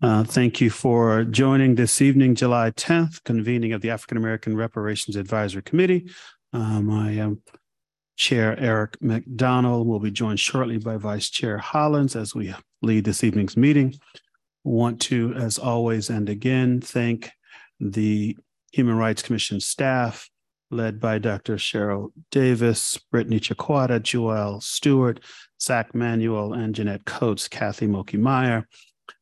Uh, thank you for joining this evening, July 10th, convening of the African American Reparations Advisory Committee. Um, I am Chair Eric McDonald will be joined shortly by Vice Chair Hollins as we lead this evening's meeting. Want to, as always and again, thank the Human Rights Commission staff led by Dr. Sheryl Davis, Brittni Chicuata, Joelle Stewart, Zach Manuel, and Jeanette Coates, Kathy Moki Meyer,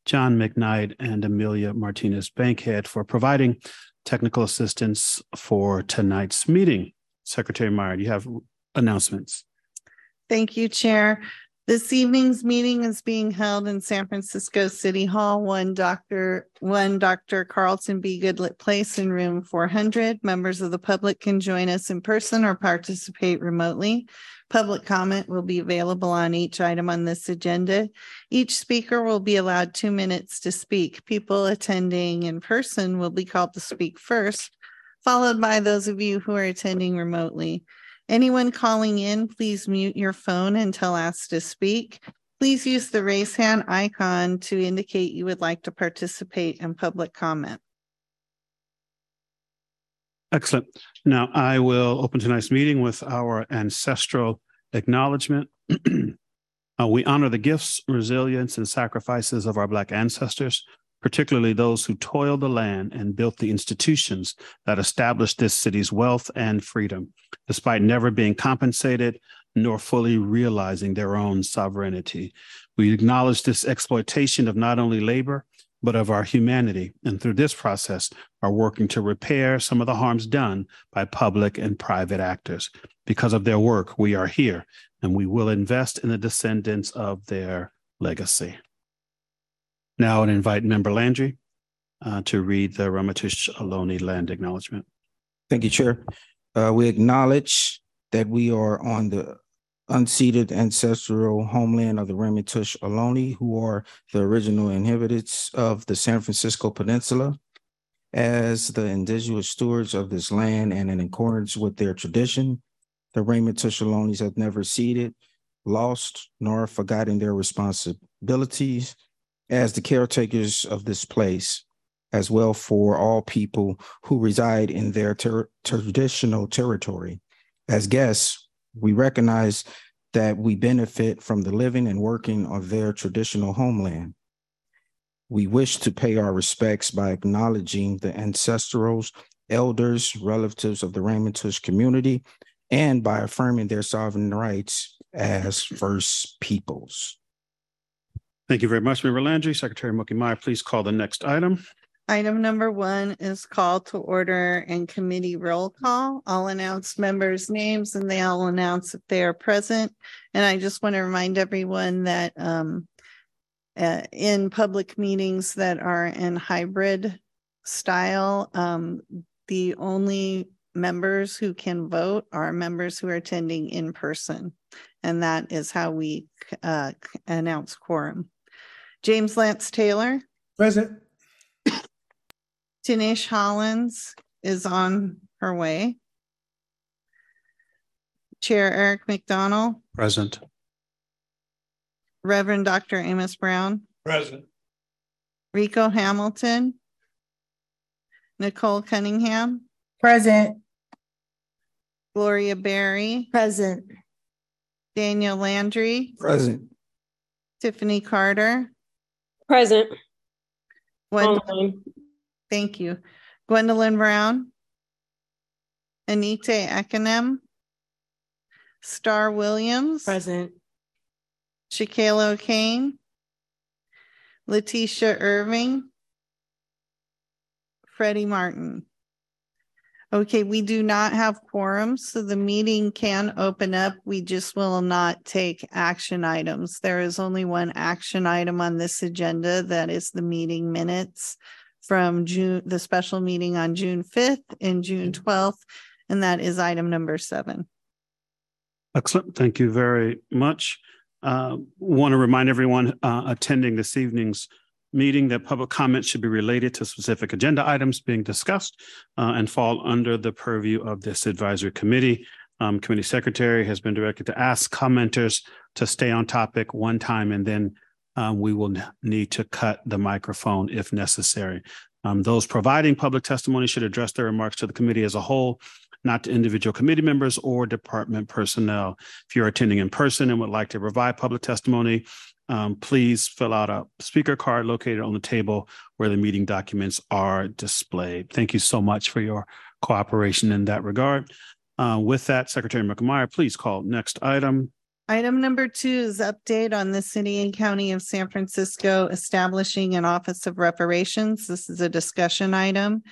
John McKnight and Amelia Martinez Bankhead for providing technical assistance for tonight's meeting. Secretary Meyer, you have announcements? Thank you, Chair. This evening's meeting is being held in San Francisco City Hall, one Dr. one Dr. Carlton B. Goodlett Place in room 400. Members of the public can join us in person or participate remotely. Public comment will be available on each item on this agenda. Each speaker will be allowed two minutes to speak. People attending in person will be called to speak first, followed by those of you who are attending remotely. Anyone calling in, please mute your phone until asked to speak. Please use the raise hand icon to indicate you would like to participate in public comment. Excellent. Now I will open tonight's meeting with our ancestral acknowledgement. uh, we honor the gifts, resilience, and sacrifices of our Black ancestors, particularly those who toiled the land and built the institutions that established this city's wealth and freedom, despite never being compensated nor fully realizing their own sovereignty. We acknowledge this exploitation of not only labor, but of our humanity, and through this process are working to repair some of the harms done by public and private actors. Because of their work, we are here, and we will invest in the descendants of their legacy. Now I'd invite Member Landry uh, to read the Ramaytush Ohlone land acknowledgement. Thank you, Chair. Uh, we acknowledge that we are on the unceded ancestral homeland of the Ramaytush Ohlone, who are the original inhabitants of the San Francisco Peninsula. As the indigenous stewards of this land and in accordance with their tradition, the Ramaytush Ohlones have never ceded, lost, nor forgotten their responsibilities as the caretakers of this place, as well for all people who reside in their ter- traditional territory. As guests, we recognize that we benefit from the living and working of their traditional homeland. We wish to pay our respects by acknowledging the ancestrals, elders, relatives of the Ramaytush community, and by affirming their sovereign rights as First Peoples. Thank you very much, Member Landry. Secretary Moki Meyer, please call the next item. Item number one is call to order and committee roll call. I'll announce members' names and they'll announce if they are present. And I just want to remind everyone that um, uh, in public meetings that are in hybrid style, um, the only members who can vote are members who are attending in person. And that is how we uh, announce quorum. James Lance Taylor. Present. Tinisch Hollins is on her way. Chair Eric McDonald, Present. Reverend Dr. Amos Brown, Present. Rico Hamilton, Nicole Cunningham, Present. Gloria Berry, Present. Daniel Landry, Present. Tiffany Carter, Present. Gwendolyn, Online. thank you. Gwendolyn Brown, Anita Ekanem, Starr Williams, Present. Shakayla Kane, Letitia Irving, Freddie Martin. Okay, we do not have quorum, so the meeting can open up. We just will not take action items. There is only one action item on this agenda. That is the meeting minutes from June, the special meeting on June fifth and June twelfth, and that is item number seven. Excellent. Thank you very much. Uh, Want to remind everyone uh, attending this evening's meeting that public comments should be related to specific agenda items being discussed uh, and fall under the purview of this advisory committee. Um, committee secretary has been directed to ask commenters to stay on topic one time and then uh, we will need to cut the microphone if necessary. Um, those providing public testimony should address their remarks to the committee as a whole, not to individual committee members or department personnel. If you're attending in person and would like to provide public testimony, um, please fill out a speaker card located on the table where the meeting documents are displayed. Thank you so much for your cooperation in that regard. Uh, with that, Secretary McMyer, please call next item. Item number two is update on the city and county of San Francisco establishing an Office of Reparations. This is a discussion item.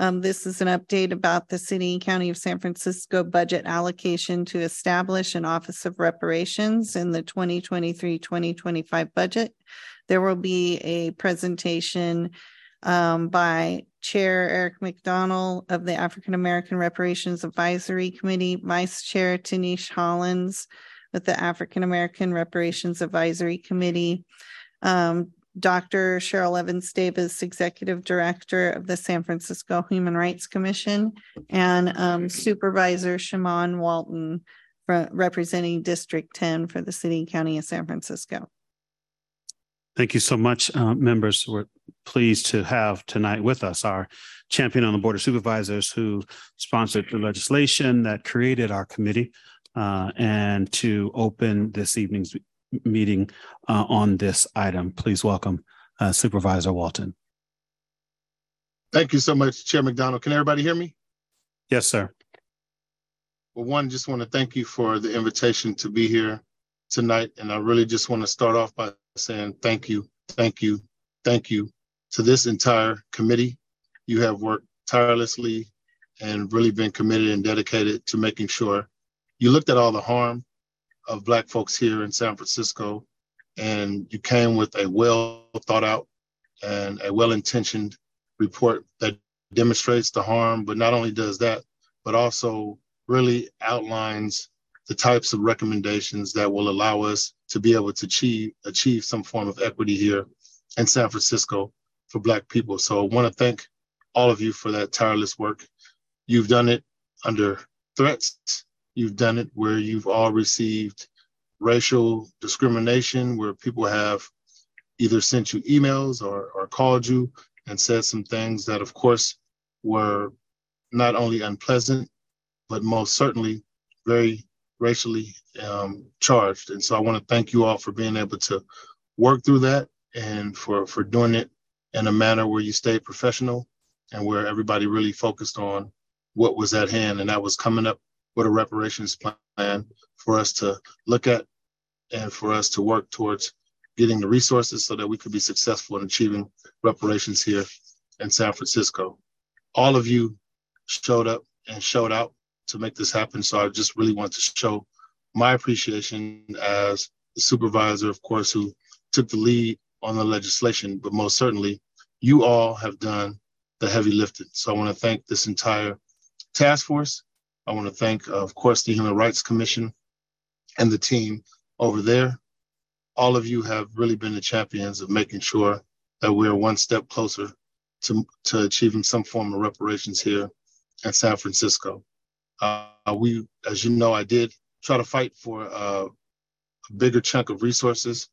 Um, this is an update about the city and county of San Francisco budget allocation to establish an Office of Reparations in the 2023-2025 budget. There will be a presentation um, by Chair Eric McDonald of the African American Reparations Advisory Committee, Vice Chair Tinisch Hollins with the African American Reparations Advisory Committee, um, Dr. Sheryl Evans Davis, Executive Director of the San Francisco Human Rights Commission, and um, Supervisor Shamann Walton representing District Ten for the City and County of San Francisco. Thank you so much, uh, members. We're pleased to have tonight with us our champion on the Board of Supervisors who sponsored the legislation that created our committee uh, and to open this evening's meeting uh, on this item. Please welcome uh, Supervisor Walton. Thank you so much, Chair McDonald. Can everybody hear me? Yes, sir. Well, one, just want to thank you for the invitation to be here tonight. And I really just want to start off by saying thank you, thank you, thank you to this entire committee. You have worked tirelessly and really been committed and dedicated to making sure you looked at all the harm of Black folks here in San Francisco and you came with a well thought out and a well intentioned report that demonstrates the harm, but not only does that, but also really outlines the types of recommendations that will allow us to be able to achieve achieve some form of equity here in San Francisco for Black people. So I want to thank all of you for that tireless work. You've done it under threats. You've done it where you've all received racial discrimination, where people have either sent you emails or, or called you and said some things that, of course, were not only unpleasant, but most certainly very racially um, charged. And so I want to thank you all for being able to work through that and for, for doing it in a manner where you stayed professional and where everybody really focused on what was at hand. And that was coming up with a reparations plan for us to look at and for us to work towards getting the resources so that we could be successful in achieving reparations here in San Francisco. All of you showed up and showed out to make this happen. So I just really want to show my appreciation as the supervisor, of course, who took the lead on the legislation, but most certainly you all have done the heavy lifting. So I want to thank this entire task force. I want to thank, uh, of course, the Human Rights Commission and the team over there. All of you have really been the champions of making sure that we're one step closer to, to achieving some form of reparations here in San Francisco. Uh, we, as you know, I did try to fight for uh, a bigger chunk of resources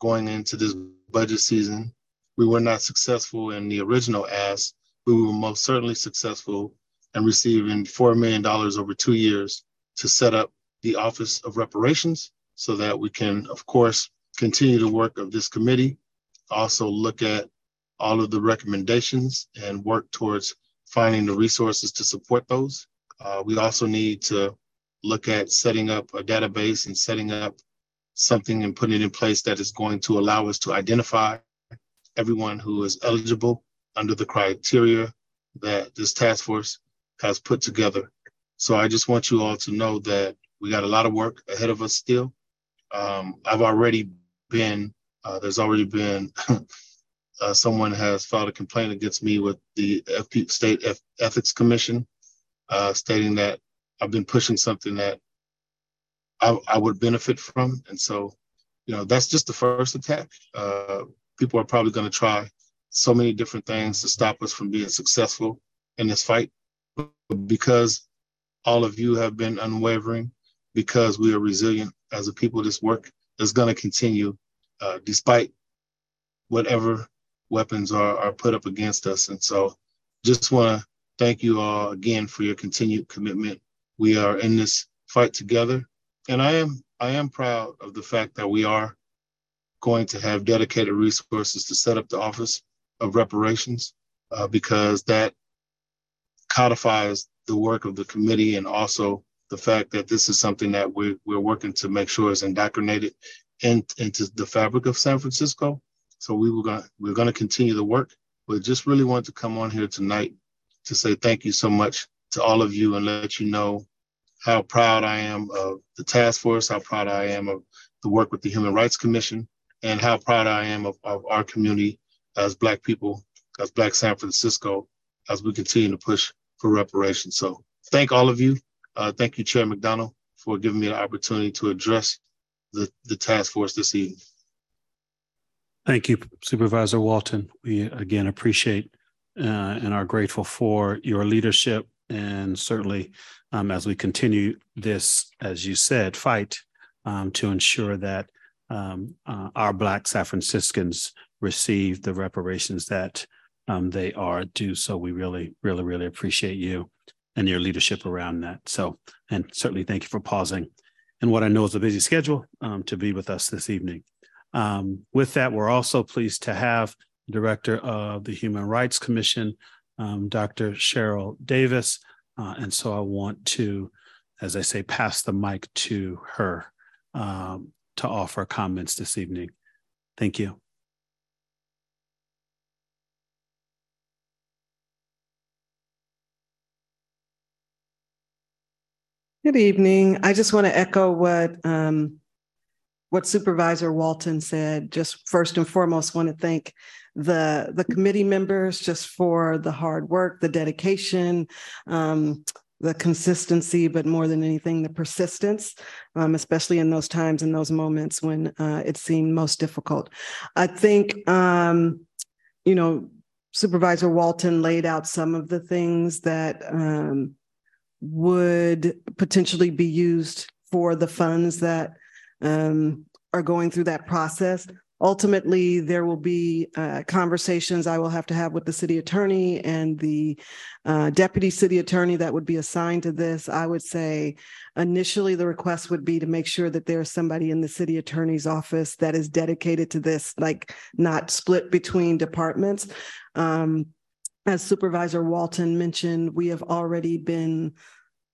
going into this budget season. We were not successful in the original ask, but we were most certainly successful in receiving $4 million over two years to set up the Office of Reparations so that we can, of course, continue the work of this committee, also look at all of the recommendations and work towards finding the resources to support those. Uh, we also need to look at setting up a database and setting up something and putting it in place that is going to allow us to identify everyone who is eligible under the criteria that this task force has put together. So I just want you all to know that we got a lot of work ahead of us still. Um, I've already been, uh, there's already been, uh, someone has filed a complaint against me with the FP, State F- Ethics Commission, uh, stating that I've been pushing something that I, I would benefit from. And so, you know, that's just the first attack. Uh, people are probably going to try so many different things to stop us from being successful in this fight. Because all of you have been unwavering, because we are resilient as a people, this work is going to continue uh, despite whatever weapons are, are put up against us. And so just want to thank you all again for your continued commitment. We are in this fight together. And I am I am proud of the fact that we are going to have dedicated resources to set up the office of reparations uh, because that codifies the work of the committee and also the fact that this is something that we're, we're working to make sure is indoctrinated in, into the fabric of San Francisco. So we were going we're going to continue the work, but just really want to come on here tonight to say thank you so much to all of you and let you know how proud I am of the task force, how proud I am of the work with the Human Rights Commission, and how proud I am of, of our community as Black people, as Black San Francisco, as we continue to push for reparations. So thank all of you. Uh, thank you, Chair McDonald, for giving me the opportunity to address the, the task force this evening. Thank you, Supervisor Walton. We again appreciate uh, and are grateful for your leadership and certainly um, as we continue this, as you said, fight um, to ensure that um, uh, our Black San Franciscans receive the reparations that um, they are due. So we really, really, really appreciate you and your leadership around that. So, and certainly thank you for pausing and what I know is a busy schedule um, to be with us this evening. Um, with that, we're also pleased to have Director of the Human Rights Commission, um, Dr. Sheryl Davis. Uh, and so I want to, as I say, pass the mic to her um, to offer comments this evening. Thank you. Good evening. I just want to echo what um, what Supervisor Walton said. Just first and foremost, want to thank the the committee members just for the hard work, the dedication, um, the consistency, but more than anything, the persistence, um, especially in those times and those moments when uh, it seemed most difficult. I think, um, you know, Supervisor Walton laid out some of the things that um, would potentially be used for the funds that um, are going through that process. Ultimately, there will be uh, conversations I will have to have with the city attorney and the uh, deputy city attorney that would be assigned to this. I would say initially the request would be to make sure that there's somebody in the city attorney's office that is dedicated to this, like not split between departments. Um, as Supervisor Walton mentioned, we have already been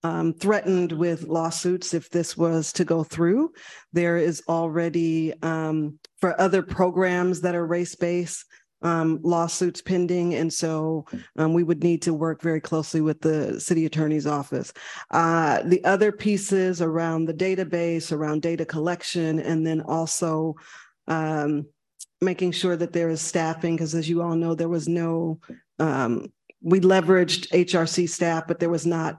um, threatened with lawsuits if this was to go through. There is already, um, for other programs that are race based, um, lawsuits pending. And so um, we would need to work very closely with the city attorney's office. Uh, the other pieces around the database, around data collection, and then also um, making sure that there is staffing, because as you all know, there was no, um, we leveraged HRC staff, but there was not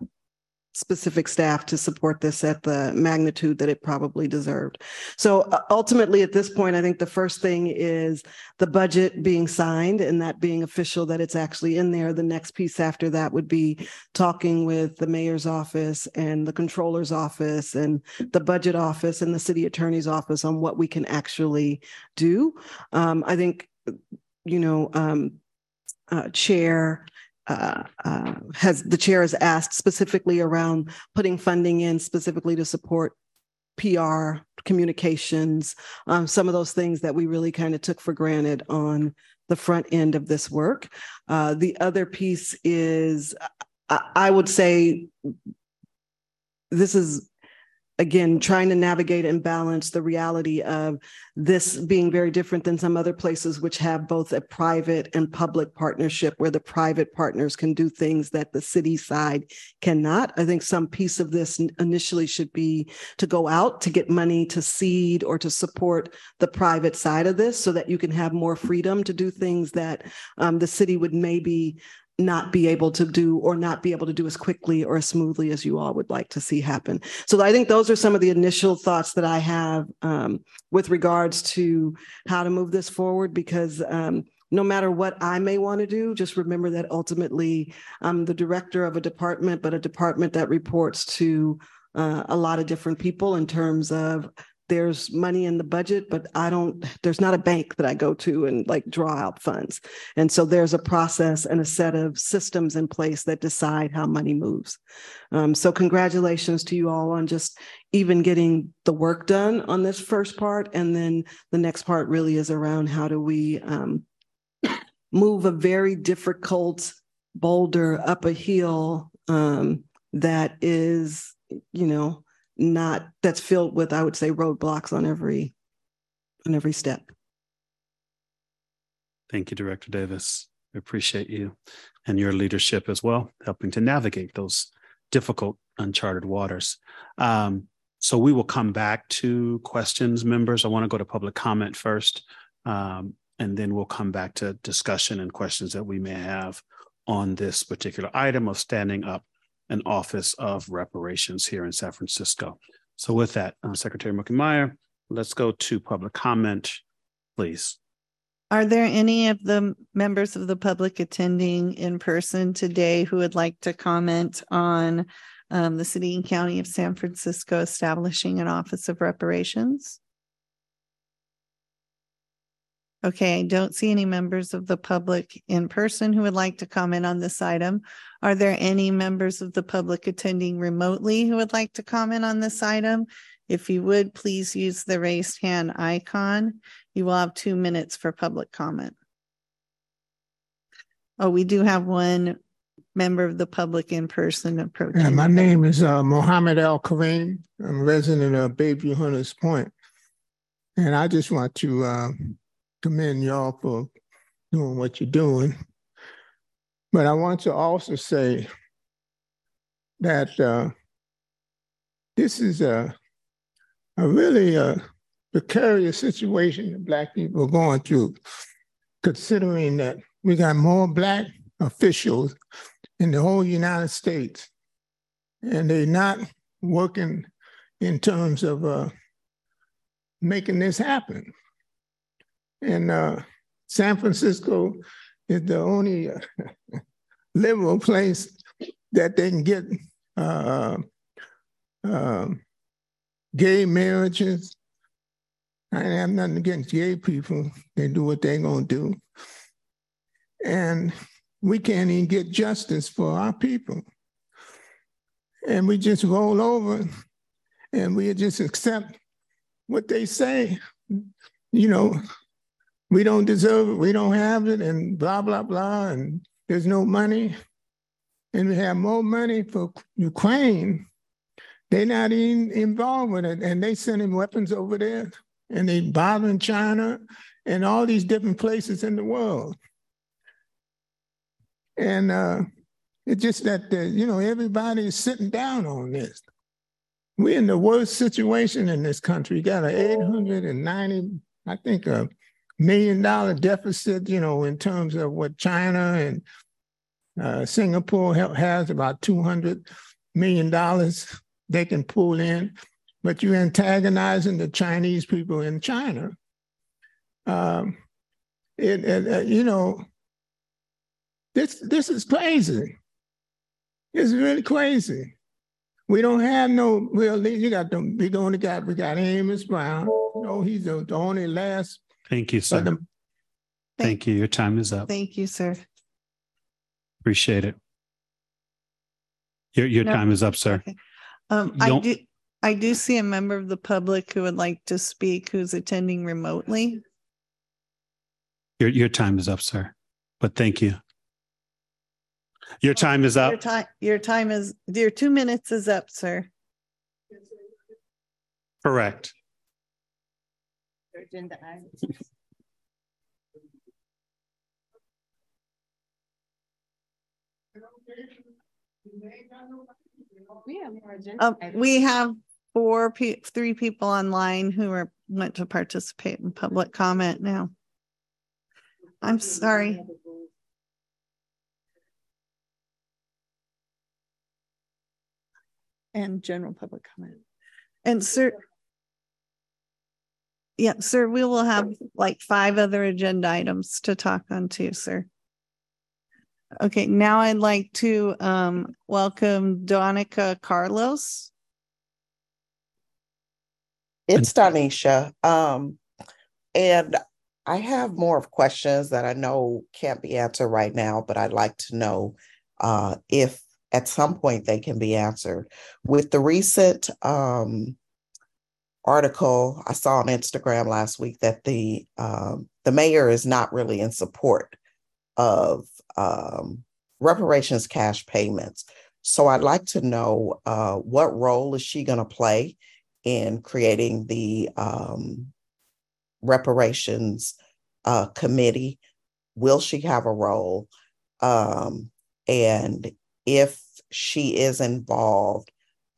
specific staff to support this at the magnitude that it probably deserved. So uh, ultimately, at this point, I think the first thing is the budget being signed and that being official that it's actually in there. The next piece after that would be talking with the mayor's office and the controller's office and the budget office and the city attorney's office on what we can actually do. Um, I think, you know, um, uh, chair uh, uh, has the chair has asked specifically around putting funding in specifically to support PR communications, um, some of those things that we really kind of took for granted on the front end of this work. Uh, the other piece is, I, I would say, this is again trying to navigate and balance the reality of this being very different than some other places which have both a private and public partnership where the private partners can do things that the city side cannot. I think some piece of this initially should be to go out to get money to seed or to support the private side of this so that you can have more freedom to do things that um, the city would maybe not be able to do or not be able to do as quickly or as smoothly as you all would like to see happen. So I think those are some of the initial thoughts that I have um, with regards to how to move this forward because um, no matter what I may want to do, just remember that ultimately I'm the director of a department, but a department that reports to uh, a lot of different people in terms of there's money in the budget, but I don't, there's not a bank that I go to and like draw out funds. And so there's a process and a set of systems in place that decide how money moves. Um, so congratulations to you all on just even getting the work done on this first part. And then the next part really is around how do we um, move a very difficult boulder up a hill um, that is, you know, not that's filled with, I would say, roadblocks on every on every step. Thank you, Director Davis. We appreciate you and your leadership as well, helping to navigate those difficult uncharted waters. Um, so we will come back to questions, members. I want to go to public comment first, um, and then we'll come back to discussion and questions that we may have on this particular item of standing up an office of reparations here in San Francisco. So with that, uh, Secretary Murky-Meyer, let's go to public comment, please. Are there any of the members of the public attending in person today who would like to comment on um, the city and county of San Francisco establishing an office of reparations? Okay, I don't see any members of the public in person who would like to comment on this item. Are there any members of the public attending remotely who would like to comment on this item? If you would, please use the raised hand icon. You will have two minutes for public comment. Oh, we do have one member of the public in person approaching. Yeah, my name is uh, Mohammed Al Kareem. I'm a resident of Bayview Hunters Point. And I just want to uh, commend y'all for doing what you're doing. But I want to also say that uh, this is a, a really a uh, precarious situation that Black people are going through, considering that we got more Black officials in the whole United States, and they're not working in terms of uh, making this happen. And uh, San Francisco is the only uh, liberal place that they can get uh, uh, gay marriages. I have nothing against gay people. They do what they're going to do. And we can't even get justice for our people. And we just roll over and we just accept what they say. You know, we don't deserve it, we don't have it, and blah, blah, blah, and there's no money. And we have more money for Ukraine. They're not even involved with it. And they sending weapons over there and they bothering China and all these different places in the world. And uh, it's just that, uh, you know, everybody is sitting down on this. We're in the worst situation in this country. We got an 890, I think, a million dollar deficit, you know, in terms of what China and uh, Singapore has about $200 million they can pull in, but you're antagonizing the Chinese people in China. Um, it, it uh, you know, this, this is crazy. It's really crazy. We don't have no real. You got the We only got we got Amos Brown. No, he's the, the only last Thank you, sir. but the Thank you. Your time is up. Thank you, sir. Appreciate it. Your, your No. time is up, sir. Okay. Um, I Don't- I do see a member of the public who would like to speak who's attending remotely. Your, your time is up, sir. But thank you. Your time is up. Your up. time, your time is, your two minutes is up, sir. Correct. Um, we have four pe- three people online who are, want to participate in public comment now. I'm sorry. And general public comment. And sir. Yeah, sir, we will have like five other agenda items to talk on too, sir. Okay, now I'd like to um welcome Donica Carlos. It's Donisha. Um, and I have more of questions that I know can't be answered right now, but I'd like to know uh, if at some point they can be answered. With the recent um, article I saw on Instagram last week that the um, the mayor is not really in support of um, reparations cash payments. So I'd like to know uh, what role is she going to play in creating the um, reparations uh, committee? Will she have a role? Um, and if she is involved,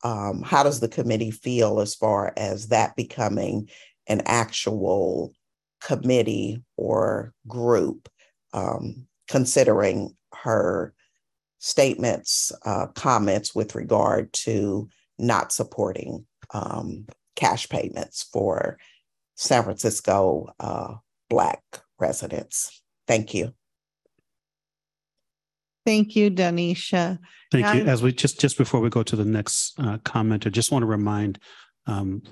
um, how does the committee feel as far as that becoming an actual committee or group, um, considering her statements, uh, comments with regard to not supporting um, cash payments for San Francisco uh, Black residents. Thank you. Thank you, Danisha. Thank you. Yeah. As we just, just before we go to the next uh, I just want to remind um,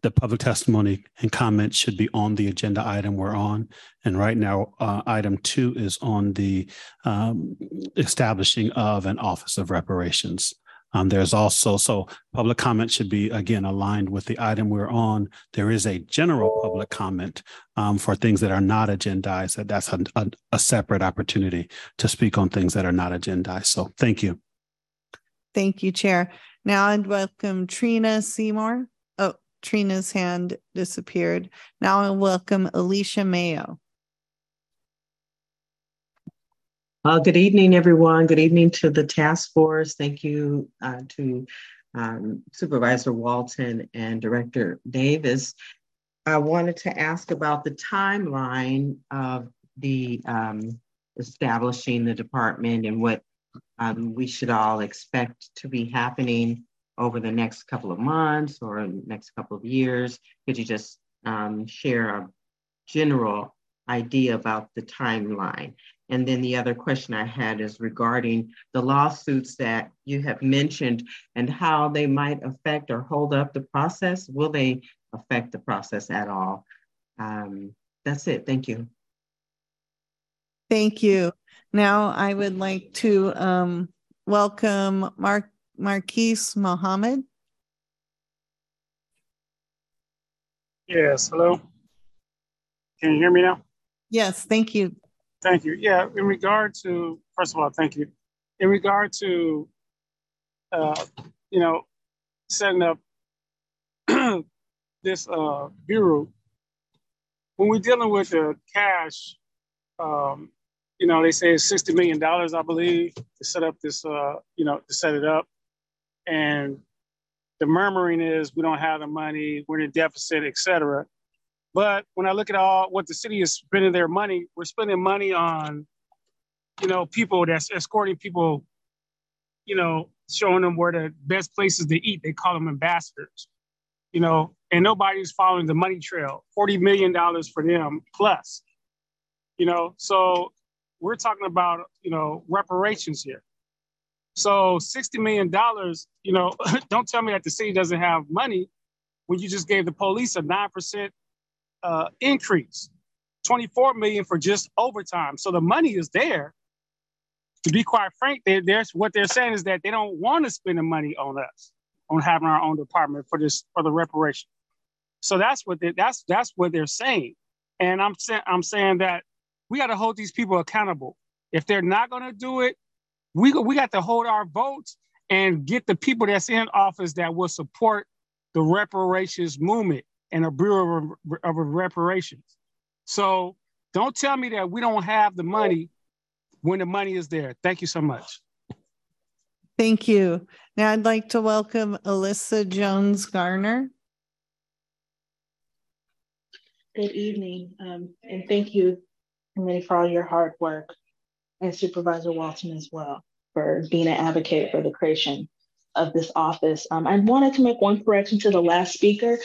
the public testimony and comments should be on the agenda item we're on. And right now, uh, item two is on the um, establishing of an office of reparations. Um, there's also, so public comment should be again aligned with the item we're on. There is a general public comment um, for things that are not agendized. That that's a, a, a separate opportunity to speak on things that are not agendized. So thank you. Thank you, Chair. Now I'd welcome Trina Seymour. Oh, Trina's hand disappeared. Now I welcome Alicia Mayo. Uh, good evening, everyone. Good evening to the task force. Thank you uh, to um, Supervisor Walton and Director Davis. I wanted to ask about the timeline of the um, establishing the department and what um, we should all expect to be happening over the next couple of months or next couple of years. Could you just um, share a general idea about the timeline? And then the other question I had is regarding the lawsuits that you have mentioned and how they might affect or hold up the process. Will they affect the process at all? Um, that's it. Thank you. Thank you. Now I would like to um, welcome Mark Marquise Mohammed. Yes, hello. Can you hear me now? Yes, thank you. Thank you. Yeah, in regard to, first of all, thank you. In regard to, uh, you know, setting up this uh, bureau, when we're dealing with the cash, um, you know, they say it's $60 million, I believe, to set up this, uh, you know, to set it up. And the murmuring is we don't have the money, we're in a deficit, et cetera. But when I look at all what the city is spending their money, we're spending money on, you know, people that's escorting people, you know, showing them where the best places to eat. They call them ambassadors, you know, and nobody's following the money trail. $40 million for them plus, you know, so we're talking about, you know, reparations here. So $60 million, you know, don't tell me that the city doesn't have money when you just gave the police a 9% uh, increase, 24 million for just overtime. So the money is there. To be quite frank, they, there's what they're saying is that they don't want to spend the money on us, on having our own department for this for the reparation. So that's what they, that's that's what they're saying, and I'm saying I'm saying that we got to hold these people accountable. If they're not going to do it, we we got to hold our votes and get the people that's in office that will support the reparations movement and a Bureau of, of Reparations. So don't tell me that we don't have the money when the money is there. Thank you so much. Thank you. Now I'd like to welcome Alyssa Jones Garner. Good evening, um, and thank you, Committee, for all your hard work, and Supervisor Walton as well for being an advocate for the creation of this office. Um, I wanted to make one correction to the last speaker.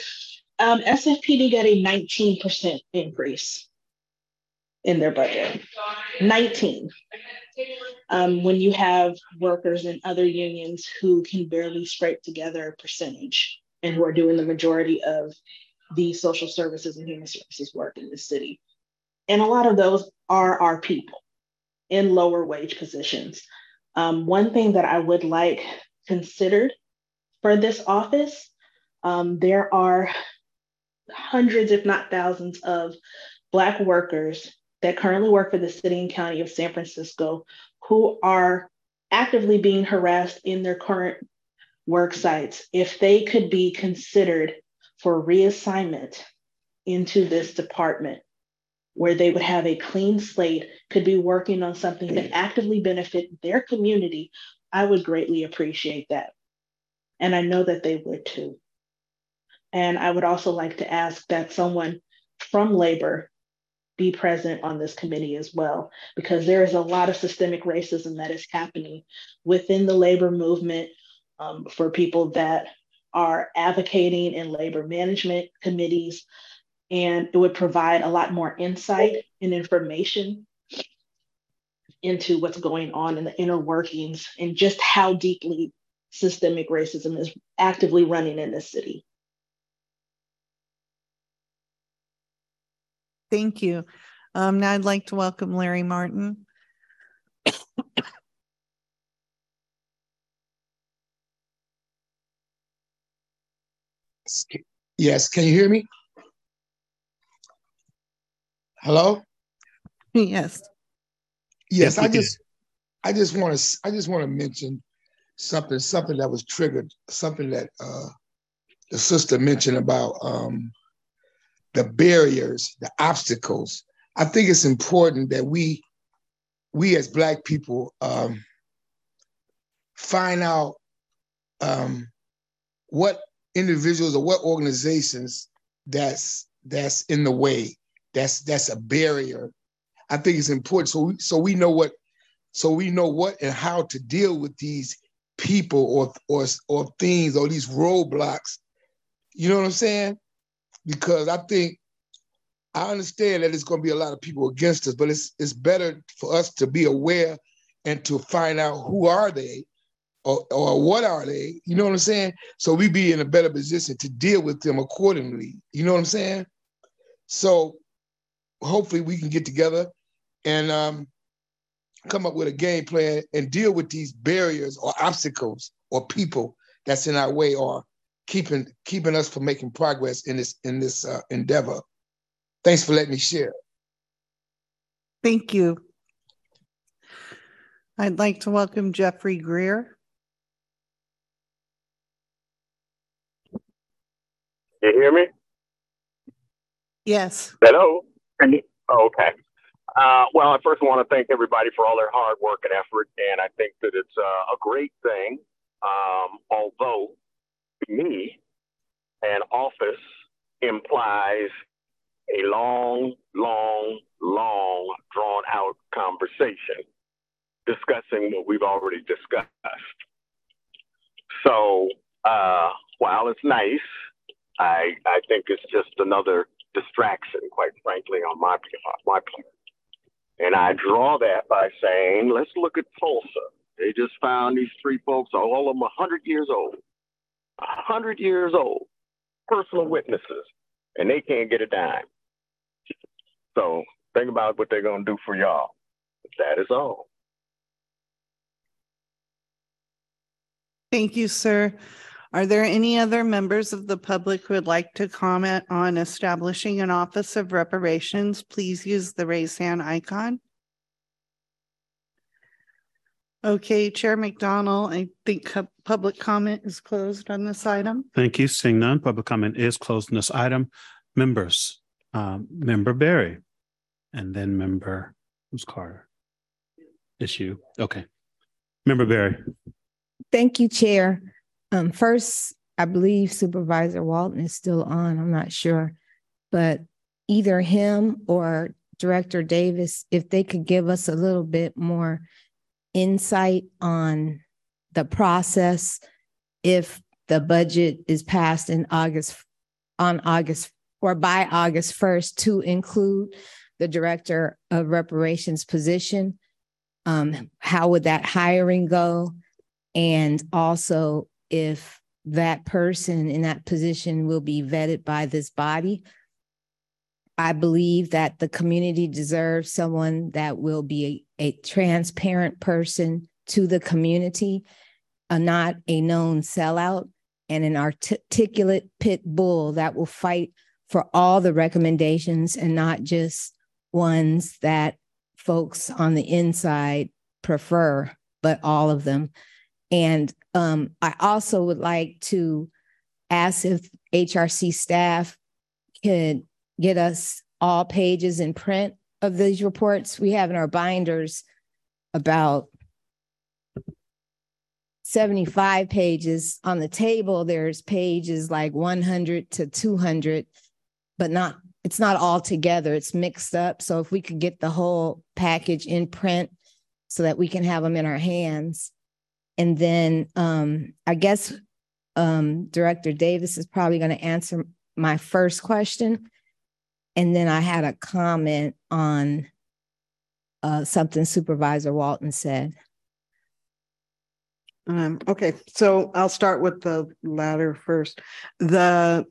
Um, SFPD got a 19% increase in their budget. 19. Um, when you have workers and other unions who can barely scrape together a percentage. and who are doing the majority of the social services and human services work in the city. And a lot of those are our people in lower wage positions. Um, one thing that I would like considered for this office, um, there are hundreds, if not thousands, of Black workers that currently work for the city and county of San Francisco who are actively being harassed in their current work sites. If they could be considered for reassignment into this department, where they would have a clean slate, could be working on something that actively benefit their community, I would greatly appreciate that. And I know that they would too. And I would also like to ask that someone from labor be present on this committee as well, because there is a lot of systemic racism that is happening within the labor movement um, for people that are advocating in labor management committees. And it would provide a lot more insight and information into what's going on in the inner workings and just how deeply systemic racism is actively running in this city. Thank you. Um, now I'd like to welcome Larry Martin. Yes, can you hear me? Hello? Yes. Yes, I just I just want to I just want to mention something something that was triggered, something that uh the sister mentioned about um the barriers, the obstacles. I think it's important that we we as black people um find out um what individuals or what organizations that's that's in the way that's that's a barrier. I think it's important so we, so we know what so we know what and how to deal with these people or or or things or these roadblocks. You know what i'm saying because i think i understand that it's going to be a lot of people against us but it's it's better for us to be aware and to find out who are they or, or what are they? You know what I'm saying? So we be in a better position to deal with them accordingly. You know what I'm saying? So hopefully we can get together and um, come up with a game plan and deal with these barriers or obstacles or people that's in our way or keeping keeping us from making progress in this in this uh, endeavor. Thanks for letting me share. Thank you. I'd like to welcome Jeffrey Greer. You hear me? Yes. Hello? Oh, okay. Uh, well, I first want to thank everybody for all their hard work and effort, and I think that it's uh, a great thing. Um, although, to me, an office implies a long, long, long, drawn out conversation discussing what we've already discussed. So, uh, while it's nice I I think it's just another distraction, quite frankly, on my my part. And I draw that by saying, let's look at Tulsa. They just found these three folks, all of them 100 years old. 100 years old, personal witnesses, and they can't get a dime. So think about what they're going to do for y'all. That is all. Thank you, sir. Are there any other members of the public who would like to comment on establishing an office of reparations? Please use the raise hand icon. Okay, Chair McDonald, I think public comment is closed on this item. Thank you. Seeing none, public comment is closed on this item. Members, um, Member Berry, and then Member, who's Carter? Issue, okay. Member Berry. Thank you, Chair. Um, first, I believe Supervisor Walton is still on. I'm not sure, but either him or Director Davis, if they could give us a little bit more insight on the process if the budget is passed in August on August or by August 1st to include the director of reparations position. Um, how would that hiring go? And also if that person in that position will be vetted by this body. I believe that the community deserves someone that will be a, a transparent person to the community, uh, not a known sellout, and an articulate pit bull that will fight for all the recommendations and not just ones that folks on the inside prefer, but all of them. And um, I also would like to ask if HRC staff could get us all pages in print of these reports. We have in our binders about 75 pages. On the table, there's pages like 100 to 200, but not it's not all together. It's mixed up. So if we could get the whole package in print so that we can have them in our hands. And then um, I guess um, Director Davis is probably going to answer my first question. And then I had a comment on uh, something Supervisor Walton said. Um, okay, so I'll start with the latter first. The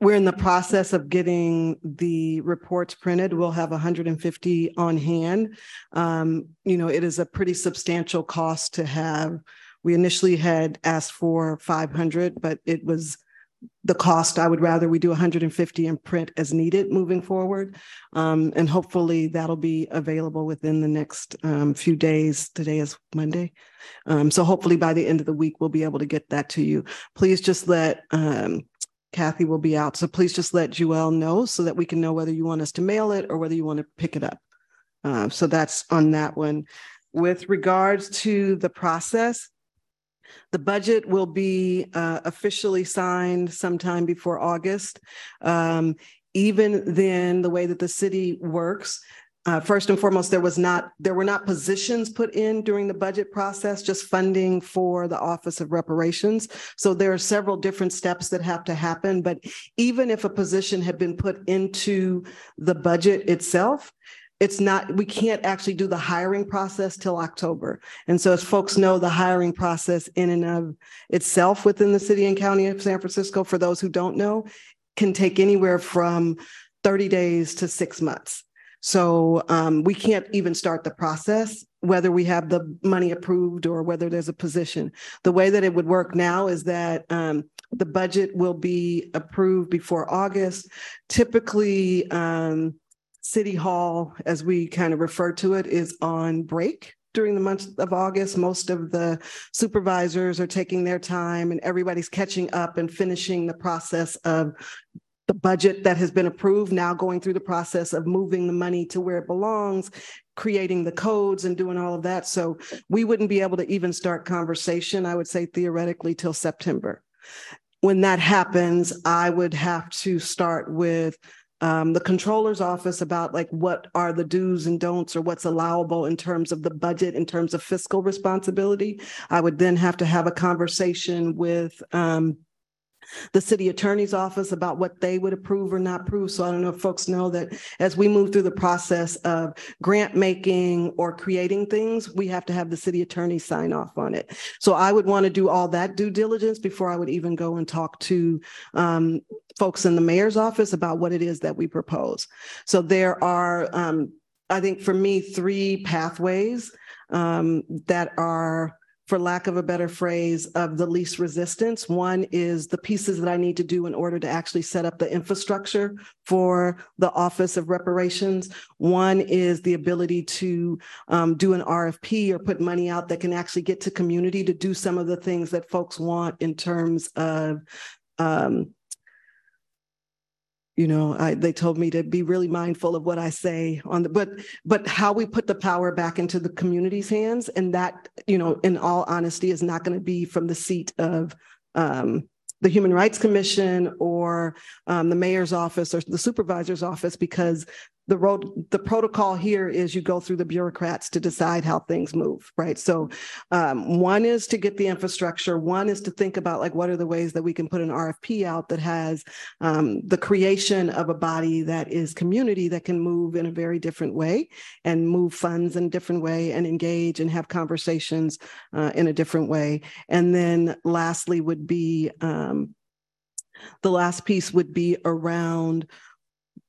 we're in the process of getting the reports printed. We'll have 150 on hand. Um, you know, it is a pretty substantial cost to have. We initially had asked for 500, but it was the cost. I would rather we do 150 in print as needed moving forward. Um, and hopefully that'll be available within the next um, few days. Today is Monday. Um, so hopefully by the end of the week, we'll be able to get that to you. Please just let um, Kathy will be out. So please just let Joelle know so that we can know whether you want us to mail it or whether you want to pick it up. Uh, so that's on that one. With regards to the process, the budget will be uh, officially signed sometime before August. Um, even then, the way that the city works, uh, first and foremost, there was not there were not positions put in during the budget process, just funding for the Office of Reparations. So there are several different steps that have to happen. But even if a position had been put into the budget itself, it's not we can't actually do the hiring process till october and so as folks know the hiring process in and of itself within the city and county of san francisco for those who don't know can take anywhere from 30 days to six months so um, we can't even start the process, whether we have the money approved or whether there's a position. The way that it would work now is that um, the budget will be approved before August. Typically, um, City Hall, as we kind of refer to it, is on break during the month of August. Most of the supervisors are taking their time and everybody's catching up and finishing the process of the budget that has been approved, now going through the process of moving the money to where it belongs, creating the codes and doing all of that. So we wouldn't be able to even start conversation, I would say theoretically, till September. When that happens, I would have to start with um, the controller's office about like what are the do's and don'ts or what's allowable in terms of the budget in terms of fiscal responsibility. I would then have to have a conversation with um, the city attorney's office about what they would approve or not approve. So I don't know if folks know that as we move through the process of grant making or creating things, we have to have the city attorney sign off on it. So I would want to do all that due diligence before I would even go and talk to um, folks in the mayor's office about what it is that we propose. So there are, um, I think for me, three pathways um, that are for lack of a better phrase, of the least resistance. One is the pieces that I need to do in order to actually set up the infrastructure for the Office of Reparations. One is the ability to um, do an RFP or put money out that can actually get to community to do some of the things that folks want in terms of um, you know I, they told me to be really mindful of what i say on the but but how we put the power back into the community's hands and that you know in all honesty is not going to be from the seat of um, the human rights commission or um, the mayor's office or the supervisor's office because the road, the protocol here is you go through the bureaucrats to decide how things move, right? So um, one is to get the infrastructure. One is to think about like, what are the ways that we can put an RFP out that has um, the creation of a body that is community that can move in a very different way and move funds in a different way and engage and have conversations uh, in a different way. And then lastly would be, um, the last piece would be around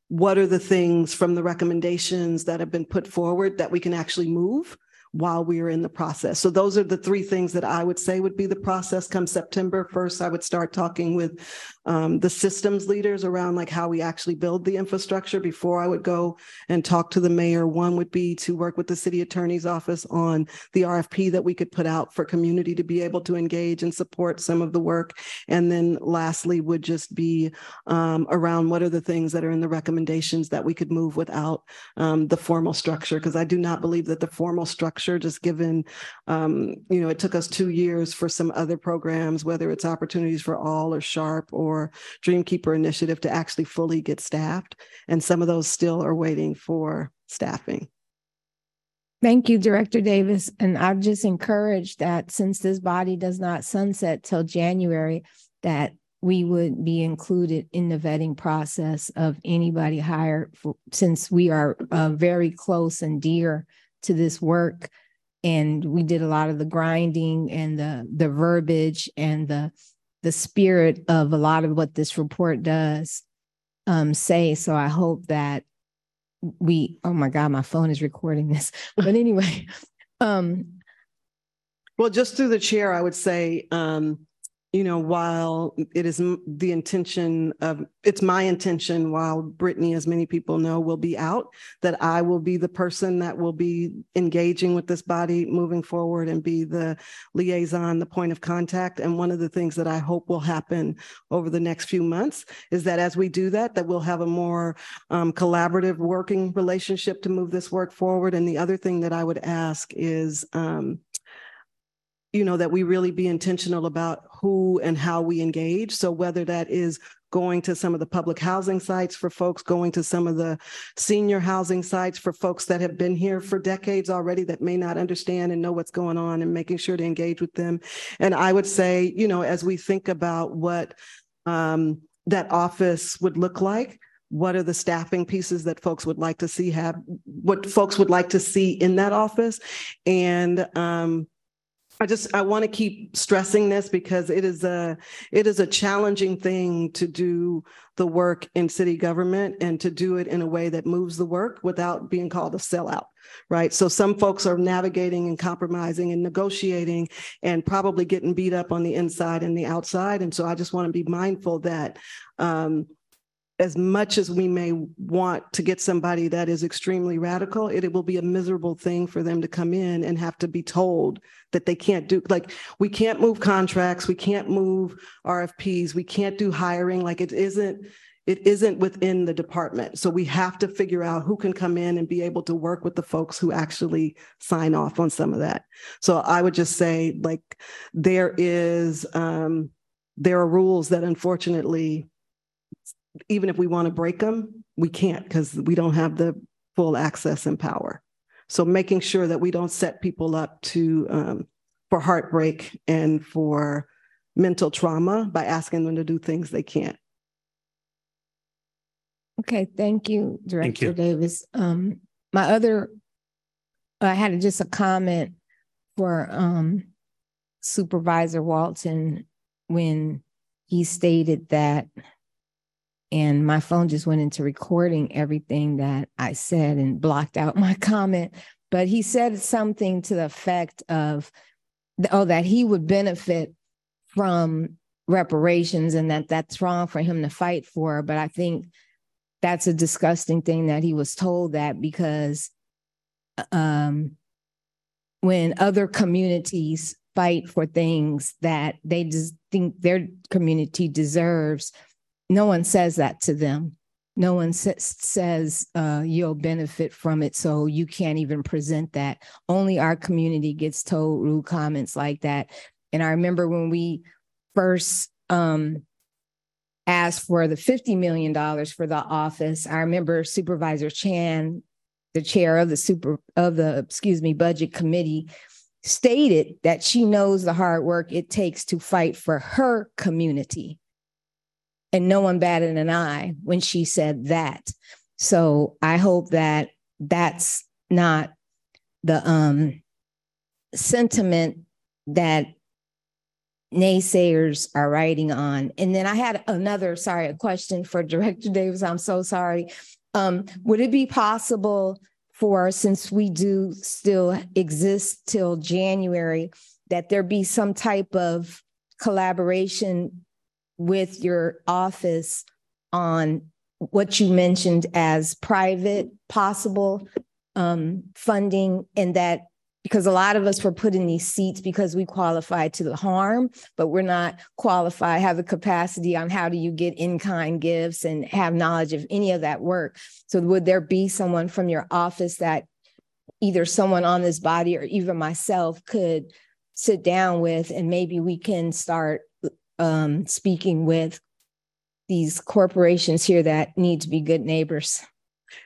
what are the things from the recommendations that have been put forward that we can actually move while we are in the process. So those are the three things that I would say would be the process come September. First, I would start talking with um, the systems leaders around like how we actually build the infrastructure before I would go and talk to the mayor. One would be to work with the city attorney's office on the RFP that we could put out for community to be able to engage and support some of the work. And then lastly would just be um, around what are the things that are in the recommendations that we could move without um, the formal structure, because I do not believe that the formal structure, just given, um, you know, it took us two years for some other programs, whether it's opportunities for all or SHARP or Dreamkeeper initiative to actually fully get staffed. And some of those still are waiting for staffing. Thank you, Director Davis. And I just encourage that since this body does not sunset till January, that we would be included in the vetting process of anybody hired for, since we are uh, very close and dear to this work and we did a lot of the grinding and the the verbiage and the the spirit of a lot of what this report does um, say. So I hope that we, oh my God, my phone is recording this. But anyway, um, well, just through the chair, I would say um, you know, while it is the intention of, it's my intention while Brittni, as many people know, will be out, that I will be the person that will be engaging with this body moving forward and be the liaison, the point of contact. And one of the things that I hope will happen over the next few months is that as we do that, that we'll have a more um, collaborative working relationship to move this work forward. And the other thing that I would ask is, um, you know, that we really be intentional about who and how we engage. So whether that is going to some of the public housing sites for folks, going to some of the senior housing sites for folks that have been here for decades already that may not understand and know what's going on and making sure to engage with them. And I would say, you know, as we think about what um, that office would look like, what are the staffing pieces that folks would like to see have, what folks would like to see in that office? And um, I just I want to keep stressing this because it is a it is a challenging thing to do the work in city government and to do it in a way that moves the work without being called a sellout, right? So some folks are navigating and compromising and negotiating and probably getting beat up on the inside and the outside. And so I just want to be mindful that um, as much as we may want to get somebody that is extremely radical, it, it, will be a miserable thing for them to come in and have to be told that they can't do like we can't move contracts, we can't move RFPs, we can't do hiring. Like it isn't it isn't within the department. So we have to figure out who can come in and be able to work with the folks who actually sign off on some of that. So I would just say like there is um there are rules that unfortunately even if we want to break them, we can't because we don't have the full access and power. So making sure that we don't set people up to um, for heartbreak and for mental trauma by asking them to do things they can't. Okay, thank you, Director thank you. Davis. Um, my other, I had just a comment for um, Supervisor Walton when he stated that and my phone just went into recording everything that I said and blocked out my comment. But he said something to the effect of, oh, that he would benefit from reparations and that that's wrong for him to fight for. But I think that's a disgusting thing that he was told that because um, when other communities fight for things that they just think their community deserves, no one says that to them. No one sa- says uh, you'll benefit from it, so you can't even present that. Only our community gets told rude comments like that. And I remember when we first um, asked for the fifty million dollars for the office, I remember Supervisor Chan, the chair of the super of the excuse me budget committee, stated that she knows the hard work it takes to fight for her community. And no one batted an eye when she said that. So I hope that that's not the um sentiment that naysayers are writing on. And then I had another, sorry, a question for Director Davis. I'm so sorry. Um, would it be possible for, since we do still exist till January, that there be some type of collaboration with your office on what you mentioned as private possible um, funding and that because a lot of us were put in these seats because we qualified to the harm, but we're not qualified, have the capacity on how do you get in-kind gifts and have knowledge of any of that work. So would there be someone from your office that either someone on this body or even myself could sit down with and maybe we can start um, speaking with these corporations here that need to be good neighbors?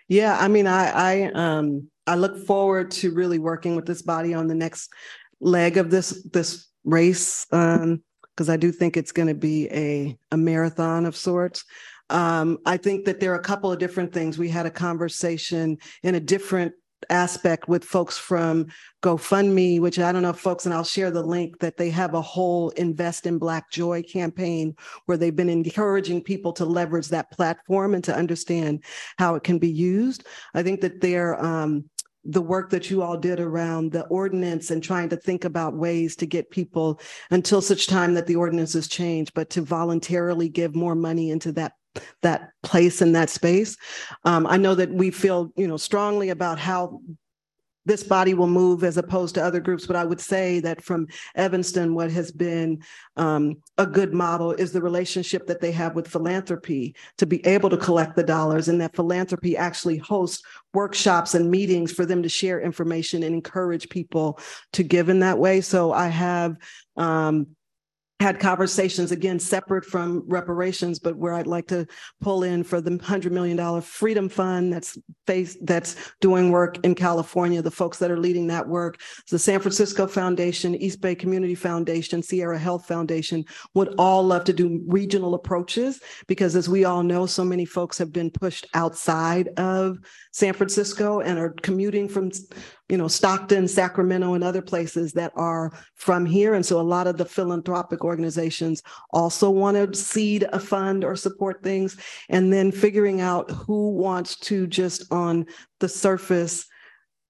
Yeah, I mean, I, I, um, I look forward to really working with this body on the next leg of this this race um, because I do think it's going to be a a marathon of sorts. Um, I think that there are a couple of different things. We had a conversation in a different aspect with folks from GoFundMe, which I don't know folks, and I'll share the link that they have a whole Invest in Black Joy campaign where they've been encouraging people to leverage that platform and to understand how it can be used. I think that they're um, the work that you all did around the ordinance and trying to think about ways to get people until such time that the ordinance is changed, but to voluntarily give more money into that that place and that space. Um, I know that we feel, you know, strongly about how this body will move as opposed to other groups. But I would say that from Evanston, what has been um, a good model is the relationship that they have with philanthropy to be able to collect the dollars, and that philanthropy actually hosts workshops and meetings for them to share information and encourage people to give in that way. So I have um, had conversations again separate from reparations, but where I'd like to pull in for the hundred million dollar freedom fund that's face that's doing work in California. The folks that are leading that work, the San Francisco Foundation, East Bay Community Foundation, Sierra Health Foundation would all love to do regional approaches because as we all know, so many folks have been pushed outside of San Francisco and are commuting from you know, Stockton, Sacramento, and other places that are from here. And so a lot of the philanthropic organizations also want to seed a fund or support things. And then figuring out who wants to just on the surface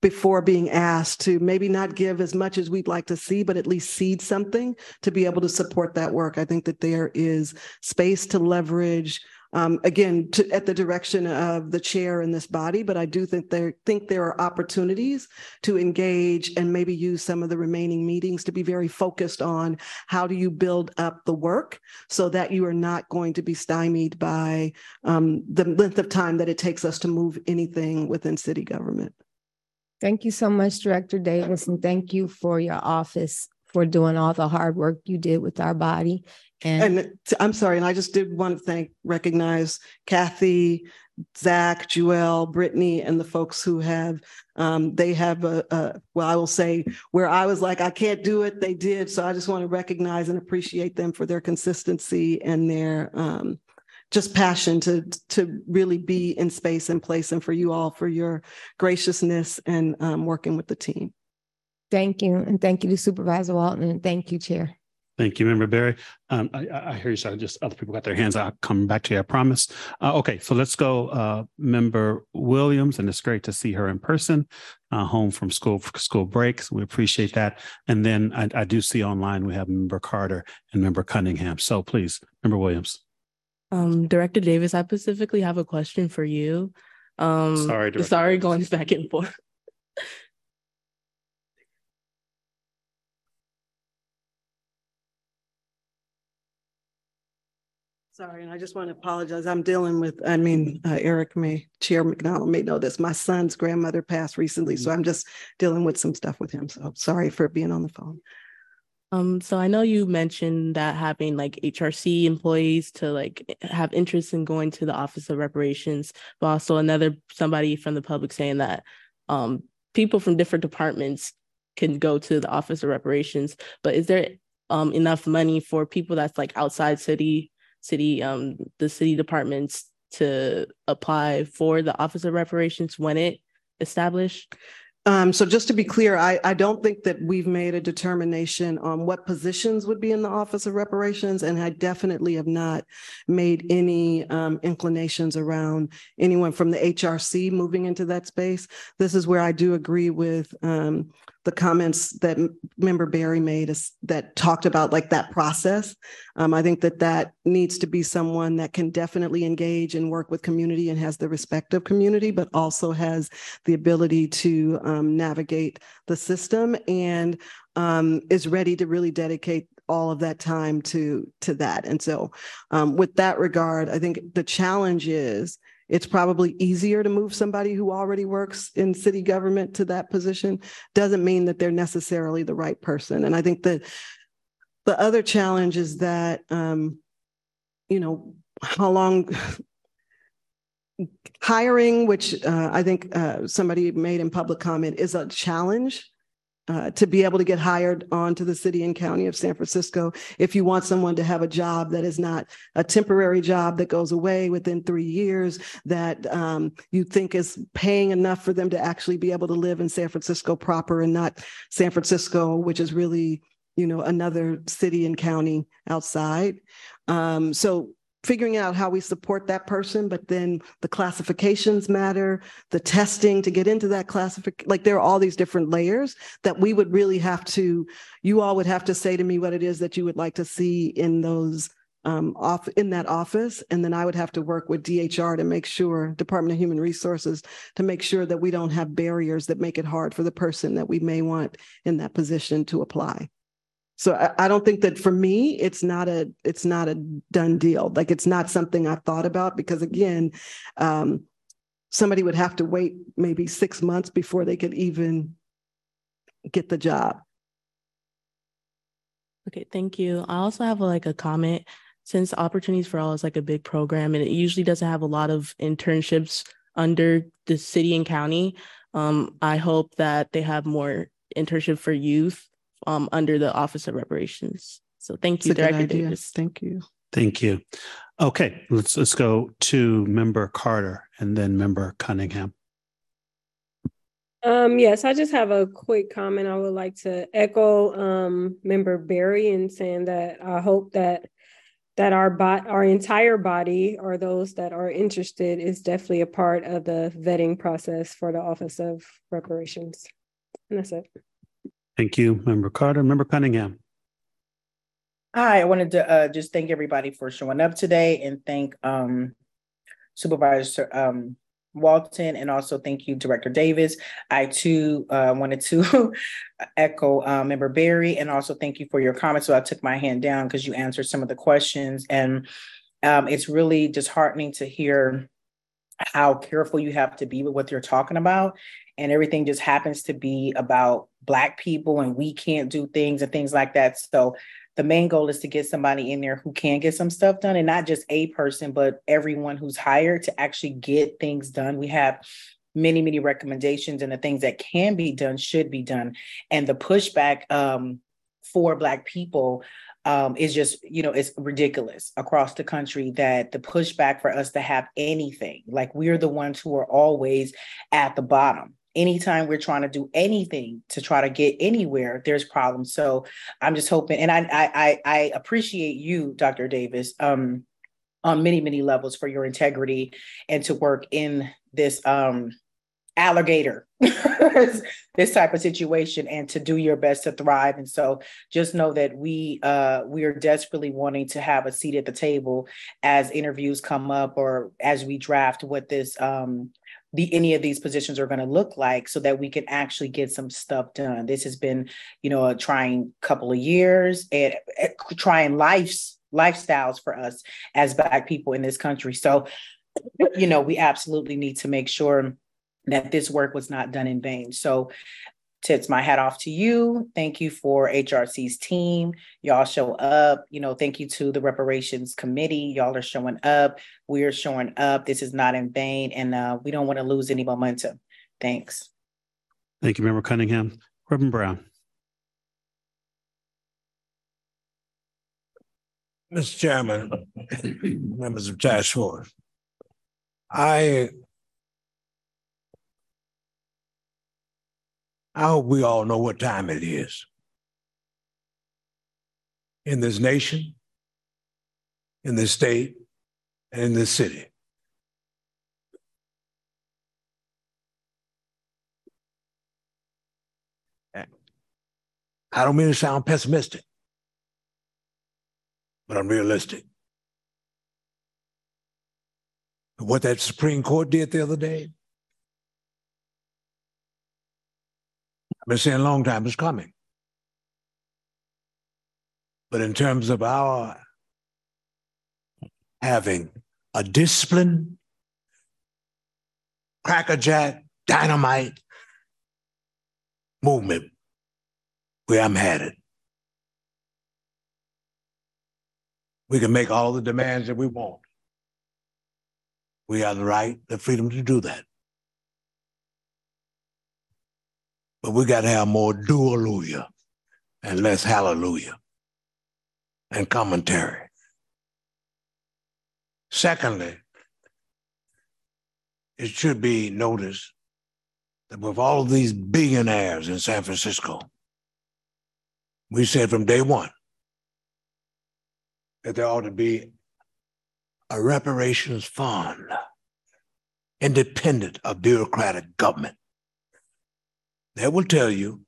before being asked to maybe not give as much as we'd like to see, but at least seed something to be able to support that work. I think that there is space to leverage um, again, to, at the direction of the chair in this body, but I do think there think there are opportunities to engage and maybe use some of the remaining meetings to be very focused on how do you build up the work so that you are not going to be stymied by um, the length of time that it takes us to move anything within city government. Thank you so much, Director Davis, and thank you for your office for doing all the hard work you did with our body and, and I'm sorry, and I just did want to thank, recognize Kathy, Zach, Joelle, Brittni, and the folks who have, um, they have a, a, well, I will say where I was like, I can't do it, they did. So I just want to recognize and appreciate them for their consistency and their um, just passion to to really be in space and place, and for you all for your graciousness and um, working with the team. Thank you, and thank you to Supervisor Walton, and thank you, Chair. Thank you, Member Berry. Um, I, I hear you. Sorry, just other people got their hands out. Come back to you. I promise. Uh, okay, so let's go. Uh, Member Williams, and it's great to see her in person, uh, home from school school breaks. We appreciate that. And then I, I do see online we have Member Carter and Member Cunningham. So please, Member Williams. Um, Director Davis, I specifically have a question for you. Um, sorry, Director sorry, Davis. going back and forth. Sorry, and I just want to apologize. I'm dealing with, I mean, uh, Eric may, Chair McDonald may know this. My son's grandmother passed recently, so I'm just dealing with some stuff with him. So sorry for being on the phone. Um, so I know you mentioned that having like HRC employees to like have interest in going to the Office of Reparations, but also another somebody from the public saying that um, people from different departments can go to the Office of Reparations. But is there um, enough money for people that's like outside city, city, um, the city departments to apply for the Office of Reparations when it established? Um, so just to be clear, I, I don't think that we've made a determination on what positions would be in the Office of Reparations, and I definitely have not made any um, inclinations around anyone from the HRC moving into that space. This is where I do agree with um, the comments that member Berry made is, that talked about like that process. Um, I think that that needs to be someone that can definitely engage and work with community and has the respect of community, but also has the ability to um, navigate the system and um, is ready to really dedicate all of that time to to that. And so, um, with that regard, I think the challenge is it's probably easier to move somebody who already works in city government to that position. Doesn't mean that they're necessarily the right person. And I think that the other challenge is that, um, you know, how long hiring, which uh, I think uh, somebody made in public comment, is a challenge uh, to be able to get hired onto the city and county of San Francisco. If you want someone to have a job that is not a temporary job that goes away within three years, that um, you think is paying enough for them to actually be able to live in San Francisco proper and not San Francisco, which is really you know another city and county outside. Um, so figuring out how we support that person, but then the classifications matter, the testing to get into that classification. Like there are all these different layers that we would really have to, you all would have to say to me what it is that you would like to see in those um, off in that office. And then I would have to work with DHR to make sure, Department of Human Resources, to make sure that we don't have barriers that make it hard for the person that we may want in that position to apply. So I, I, don't think that for me, it's not a it's not a done deal. Like it's not something I've thought about because again, um, somebody would have to wait maybe six months before they could even get the job. Okay, thank you. I also have like a comment. Since Opportunities for All is like a big program and it usually doesn't have a lot of internships under the city and county, um, I hope that they have more internship for youth um, under the Office of Reparations. So thank you, Director Davis. Thank you. Thank you. Okay, let's let's go to Member Carter and then Member Cunningham. Um, yes, I just have a quick comment. I would like to echo um, Member Berry in saying that I hope that that our bot our entire body or those that are interested is definitely a part of the vetting process for the Office of Reparations. And that's it. Thank you, Member Carter. Member Cunningham. Hi, I wanted to uh, just thank everybody for showing up today and thank um, Supervisor um, Walton and also thank you, Director Davis. I too uh, wanted to echo uh, Member Berry and also thank you for your comments. So I took my hand down because you answered some of the questions and um, it's really disheartening to hear how careful you have to be with what you're talking about and everything just happens to be about black people and we can't do things and things like that. So the main goal is to get somebody in there who can get some stuff done and not just a person but everyone who's hired to actually get things done. We have many many recommendations and the things that can be done should be done. And the pushback um, for black people um, is just, you know, it's ridiculous across the country that the pushback for us to have anything, like we're the ones who are always at the bottom anytime we're trying to do anything to try to get anywhere, there's problems. So I'm just hoping, and I I I appreciate you, Dr. Davis, um, on many many levels for your integrity and to work in this um alligator this type of situation and to do your best to thrive and so just know that we uh we are desperately wanting to have a seat at the table as interviews come up or as we draft what this um the any of these positions are going to look like so that we can actually get some stuff done. This has been you know a trying couple of years and trying lives lifestyles for us as black people in this country. So you know we absolutely need to make sure that this work was not done in vain. So tips my hat off to you. Thank you for HRC's team. Y'all show up. You know, thank you to the reparations committee. Y'all are showing up. We're showing up. This is not in vain, and uh, we don't want to lose any momentum. Thanks. Thank you, Member Cunningham. Reverend Brown. Mr. Chairman, members of task force, I I hope we all know what time it is. In this nation, in this state, and in this city. I don't mean to sound pessimistic, but I'm realistic. What that Supreme Court did the other day, been saying a long time it's coming. But in terms of our having a discipline, crackerjack, dynamite movement where I'm headed. We can make all the demands that we want. We have the right, the freedom to do that. But we got to have more hallelujah and less hallelujah and commentary. Secondly, it should be noticed that with all of these billionaires in San Francisco, we said from day one that there ought to be a reparations fund independent of bureaucratic government that will tell you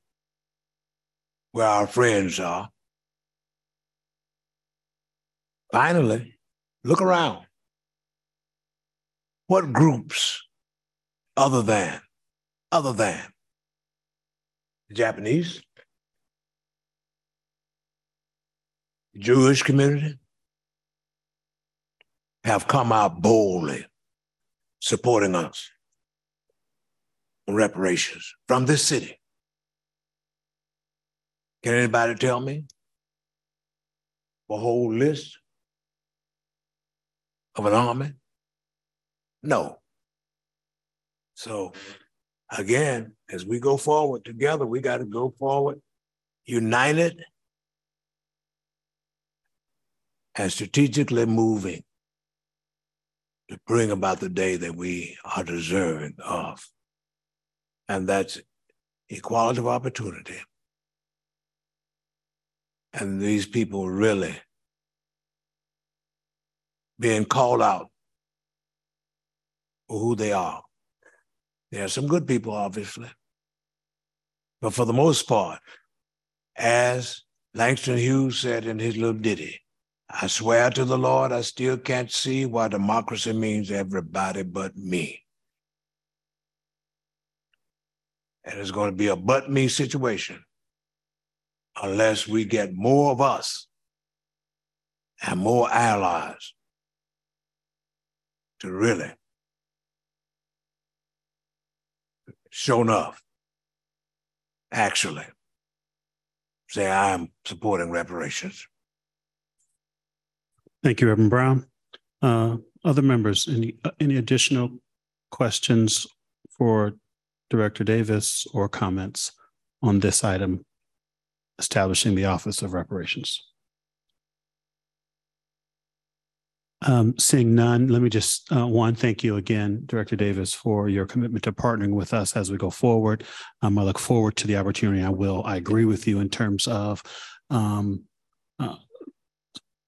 where our friends are. Finally, look around. What groups other than, other than the Japanese, Jewish community have come out boldly supporting us? Reparations from this city. Can anybody tell me a whole list of an army? No. So again, as we go forward together, we got to go forward united and strategically moving to bring about the day that we are deserving of and that's equality of opportunity. And these people really being called out for who they are. There are some good people, obviously. But for the most part, as Langston Hughes said in his little ditty, I swear to the Lord, I still can't see why democracy means everybody but me. And it's going to be a but me situation unless we get more of us and more allies to really show enough, actually say I'm supporting reparations. Thank you, Reverend Brown. Uh, other members, any uh, any additional questions for Director Davis or comments on this item establishing the Office of Reparations? Um, seeing none, let me just, uh, one, thank you again, Director Davis, for your commitment to partnering with us as we go forward. Um, I look forward to the opportunity. I will, I agree with you in terms of um, uh,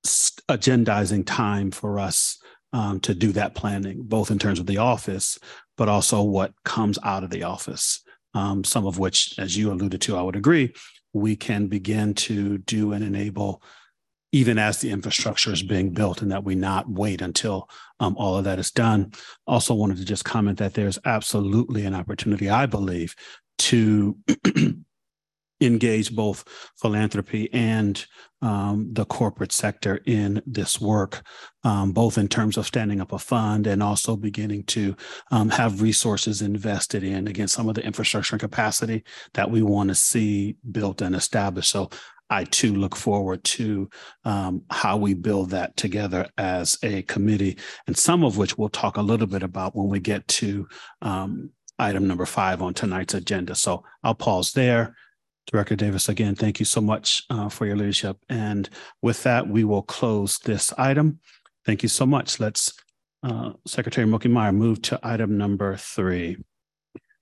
agendizing time for us um, to do that planning, both in terms of the office, but also what comes out of the office. Um, some of which, as you alluded to, I would agree, we can begin to do and enable even as the infrastructure is being built and that we not wait until um, all of that is done. Also wanted to just comment that there's absolutely an opportunity, I believe, to engage both philanthropy and um, the corporate sector in this work, um, both in terms of standing up a fund and also beginning to um, have resources invested in, again, some of the infrastructure and capacity that we want to see built and established. So I too look forward to um, how we build that together as a committee, and some of which we'll talk a little bit about when we get to um, item number five on tonight's agenda. So I'll pause there. Director Davis, again, thank you so much uh, for your leadership. And with that, we will close this item. Thank you so much. Let's, uh, Secretary Moki Meyer, move to item number three.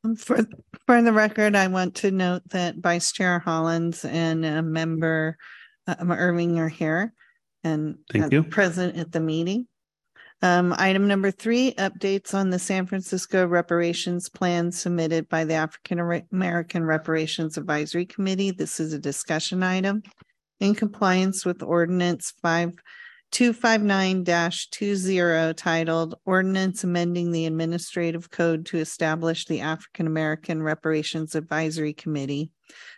Um, For, for the record, I want to note that Vice Chair Hollins and a member uh, Irving are here and Thank you. present at the meeting. Um, item number three, updates on the San Francisco reparations plan submitted by the African American Reparations Advisory Committee. This is a discussion item in compliance with ordinance five two five nine two zero titled Ordinance Amending the Administrative Code to Establish the African American Reparations Advisory Committee.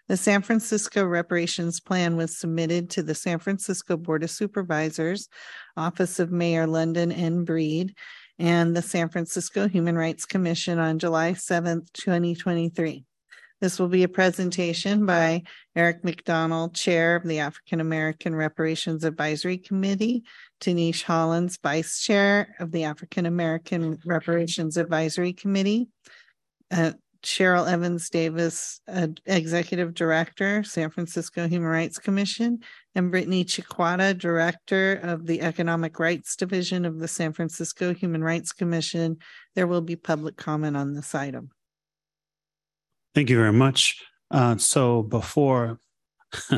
The San Francisco Reparations Plan was submitted to the San Francisco Board of Supervisors, Office of Mayor London N. Breed, and the San Francisco Human Rights Commission on July seventh, twenty twenty-three. This will be a presentation by Eric McDonald, Chair of the African American Reparations Advisory Committee, Tinisch Hollins, Vice Chair of the African American Reparations Advisory Committee, uh, Sheryl Evans Davis, uh, Executive Director, San Francisco Human Rights Commission, and Brittni Chicuata, Director of the Economic Rights Division of the San Francisco Human Rights Commission. There will be public comment on this item. Thank you very much. Uh, so before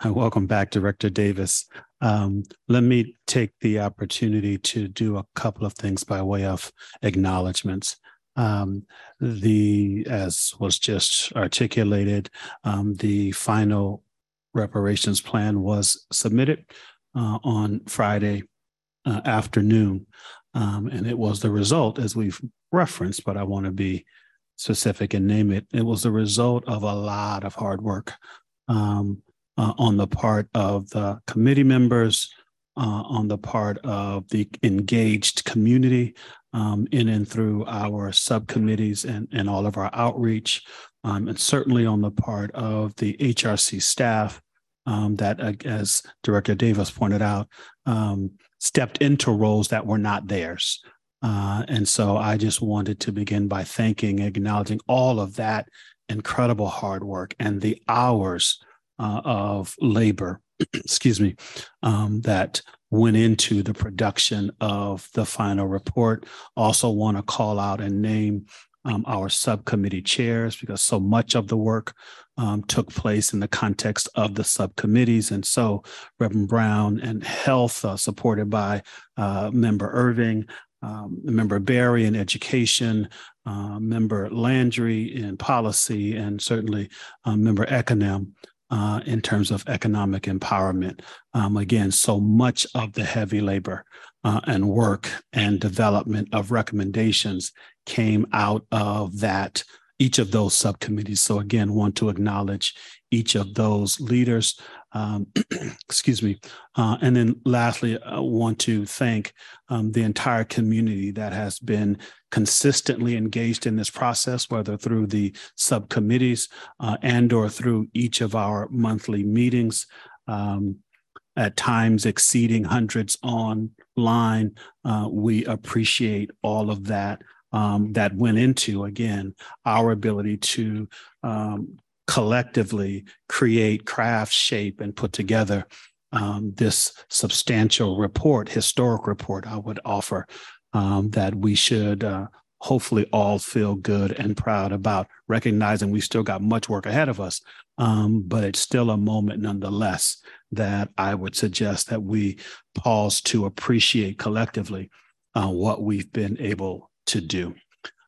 I welcome back Director Davis, um, let me take the opportunity to do a couple of things by way of acknowledgments. Um, the, as was just articulated, um, the final reparations plan was submitted uh, on Friday uh, afternoon. Um, and it was the result, as we've referenced, but I want to be specific and name it. It was the result of a lot of hard work um, uh, on the part of the committee members, uh, on the part of the engaged community, um, in and through our subcommittees and, and all of our outreach, um, and certainly on the part of the HRC staff um, that, uh, as Director Davis pointed out, um, stepped into roles that were not theirs. Uh, and so I just wanted to begin by thanking, acknowledging all of that incredible hard work and the hours uh, of labor, excuse me, um, that went into the production of the final report. Also, want to call out and name um, our subcommittee chairs because so much of the work um, took place in the context of the subcommittees. And so, Reverend Brown and Health, uh, supported by uh, Member Irving, um, Member Berry in Education, uh, Member Landry in Policy, and certainly uh, Member Ekanem uh, in terms of economic empowerment. Um, again, so much of the heavy labor uh, and work and development of recommendations came out of that each of those subcommittees. So again, want to acknowledge each of those leaders. Um, excuse me. Uh, and then lastly, I want to thank um, the entire community that has been consistently engaged in this process, whether through the subcommittees uh, and or through each of our monthly meetings. Um, at times exceeding hundreds online. Uh, we appreciate all of that um, that went into, again, our ability to um, collectively create, craft, shape, and put together um, this substantial report, historic report, I would offer um, that we should uh, hopefully all feel good and proud about, recognizing we still got much work ahead of us. Um, but it's still a moment nonetheless that I would suggest that we pause to appreciate collectively uh, what we've been able to do.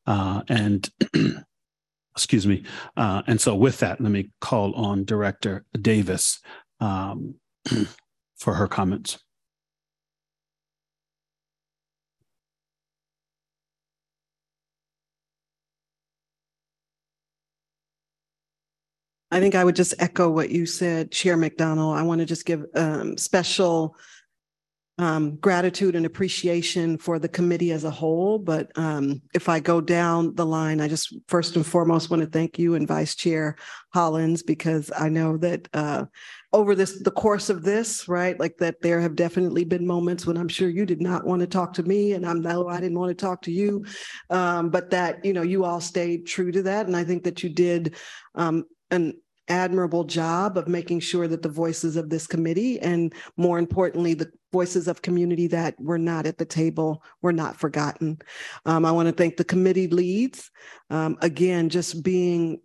Uh, and excuse me. Uh, and so, with that, let me call on Director Davis um, for her comments. I think I would just echo what you said, Chair McDonald. I want to just give um, special um, gratitude and appreciation for the committee as a whole. But um, if I go down the line, I just first and foremost want to thank you and Vice Chair Hollins because I know that uh, over this the course of this, right, like that there have definitely been moments when I'm sure you did not want to talk to me, and I'm no, I didn't want to talk to you, um, but that you know you all stayed true to that, and I think that you did um, an admirable job of making sure that the voices of this committee and more importantly the voices of community that were not at the table were not forgotten. Um, i want to thank the committee leads um, again just being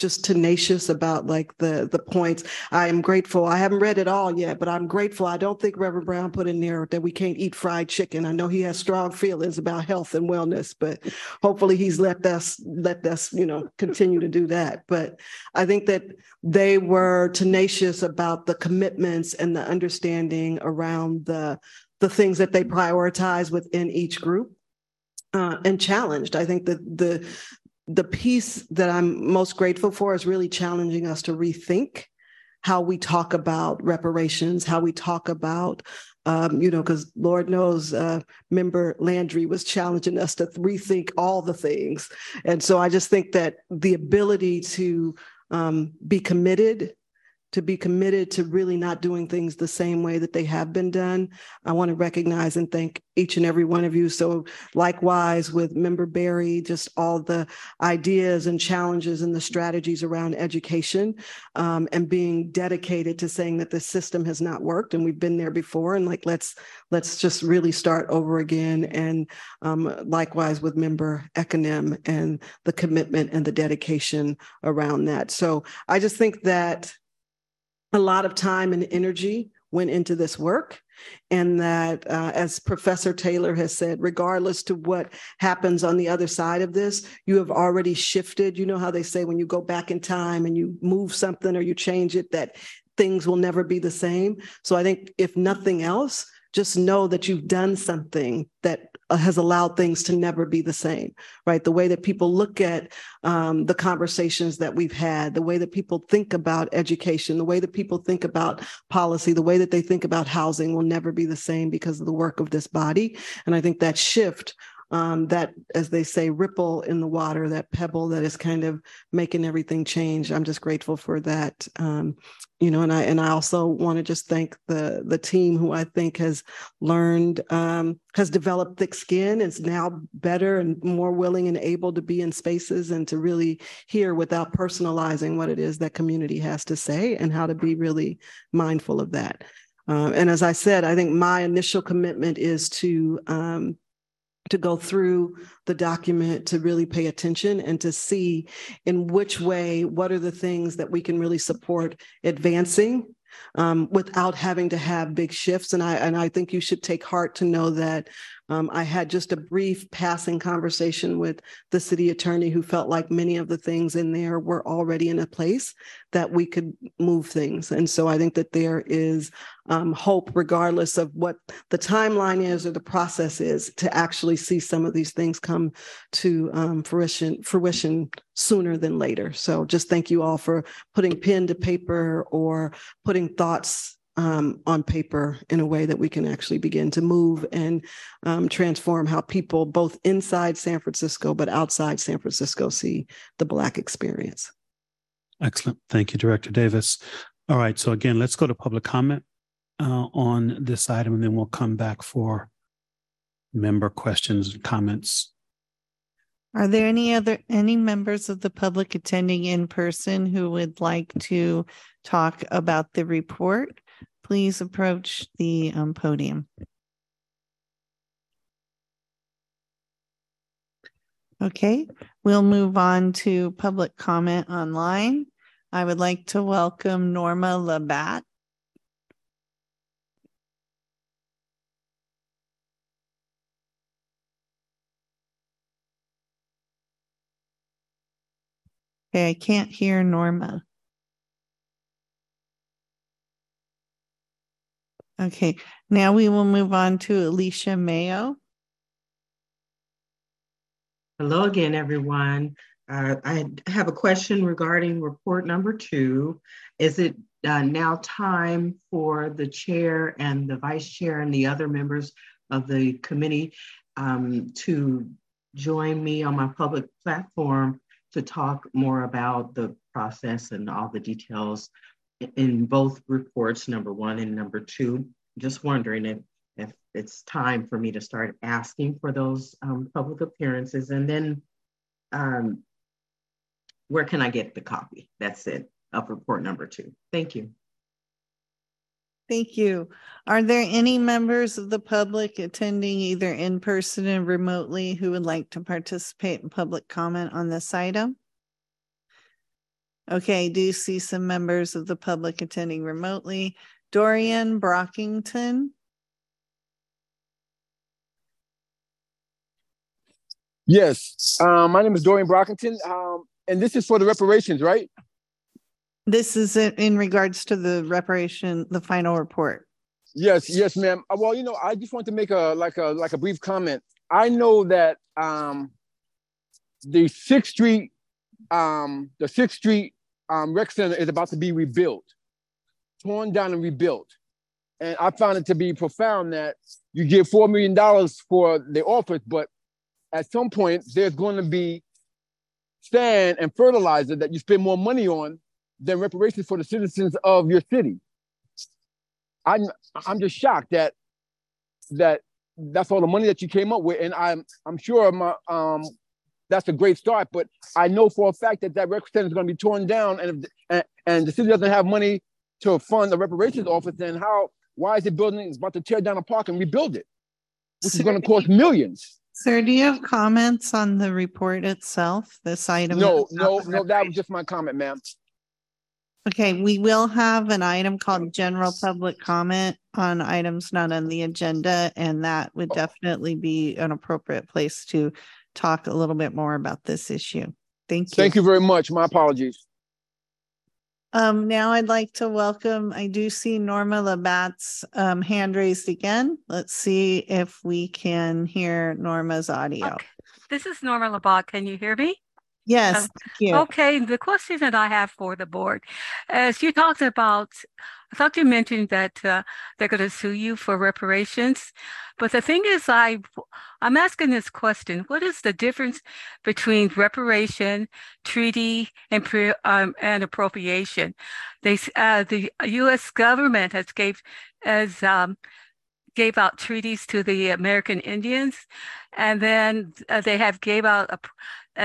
just tenacious about like the the points. I am grateful. I haven't read it all yet, but I'm grateful. I don't think Reverend Brown put in there that we can't eat fried chicken. I know he has strong feelings about health and wellness, but hopefully he's let us let us, you know, continue to do that. But I think that they were tenacious about the commitments and the understanding around the the things that they prioritize within each group. Uh, and challenged. I think that the the piece that I'm most grateful for is really challenging us to rethink how we talk about reparations, how we talk about, um, you know, because Lord knows, uh, member Landry was challenging us to rethink all the things. And so I just think that the ability to um, be committed to be committed to really not doing things the same way that they have been done. I want to recognize and thank each and every one of you. So likewise with member Berry, just all the ideas and challenges and the strategies around education um, and being dedicated to saying that the system has not worked and we've been there before and like let's let's just really start over again. And um, likewise with member Ekanem and the commitment and the dedication around that. So I just think that a lot of time and energy went into this work. And that uh, as professor taylor has said regardless to what happens on the other side of this you have already shifted. You know how they say when you go back in time and you move something or you change it that things will never be the same. So i think if nothing else just know that you've done something that has allowed things to never be the same, right? The way that people look at um, the conversations that we've had, the way that people think about education, the way that people think about policy, the way that they think about housing will never be the same because of the work of this body. And I think that shift um, that, as they say, ripple in the water, that pebble that is kind of making everything change. I'm just grateful for that. Um, you know, and I and I also want to just thank the the team who I think has learned, um, has developed thick skin, is now better and more willing and able to be in spaces and to really hear without personalizing what it is that community has to say and how to be really mindful of that. Uh, and as I said, I think my initial commitment is to um, to go through the document to really pay attention and to see in which way what are the things that we can really support advancing um, without having to have big shifts. And i and i think you should take heart to know that um, I had just a brief passing conversation with the city attorney who felt like many of the things in there were already in a place that we could move things. And so I think that there is um, hope, regardless of what the timeline is or the process is, to actually see some of these things come to um, fruition, fruition sooner than later. So just thank you all for putting pen to paper or putting thoughts um, on paper in a way that we can actually begin to move and um, transform how people both inside San Francisco but outside San Francisco see the Black experience. Excellent. Thank you, Director Davis. All right. So again, let's go to public comment uh, on this item, and then we'll come back for member questions and comments. Are there any other any members of the public attending in person who would like to talk about the report? Please approach the um, podium. Okay, we'll move on to public comment online. I would like to welcome Norma Labatt. Okay, I can't hear Norma. Okay, now we will move on to Alicia Mayo. Hello again, everyone. Uh, I have a question regarding report number two. Is it uh, now time for the chair and the vice chair and the other members of the committee um, to join me on my public platform to talk more about the process and all the details in both reports, number one and number two. Just wondering if, if it's time for me to start asking for those um, public appearances and then um, where can I get the copy? That's it of report number two. Thank you. Thank you. Are there any members of the public attending either in person and remotely who would like to participate in public comment on this item? Okay, do you see some members of the public attending remotely? Dorian Brockington. Yes, um, my name is Dorian Brockington, um, and this is for the reparations, right? This is in- in regards to the reparation, the final report. Yes, yes, ma'am. Uh, Well, you know, I just want to make a like a like a brief comment. I know that um, the Sixth Street, um, the Sixth Street um, rec center is about to be rebuilt, torn down and rebuilt. And I found it to be profound that you get four million dollars for the office, but at some point there's going to be sand and fertilizer that you spend more money on than reparations for the citizens of your city. I'm I'm just shocked that that that's all the money that you came up with, and I'm I'm sure my um that's a great start, but I know for a fact that that rec center is going to be torn down, and if, and, and the city doesn't have money to fund the reparations office, then how? Why is it building? It's about to tear down a park and rebuild it, which is going to cost millions. Sir, do you have comments on the report itself, this item? No, no, no. That was just my comment, ma'am. Okay, we will have an item called general public comment on items not on the agenda, and that would oh. definitely be an appropriate place to talk a little bit more about this issue. Thank you. Thank you very much. My apologies. Um, now I'd like to welcome, I do see Norma Labatt's um hand raised again. Let's see if we can hear Norma's audio. This is Norma Labat. Can you hear me? Yes, Uh, thank you. Okay, the question that I have for the board, as you talked about, I thought you mentioned that uh, they're going to sue you for reparations, but the thing is, I I'm asking this question: What is the difference between reparation, treaty, and pre, um, and appropriation? They uh, the U.S. government has gave as um, gave out treaties to the American Indians, and then uh, they have gave out a,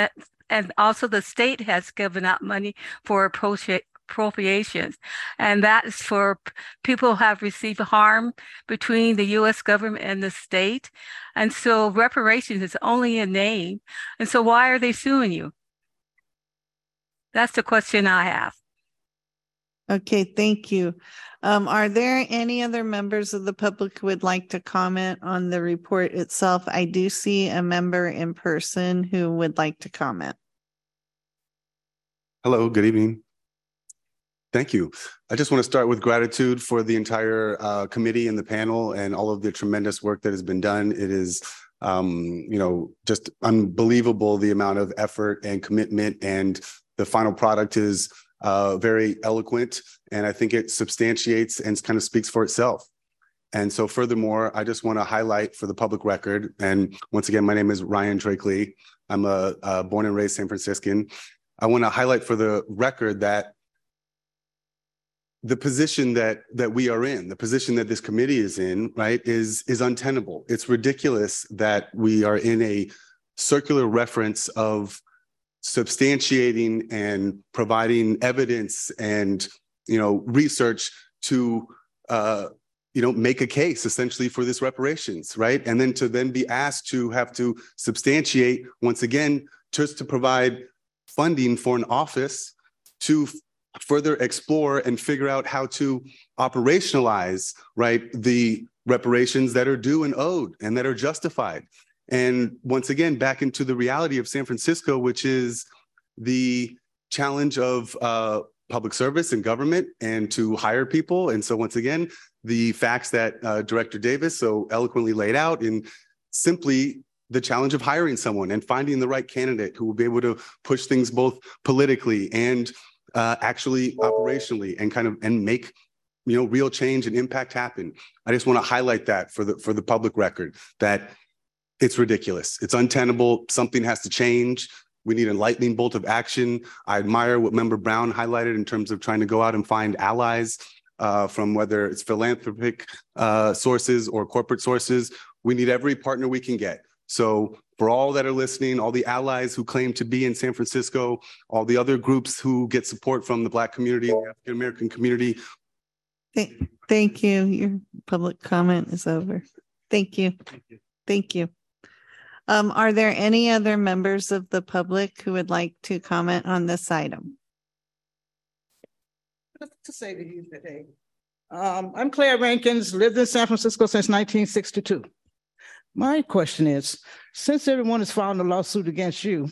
uh, and also the state has given out money for appropriations, and that is for people who have received harm between the U.S. government and the state, and so reparations is only a name, and so why are they suing you? That's the question I have. Okay, thank you. Um, are there any other members of the public who would like to comment on the report itself? I do see a member in person who would like to comment. Hello, good evening. Thank you. I just want to start with gratitude for the entire uh, committee and the panel and all of the tremendous work that has been done. It is, um, you know, just unbelievable the amount of effort and commitment, and the final product is uh, very eloquent, and I think it substantiates and kind of speaks for itself. And so, furthermore, I just want to highlight for the public record, and once again, my name is Ryan Drake Lee. I'm a, a born and raised San Franciscan. I want to highlight for the record that the position that that we are in, the position that this committee is in, right, is is untenable. It's ridiculous that we are in a circular reference of substantiating and providing evidence and you know research to uh, you know make a case essentially for this reparations, right? And then to then be asked to have to substantiate once again just to provide funding for an office to further explore and figure out how to operationalize right the reparations that are due and owed and that are justified and once again back into the reality of san francisco which is the challenge of uh, public service and government and to hire people and so once again the facts that uh, director davis so eloquently laid out in simply the challenge of hiring someone and finding the right candidate who will be able to push things both politically and uh, actually operationally and kind of and make you know real change and impact happen. I just want to highlight that for the for the public record that it's ridiculous. It's untenable. Something has to change. We need a lightning bolt of action. I admire what Member Brown highlighted in terms of trying to go out and find allies uh, from whether it's philanthropic uh, sources or corporate sources. We need every partner we can get. So for all that are listening, all the allies who claim to be in San Francisco, all the other groups who get support from the Black community, the African American community. Thank, thank you. Your public comment is over. Thank you. Thank you. Um, are there any other members of the public who would like to comment on this item? to say to you today. Um, I'm Claire Rankins, lived in San Francisco since 1962. My question is, since everyone is filing a lawsuit against you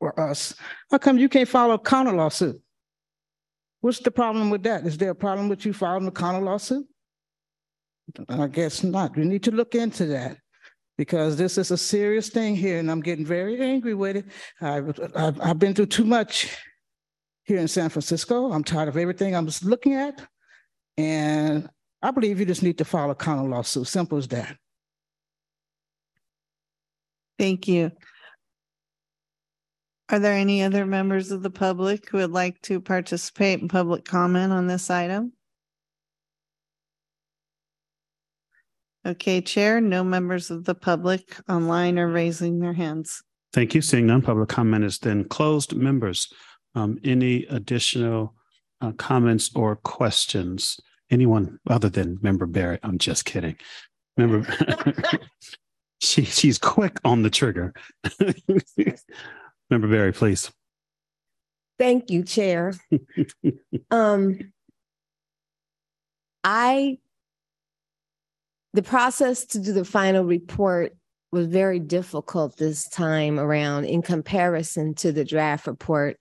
or us, how come you can't file a counter lawsuit? What's the problem with that? Is there a problem with you filing a counter lawsuit? I guess not. We need to look into that because this is a serious thing here and I'm getting very angry with it. I've, I've, I've been through too much here in San Francisco. I'm tired of everything I'm looking at. And I believe you just need to file a counter lawsuit. Simple as that. Thank you. Are there any other members of the public who would like to participate in public comment on this item? Okay, Chair, no members of the public online are raising their hands. Thank you. Seeing none, public comment is then closed. Members, um, any additional uh, comments or questions? Anyone other than Member Barrett? I'm just kidding. Member, she she's quick on the trigger. Member Berry, please. Thank you, Chair. um, I the process to do the final report was very difficult this time around in comparison to the draft report.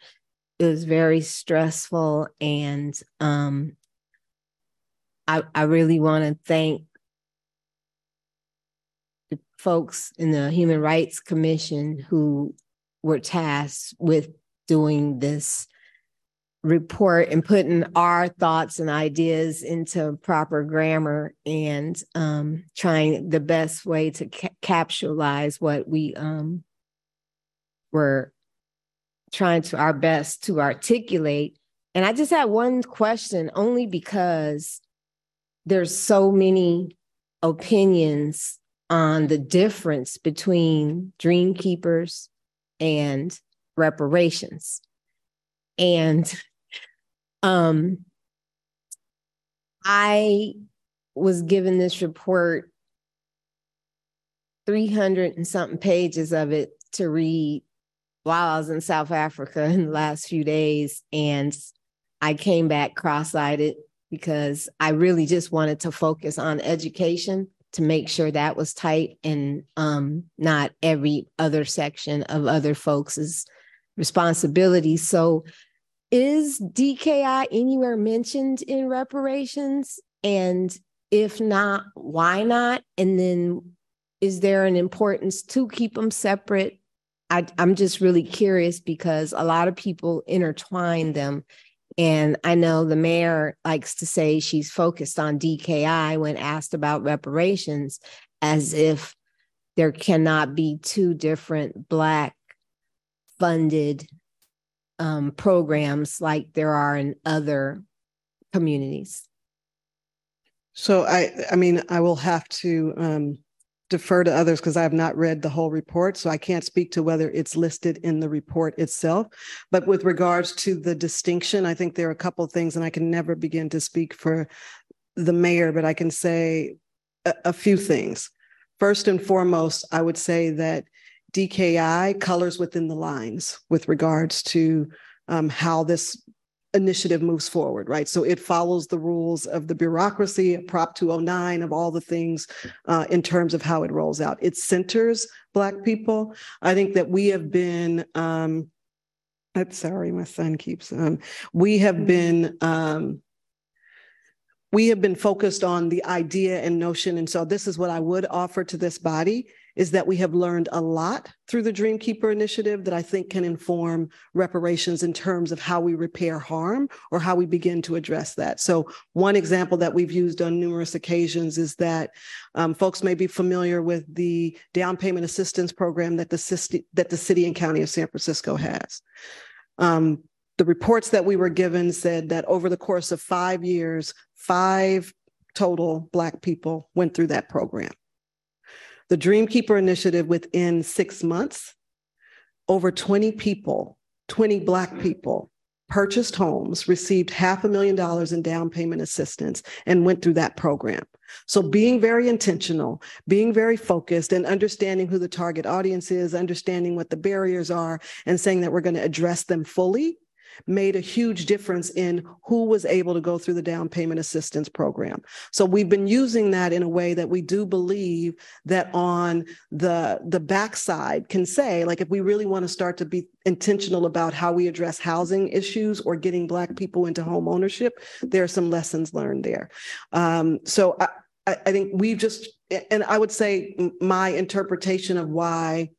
It was very stressful and um, I, I really want to thank the folks in the Human Rights Commission who were tasked with doing this report and putting our thoughts and ideas into proper grammar and um, trying the best way to ca- what we um, were trying to our best to articulate. And I just had one question only because there's so many opinions on the difference between dream keepers and reparations. And um I was given this report 300 and something pages of it to read while I was in South Africa in the last few days. And I came back cross eyed because I really just wanted to focus on education to make sure that was tight and um, not every other section of other folks' responsibility. So, is DKI anywhere mentioned in reparations? And if not, why not? And then, is there an importance to keep them separate? I, I'm just really curious because a lot of people intertwine them. And I know the mayor likes to say she's focused on DKI when asked about reparations, as if there cannot be two different Black funded um, programs like there are in other communities. So I, I mean, I will have to um, defer to others because I have not read the whole report, so I can't speak to whether it's listed in the report itself. But with regards to the distinction, I think there are a couple of things, and I can never begin to speak for the mayor, but I can say a, a few things. First and foremost, I would say that DKI colors within the lines with regards to um, how this initiative moves forward, right? So it follows the rules of the bureaucracy, Prop 209, of all the things uh, in terms of how it rolls out. It centers Black people. I think that we have been, um, I'm sorry, my son keeps, um, we have been, um, we have been focused on the idea and notion. And so this is what I would offer to this body is that we have learned a lot through the Dreamkeeper initiative that I think can inform reparations in terms of how we repair harm or how we begin to address that. So one example that we've used on numerous occasions is that um, folks may be familiar with the down payment assistance program that the, city, that the city and county of San Francisco has. Um, the reports that we were given said that over the course of five years, five total Black people went through that program. The Dreamkeeper Initiative, within six months, over 20 people, 20 Black mm. people, purchased homes, received half a million dollars in down payment assistance, and went through that program. So, being very intentional, being very focused, and understanding who the target audience is, understanding what the barriers are, and saying that we're going to address them fully made a huge difference in who was able to go through the down payment assistance program. So we've been using that in a way that we do believe that on the the backside can say like if we really want to start to be intentional about how we address housing issues or getting black people into home ownership, there are some lessons learned there. Um, so I, I think we've just and I would say my interpretation of why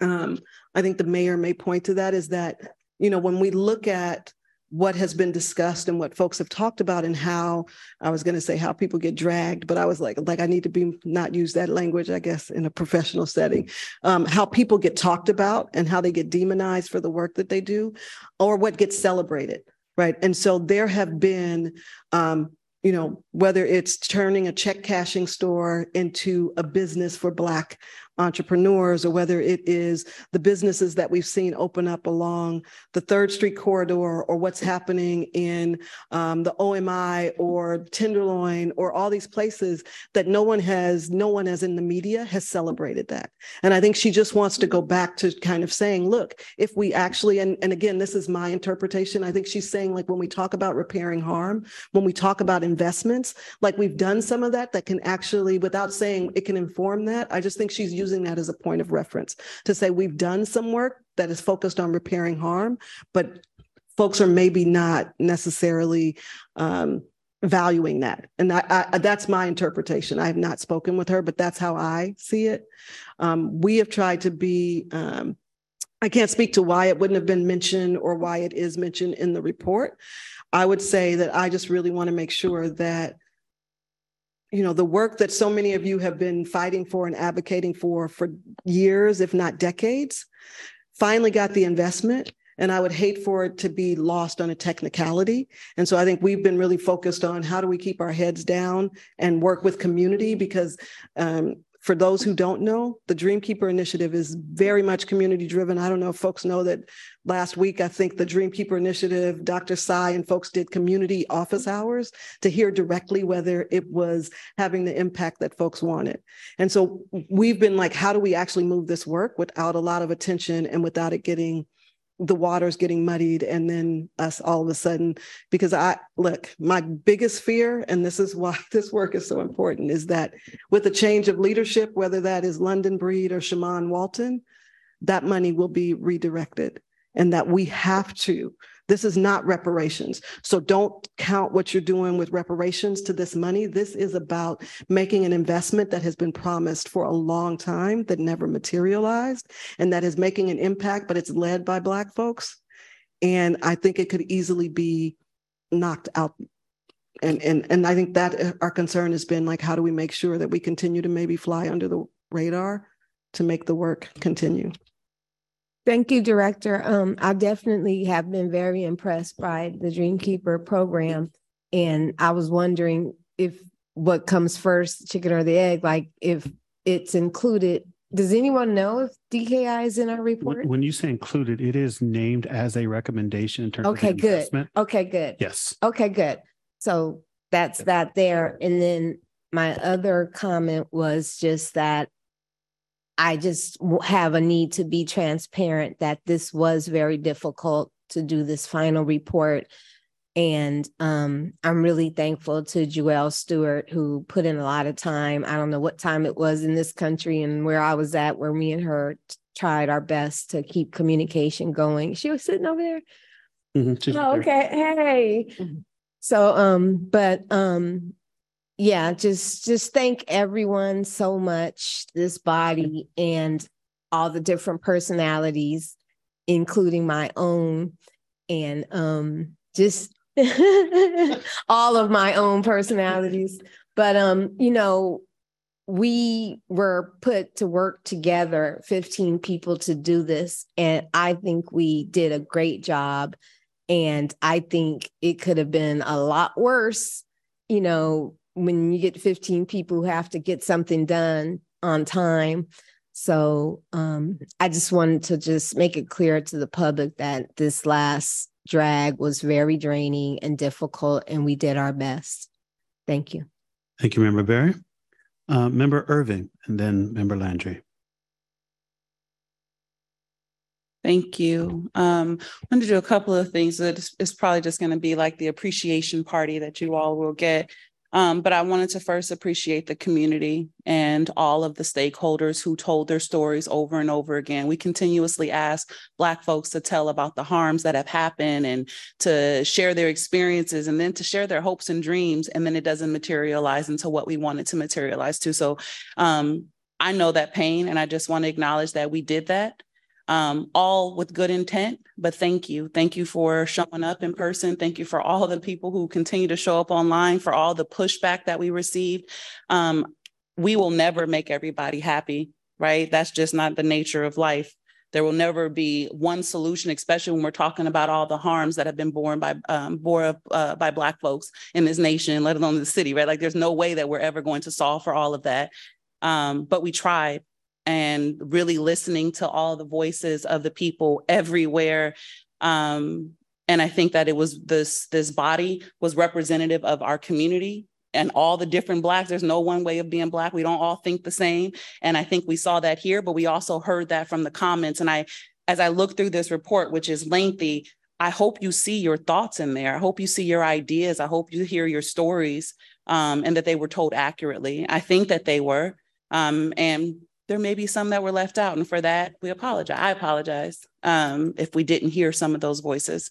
um, I think the mayor may point to that is that you know, when we look at what has been discussed and what folks have talked about and how I was going to say how people get dragged, but I was like, like I need to be not use that language, I guess, in a professional setting. Um, how people get talked about and how they get demonized for the work that they do, or what gets celebrated, right? And so there have been um, you know, whether it's turning a check cashing store into a business for Black entrepreneurs or whether it is the businesses that we've seen open up along the Third Street corridor or what's happening in um, the OMI or Tenderloin or all these places that no one has, no one as in the media has celebrated that. And I think she just wants to go back to kind of saying, look, if we actually, and, and again, this is my interpretation, I think she's saying like when we talk about repairing harm, when we talk about investments, like we've done some of that that can actually, without saying it can inform that, I just think she's using using that as a point of reference to say we've done some work that is focused on repairing harm, but folks are maybe not necessarily um, valuing that. And I, I, that's my interpretation. I have not spoken with her, but that's how I see it. Um, we have tried to be, um, I can't speak to why it wouldn't have been mentioned or why it is mentioned in the report. I would say that I just really want to make sure that you know the work that so many of you have been fighting for and advocating for for years if not decades finally got the investment and i would hate for it to be lost on a technicality and so i think we've been really focused on how do we keep our heads down and work with community because um, for those who don't know, the Dreamkeeper Initiative is very much community driven. I don't know if folks know that last week, I think the Dreamkeeper Initiative, Dr. Sai and folks did community office hours to hear directly whether it was having the impact that folks wanted. And so we've been like, how do we actually move this work without a lot of attention and without it getting the water's getting muddied and then us all of a sudden because i look my biggest fear and this is why this work is so important is that with a change of leadership whether that is london breed or shamann walton that money will be redirected and that we have to this is not reparations. So don't count what you're doing with reparations to this money. This is about making an investment that has been promised for a long time that never materialized and that is making an impact, but it's led by Black folks. And I think it could easily be knocked out. And, and, and I think that uh, our concern has been like, how do we make sure that we continue to maybe fly under the radar to make the work continue? Thank you, Director. Um, I definitely have been very impressed by the Dreamkeeper program. And I was wondering if what comes first, chicken or the egg, like if it's included. Does anyone know if DKI is in our report? When you say included, it is named as a recommendation in terms okay, of good. investment. Okay, good. Yes. Okay, good. So that's that there. And then my other comment was just that I just have a need to be transparent that this was very difficult to do this final report. And um, I'm really thankful to Joelle Stewart, who put in a lot of time. I don't know what time it was in this country and where I was at, where me and her tried our best to keep communication going. She was sitting over there. Mm-hmm. Oh, okay. Hey. So, um, but um, yeah, just just thank everyone so much, this body and all the different personalities, including my own, and um just all of my own personalities. But um, you know, we were put to work together, 15 people to do this. And I think we did a great job. And I think it could have been a lot worse, you know, when you get 15 people who have to get something done on time. So um, I just wanted to just make it clear to the public that this last drag was very draining and difficult, and we did our best. Thank you. Thank you, Member Berry. Uh, Member Irving, and then Member Landry. Thank you. Um, I'm going to do a couple of things. It's, it's probably just going to be like the appreciation party that you all will get um, but I wanted to first appreciate the community and all of the stakeholders who told their stories over and over again. We continuously ask Black folks to tell about the harms that have happened and to share their experiences and then to share their hopes and dreams. And then it doesn't materialize into what we wanted to materialize to. So um, I know that pain, and I just want to acknowledge that we did that um, all with good intent. But thank you. Thank you for showing up in person. Thank you for all the people who continue to show up online, for all the pushback that we received. Um, we will never make everybody happy, right? That's just not the nature of life. There will never be one solution, especially when we're talking about all the harms that have been borne by um, bore uh, by Black folks in this nation, let alone the city, right? Like, there's no way that we're ever going to solve for all of that. Um, but we tried, and really listening to all the voices of the people everywhere. Um, and I think that it was this this body was representative of our community and all the different blacks. There's no one way of being black. We don't all think the same. And I think we saw that here, but we also heard that from the comments. And I, as I look through this report, which is lengthy, I hope you see your thoughts in there. I hope you see your ideas. I hope you hear your stories um, and that they were told accurately. I think that they were. Um, and there may be some that were left out. And for that, we apologize. I apologize um, if we didn't hear some of those voices.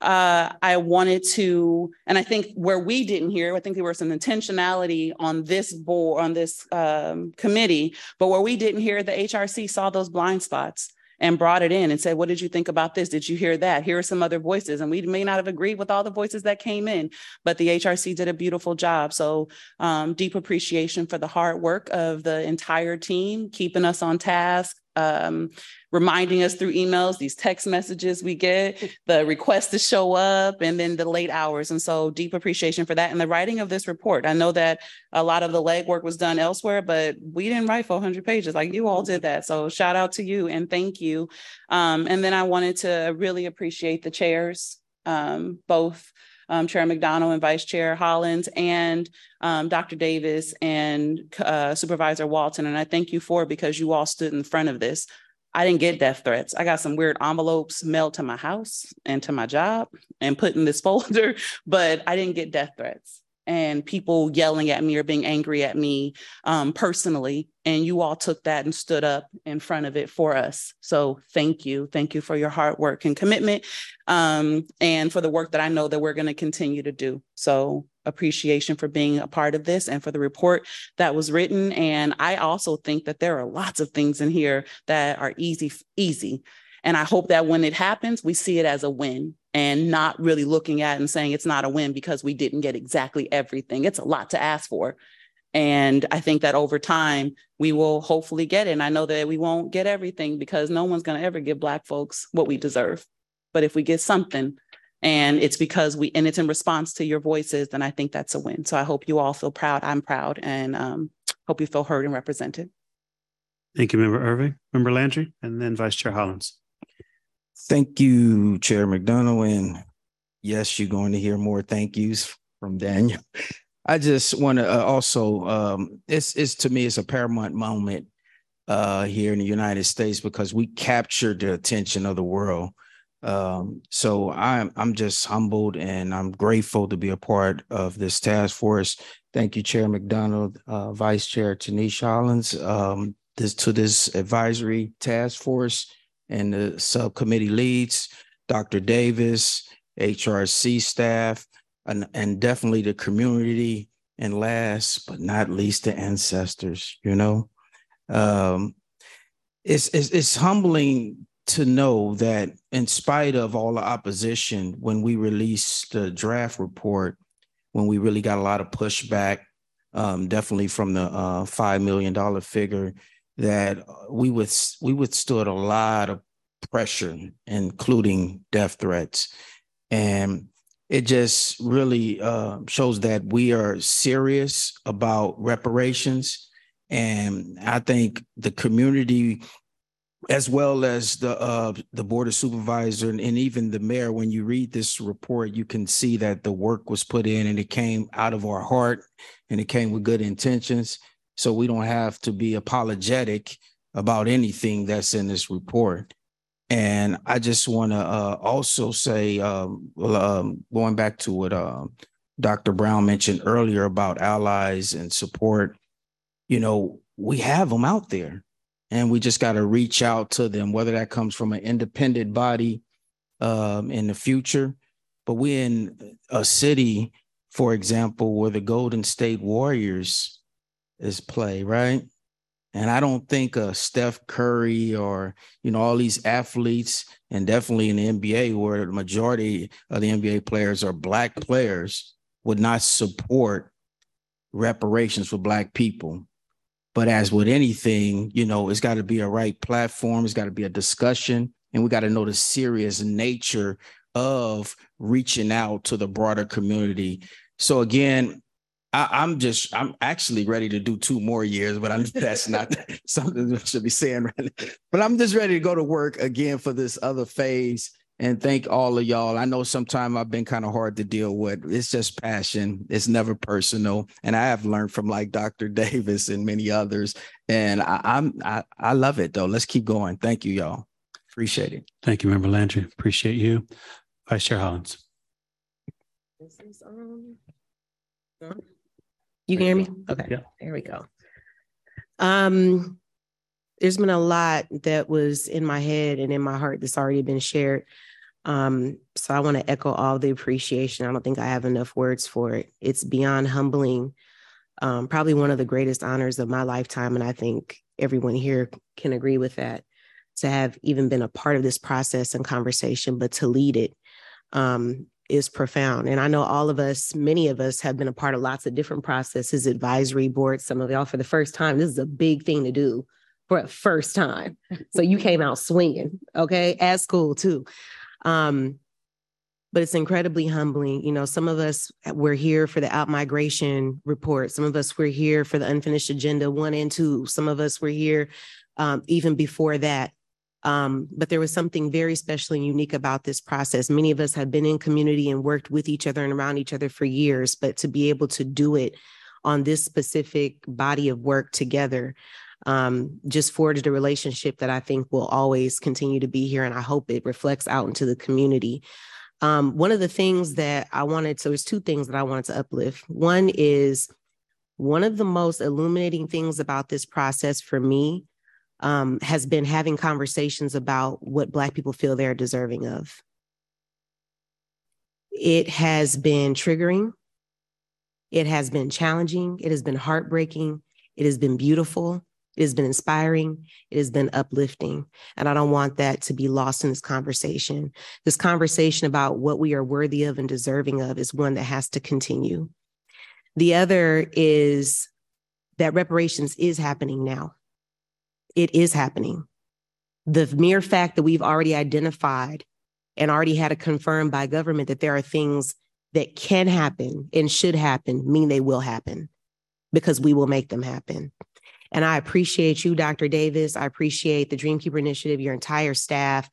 Uh, I wanted to, and I think where we didn't hear, I think there was some intentionality on this board, on this um, committee, but where we didn't hear, the HRC saw those blind spots and brought it in and said, What did you think about this? Did you hear that? Here are some other voices. And we may not have agreed with all the voices that came in, but the HRC did a beautiful job. So, um, deep appreciation for the hard work of the entire team, keeping us on task, um, reminding us through emails, these text messages we get, the request to show up, and then the late hours. And so, deep appreciation for that. And the writing of this report. I know that a lot of the legwork was done elsewhere, but we didn't write 400 pages like you all did that. So, shout out to you and thank you. Um, and then I wanted to really appreciate the chairs, um, both. Um, Chair McDonnell and Vice Chair Hollins and um, Dr. Davis and uh, Supervisor Walton. And I thank you for because you all stood in front of this. I didn't get death threats. I got some weird envelopes mailed to my house and to my job and put in this folder, but I didn't get death threats and people yelling at me or being angry at me um, personally. And you all took that and stood up in front of it for us. So thank you. Thank you for your hard work and commitment um, and for the work that I know that we're going to continue to do. So appreciation for being a part of this and for the report that was written. And I also think that there are lots of things in here that are easy, easy. And I hope that when it happens, we see it as a win and not really looking at and saying it's not a win because we didn't get exactly everything. It's a lot to ask for. And I think that over time, we will hopefully get it. And I know that we won't get everything because no one's going to ever give Black folks what we deserve. But if we get something, and it's because we and it's in response to your voices then i think that's a win so i hope you all feel proud i'm proud and um, hope you feel heard and represented thank you member irving member landry and then vice chair hollins thank you chair mcdonnell and yes you're going to hear more thank yous from daniel. I just want to uh, also um, it's, it's to me it's a paramount moment uh, here in the united states because we captured the attention of the world. Um, so I'm I'm just humbled and I'm grateful to be a part of this task force. Thank you, Chair McDonnell, uh, Vice Chair Tinisch Hollins, um, this to this advisory task force and the subcommittee leads, Dr. Davis, HRC staff, and, and definitely the community And last but not least, the ancestors, you know. Um, it's, it's, it's humbling to know that in spite of all the opposition, when we released the draft report, when we really got a lot of pushback, um, definitely from the uh, five million dollar figure, that we with we withstood a lot of pressure, including death threats, and it just really uh, shows that we are serious about reparations. And I think the community as well as the uh, the board of supervisor and, and, even the mayor. When you read this report, you can see that the work was put in and it came out of our heart and it came with good intentions. So we don't have to be apologetic about anything that's in this report. And I just want to uh, also say, um, um, going back to what uh, Dr. Brown mentioned earlier about allies and support, you know, we have them out there and we just got to reach out to them, whether that comes from an independent body um, in the future. But we're in a city, for example, where the Golden State Warriors is play, right? And I don't think uh, Steph Curry or you know all these athletes, and definitely in the NBA, where the majority of the NBA players are black players, would not support reparations for black people. But as with anything, you know, it's got to be a right platform. It's got to be a discussion, and we got to know the serious nature of reaching out to the broader community. So again, I, am just I'm actually ready to do two more years, but I'm that's not something I should be saying right now. But I'm just ready to go to work again for this other phase and thank all of y'all. I know sometimes I've been kind of hard to deal with. It's just passion. It's never personal. And I have learned from like Dr. Davis and many others. And I, I'm I, I love it though. Let's keep going. Thank you, y'all. Appreciate it. Thank you, Member Landry. Appreciate you. Vice Chair Hollins. This is um you can hear me? Okay. Yeah. There we go. Um there's been a lot that was in my head and in my heart that's already been shared. Um, so I want to echo all the appreciation. I don't think I have enough words for it. It's beyond humbling. Um, probably one of the greatest honors of my lifetime. And I think everyone here can agree with that to have even been a part of this process and conversation, but to lead it um, is profound. And I know all of us, many of us have been a part of lots of different processes, advisory boards, some of y'all for the first time. This is a big thing to do for a first time. So you came out swinging, okay, at school too. Um, but it's incredibly humbling. You know, some of us were here for the out migration report. Some of us were here for the unfinished agenda one and two. Some of us were here um, even before that. Um, but there was something very special and unique about this process. Many of us have been in community and worked with each other and around each other for years, but to be able to do it on this specific body of work together um, just forged a relationship that I think will always continue to be here. And I hope it reflects out into the community. Um, one of the things that I wanted, so there's two things that I wanted to uplift. One is one of the most illuminating things about this process for me um, has been having conversations about what Black people feel they're deserving of. It has been triggering. It has been challenging. It has been heartbreaking. It has been beautiful. It has been inspiring. It has been uplifting. And I don't want that to be lost in this conversation. This conversation about what we are worthy of and deserving of is one that has to continue. The other is that reparations is happening now. It is happening. The mere fact that we've already identified and already had it confirmed by government that there are things that can happen and should happen mean they will happen because we will make them happen. And I appreciate you, Dr. Davis. I appreciate the Dreamkeeper Initiative, your entire staff,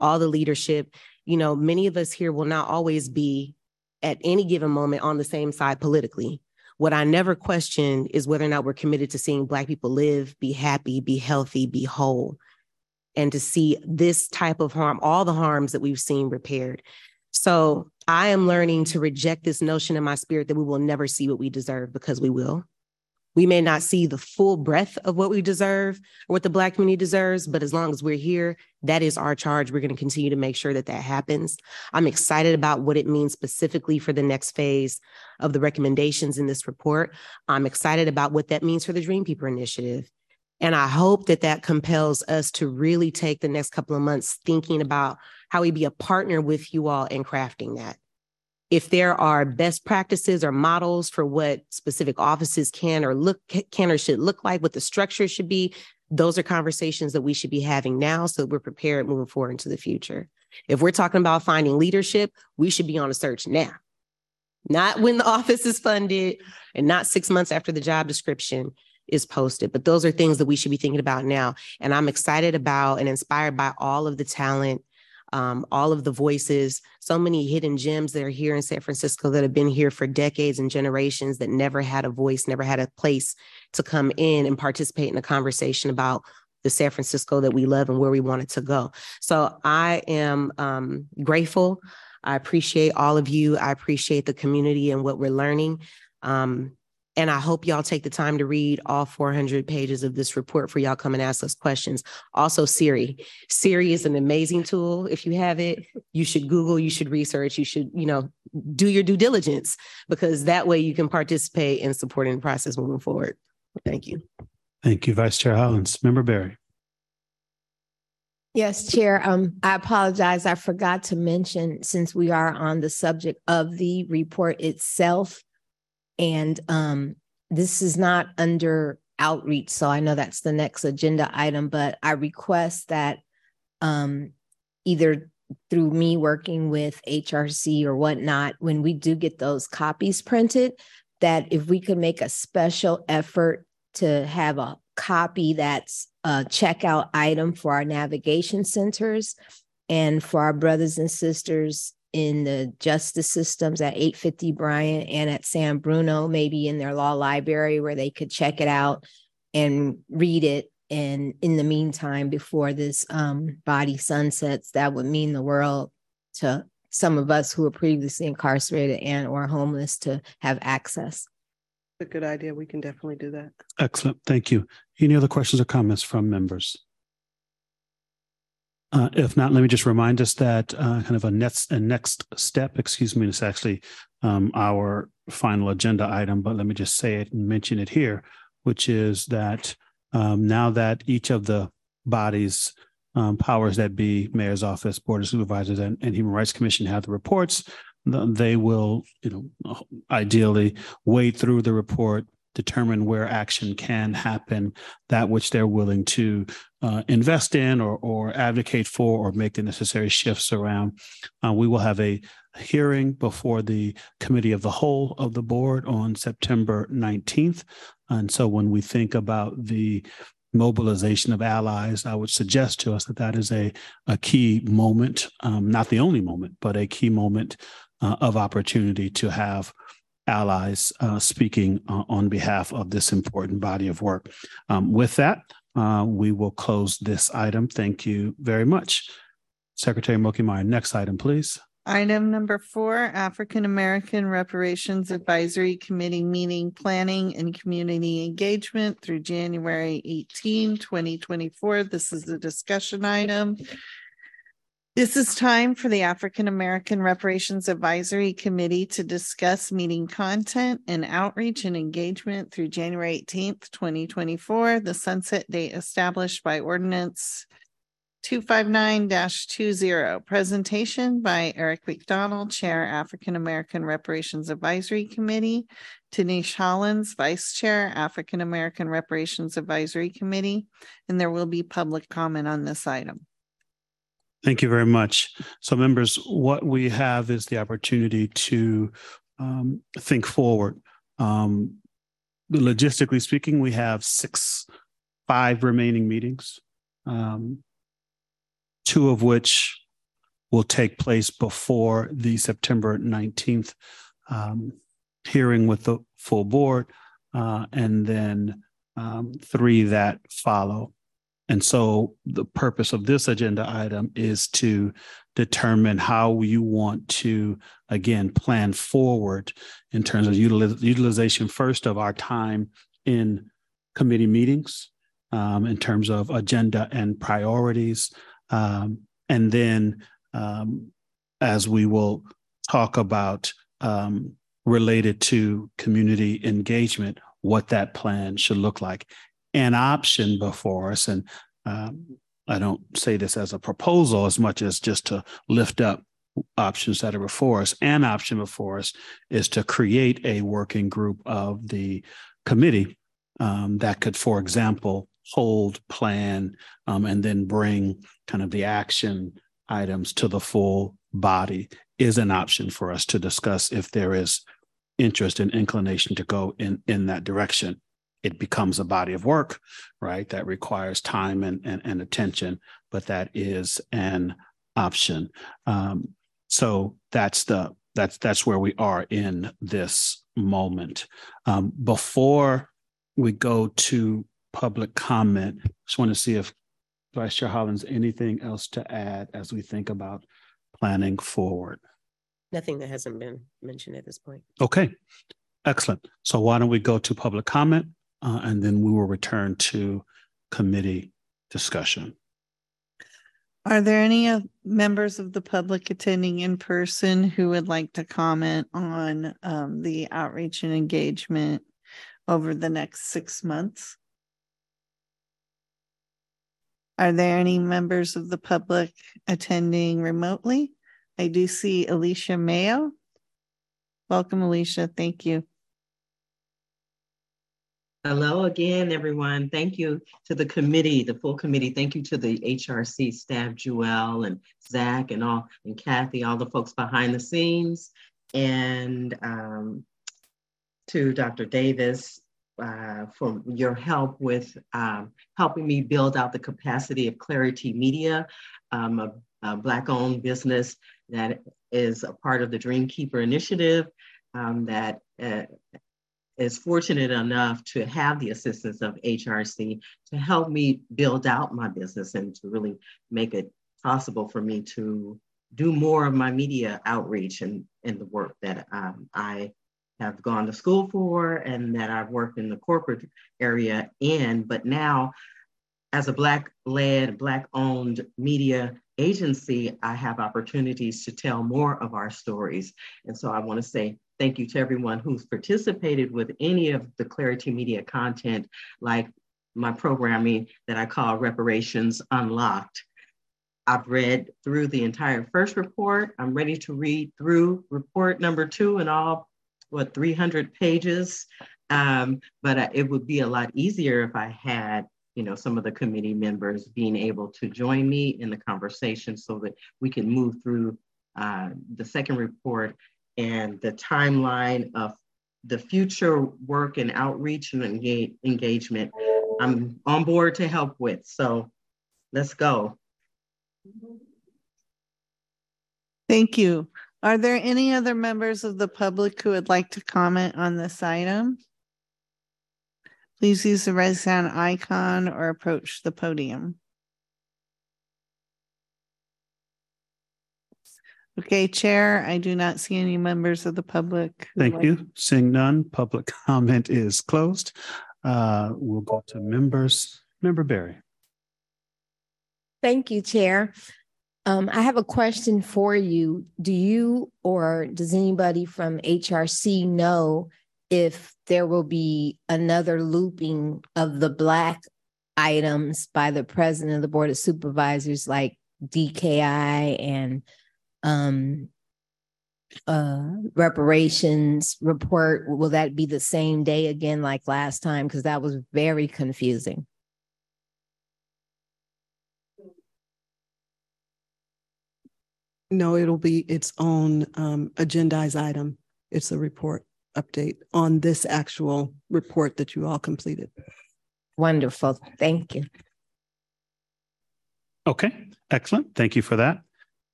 all the leadership. You know, many of us here will not always be at any given moment on the same side politically. What I never question is whether or not we're committed to seeing Black people live, be happy, be healthy, be whole, and to see this type of harm, all the harms that we've seen repaired. So I am learning to reject this notion in my spirit that we will never see what we deserve because we will We may not see the full breadth of what we deserve or what the Black community deserves, but as long as we're here, that is our charge. We're going to continue to make sure that that happens. I'm excited about what it means specifically for the next phase of the recommendations in this report. I'm excited about what that means for the Dream Keeper Initiative. And I hope that that compels us to really take the next couple of months thinking about how we be a partner with you all in crafting that if there are best practices or models for what specific offices can or look can or should look like, what the structure should be, those are conversations that we should be having now so that we're prepared moving forward into the future. If we're talking about finding leadership, we should be on a search now. Not when the office is funded and not six months after the job description is posted. But those are things that we should be thinking about now. And I'm excited about and inspired by all of the talent um, all of the voices, so many hidden gems that are here in San Francisco that have been here for decades and generations that never had a voice, never had a place to come in and participate in a conversation about the San Francisco that we love and where we want it to go. So I am um, grateful. I appreciate all of you. I appreciate the community and what we're learning. Um, and I hope y'all take the time to read all 400 pages of this report for y'all come and ask us questions. Also, Siri. Siri is an amazing tool. If you have it, you should Google, you should research, you should, you know, do your due diligence because that way you can participate in supporting the process moving forward. Thank you. Thank you, Vice Chair Hollins. Member Berry. Yes, Chair. Um, I apologize. I forgot to mention since we are on the subject of the report itself, and um, this is not under outreach, so I know that's the next agenda item, but I request that um, either through me working with HRC or whatnot, when we do get those copies printed, that if we could make a special effort to have a copy that's a checkout item for our navigation centers and for our brothers and sisters in the justice systems at 850 Bryant and at San Bruno, maybe in their law library where they could check it out and read it. And in the meantime, before this um, body sunsets, that would mean the world to some of us who were previously incarcerated and or homeless to have access. A good idea. We can definitely do that. Excellent. Thank you. Any other questions or comments from members? Uh, if not, let me just remind us that uh, kind of a next a next step, excuse me, it's actually um, our final agenda item. But let me just say it and mention it here, which is that um, now that each of the bodies, um, powers that be, mayor's office, board of supervisors, and, and human rights commission have the reports, they will, you know, ideally wade through the report, determine where action can happen, that which they're willing to uh, invest in or, or advocate for or make the necessary shifts around. Uh, we will have a hearing before the committee of the whole of the board on September 19th. And so when we think about the mobilization of allies, I would suggest to us that that is a, a key moment, um, not the only moment, but a key moment uh, of opportunity to have allies uh, speaking uh, on behalf of this important body of work. Um, with that, uh, we will close this item. Thank you very much. Secretary Moki next item, please. Item number four, African American Reparations Advisory Committee meeting planning and community engagement through January 18, 2024. This is a discussion item. This is time for the African American Reparations Advisory Committee to discuss meeting content and outreach and engagement through January 18th, 2024, the sunset date established by Ordinance 259-20. Presentation by Eric McDonnell, Chair, African American Reparations Advisory Committee, Tinisch Hollins, Vice Chair, African American Reparations Advisory Committee, and there will be public comment on this item. Thank you very much. So, members, what we have is the opportunity to um, think forward. Um, logistically speaking, we have six, five remaining meetings, um, two of which will take place before the September 19th um, hearing with the full board, uh, and then um, three that follow. And so the purpose of this agenda item is to determine how you want to, again, plan forward in terms of utiliz- utilization first of our time in committee meetings um, in terms of agenda and priorities. Um, and then um, as we will talk about um, related to community engagement, what that plan should look like. An option before us, and um, I don't say this as a proposal as much as just to lift up options that are before us. An option before us is to create a working group of the committee um, that could, for example, hold, plan, um, and then bring kind of the action items to the full body is an option for us to discuss if there is interest and inclination to go in in that direction it becomes a body of work right that requires time and and, and attention but that is an option um, so that's the that's that's where we are in this moment um, before we go to public comment just want to see if vice chair hollins anything else to add as we think about planning forward Nothing that hasn't been mentioned at this point. Okay, excellent. So why don't we go to public comment uh, and then we will return to committee discussion. Are there any of members of the public attending in person who would like to comment on um, the outreach and engagement over the next six months? Are there any members of the public attending remotely? I do see Alicia Mayo. Welcome, Alicia. Thank you. Hello again, everyone. Thank you to the committee, the full committee. Thank you to the HRC staff, Joelle and Zach and all, and Kathy, all the folks behind the scenes, and um, to Dr. Davis uh, for your help with um, helping me build out the capacity of Clarity Media, um, a, a Black-owned business that is a part of the Dreamkeeper Initiative um, that uh, is fortunate enough to have the assistance of HRC to help me build out my business and to really make it possible for me to do more of my media outreach and, and the work that um, I have gone to school for and that I've worked in the corporate area in. But now, as a Black led, Black owned media agency, I have opportunities to tell more of our stories. And so I want to say thank you to everyone who's participated with any of the Clarity Media content, like my programming that I call Reparations Unlocked. I've read through the entire first report. I'm ready to read through report number two and all, what, 300 pages. Um, but uh, it would be a lot easier if I had you know, some of the committee members being able to join me in the conversation so that we can move through uh, the second report and the timeline of the future work and outreach and engage, engagement. I'm on board to help with. So let's go. Thank you. Are there any other members of the public who would like to comment on this item? Please use the raise hand icon or approach the podium. Okay, Chair, I do not see any members of the public. Thank you. Seeing none, public comment is closed. Uh, we'll go to members. Member Berry. Thank you, Chair. Um, I have a question for you. Do you or does anybody from HRC know if there will be another looping of the Black items by the president of the Board of Supervisors, like DKI and um, uh, reparations report. Will that be the same day again, like last time? Because that was very confusing. No, it'll be its own um, agendized item. It's a report update on this actual report that you all completed. Wonderful. Thank you. Okay, excellent. Thank you for that.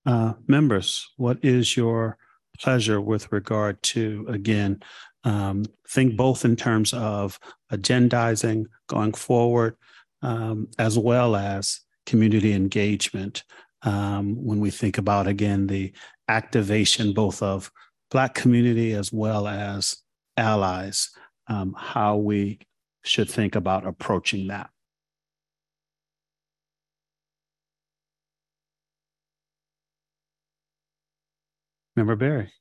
Uh, members, what is your pleasure with regard to, again, um, think both in terms of agendizing going forward, um, as well as community engagement um, when we think about, again, the activation both of Black community as well as allies, um, how we should think about approaching that. Member Berry.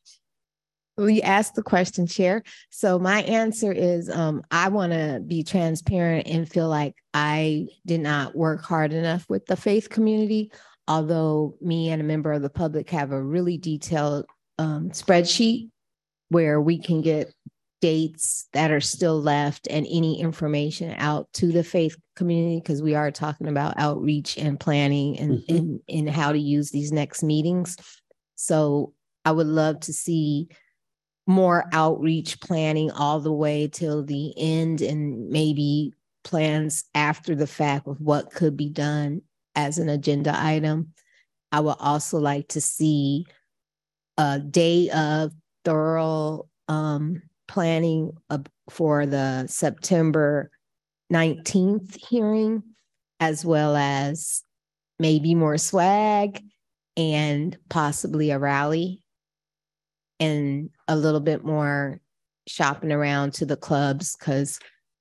We asked the question, Chair. So my answer is um, I want to be transparent and feel like I did not work hard enough with the faith community. Although me and a member of the public have a really detailed um, spreadsheet where we can get dates that are still left and any information out to the faith community because we are talking about outreach and planning and, mm-hmm. and, and how to use these next meetings. So I would love to see more outreach planning all the way till the end and maybe plans after the fact of what could be done as an agenda item. I would also like to see a day of thorough um, planning for the September 19th hearing, as well as maybe more swag and possibly a rally and a little bit more shopping around to the clubs because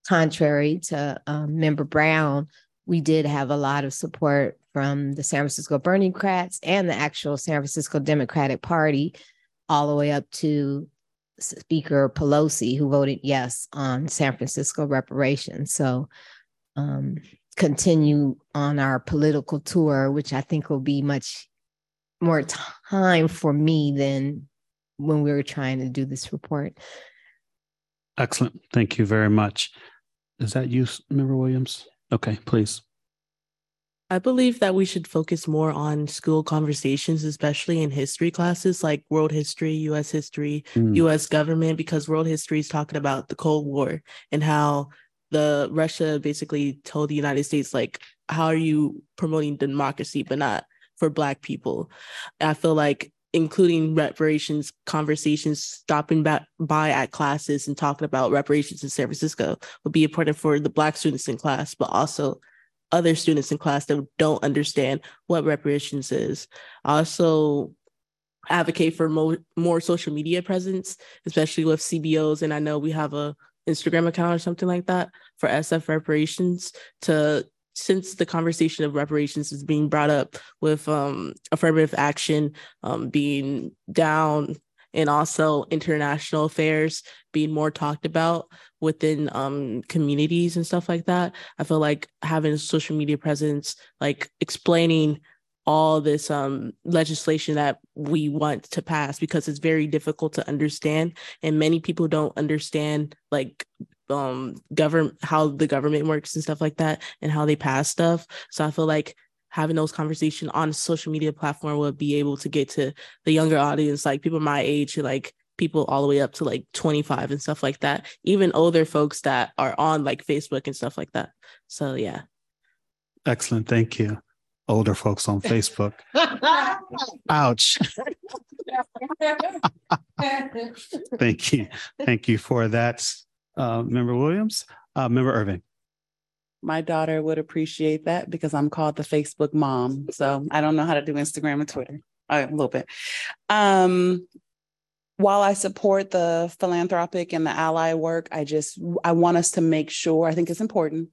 contrary to um, member brown we did have a lot of support from the san francisco Crats and the actual san francisco democratic party all the way up to speaker pelosi who voted yes on san francisco reparations. So um, continue on our political tour which i think will be much more time for me than when we were trying to do this report. Excellent. Thank you very much. Is that you, Member Williams? Okay, please. I believe that we should focus more on school conversations, especially in history classes like world history, US history, mm. US government, because world history is talking about the Cold War and how the Russia basically told the United States, like, how are you promoting democracy, but not for Black people? I feel like including reparations conversations, stopping by at classes and talking about reparations in San Francisco would be important for the Black students in class, but also other students in class that don't understand what reparations is. Also, advocate for mo- more social media presence, especially with CBOs. And I know we have a Instagram account or something like that for SF reparations to since the conversation of reparations is being brought up with um, affirmative action um, being down and also international affairs being more talked about within um, communities and stuff like that. I feel like having a social media presence, like explaining all this um, legislation that we want to pass because it's very difficult to understand and many people don't understand like um govern how the government works and stuff like that and how they pass stuff. So i feel like having those conversations on a social media platform would be able to get to the younger audience like people my age like people all the way up to like 25 and stuff like that. Even older folks that are on like facebook and stuff like that. So yeah. Excellent. Thank you. Older folks on facebook. Ouch. Thank you. Thank you for that uh, Member Williams, uh, Member Irving. My daughter would appreciate that because I'm called the Facebook mom. So I don't know how to do Instagram and Twitter a little bit. Um, while I support the philanthropic and the ally work, I just I want us to make sure. I think it's important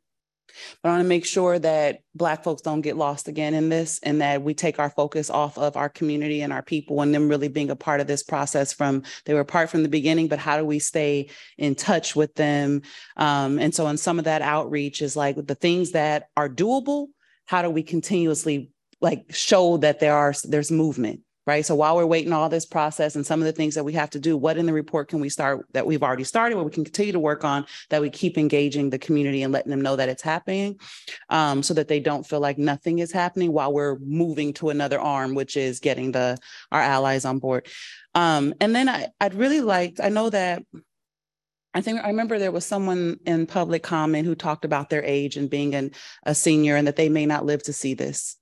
but I want to make sure that Black folks don't get lost again in this and that we take our focus off of our community and our people and them really being a part of this process from they were part from the beginning, but how do we stay in touch with them? Um, and so, in some of that outreach is like the things that are doable, how do we continuously like show that there are there's movement right? So while we're waiting all this process and some of the things that we have to do, what in the report can we start that we've already started, what we can continue to work on that we keep engaging the community and letting them know that it's happening um, so that they don't feel like nothing is happening while we're moving to another arm, which is getting the our allies on board. Um, and then I, I'd really like, I know that I think I remember there was someone in public comment who talked about their age and being an, a senior and that they may not live to see this.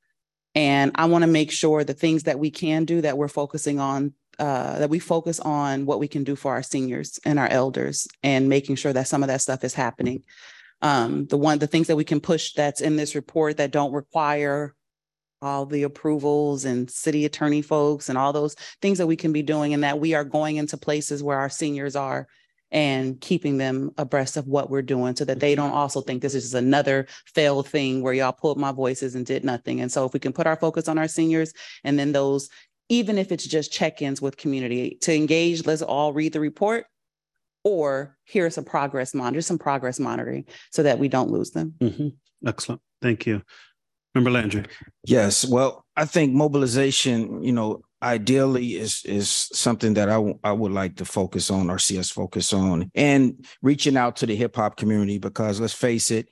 And I want to make sure the things that we can do that we're focusing on, uh, that we focus on what we can do for our seniors and our elders and making sure that some of that stuff is happening. Um, the one, the things that we can push that's in this report that don't require all the approvals and city attorney folks and all those things that we can be doing and that we are going into places where our seniors are and keeping them abreast of what we're doing so that they don't also think this is just another failed thing where y'all pulled my voices and did nothing. And so if we can put our focus on our seniors and then those, even if it's just check-ins with community to engage, let's all read the report or here's some progress monitor, some progress monitoring so that we don't lose them. Mhm. Excellent. Thank you. Member Landry. Yes, well, I think mobilization, you know, ideally is is something that I w- I would like to focus on or see us focus on and reaching out to the hip hop community because let's face it,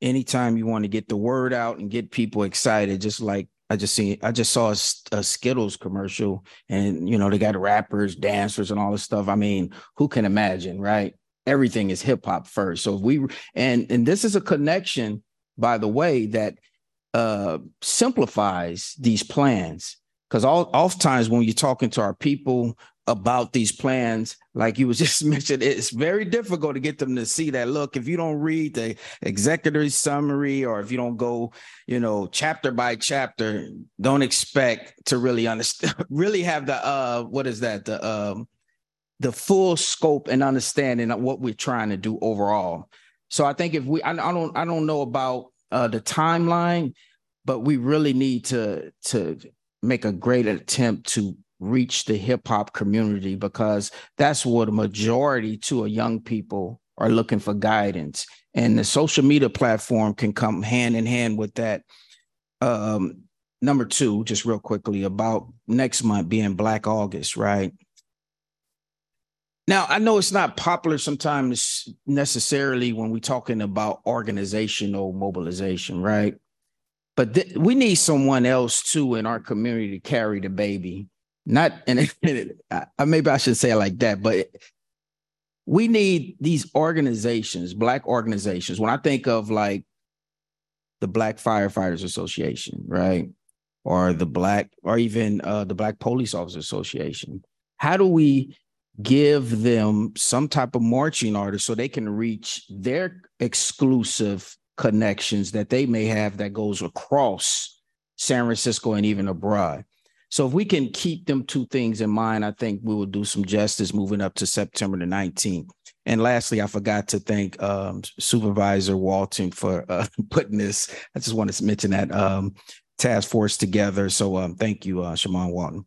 anytime you want to get the word out and get people excited, just like I just seen I just saw a Skittles commercial and you know they got rappers, dancers, and all this stuff. I mean, who can imagine, right? Everything is hip hop first. So if we and and this is a connection, by the way, that uh simplifies these plans because all oftentimes when you're talking to our people about these plans like you was just mentioned it's very difficult to get them to see that look if you don't read the executive summary or if you don't go you know chapter by chapter don't expect to really understand really have the uh what is that? The um the full scope and understanding of what we're trying to do overall. So i think if we i, I don't i don't know about uh the timeline but we really need to to make a great attempt to reach the hip hop community because that's what a majority to a young people are looking for guidance. And the social media platform can come hand in hand with that. Um number two just real quickly about next month being black august right? Now, I know it's not popular sometimes necessarily when we're talking about organizational mobilization, right? But th- we need someone else too in our community to carry the baby. Not, and maybe I should say it like that, but we need these organizations, Black organizations. When I think of like the Black Firefighters Association, right? Or the Black, or even uh, the Black Police Officers Association, how do we give them some type of marching orders so they can reach their exclusive connections that they may have that goes across San Francisco and even abroad. So if we can keep them two things in mind, I think we will do some justice moving up to September the 19th. And lastly, I forgot to thank um, Supervisor Walton for uh, putting this. I just wanted to mention that um, task force together. So um, thank you, uh, Shamann Walton.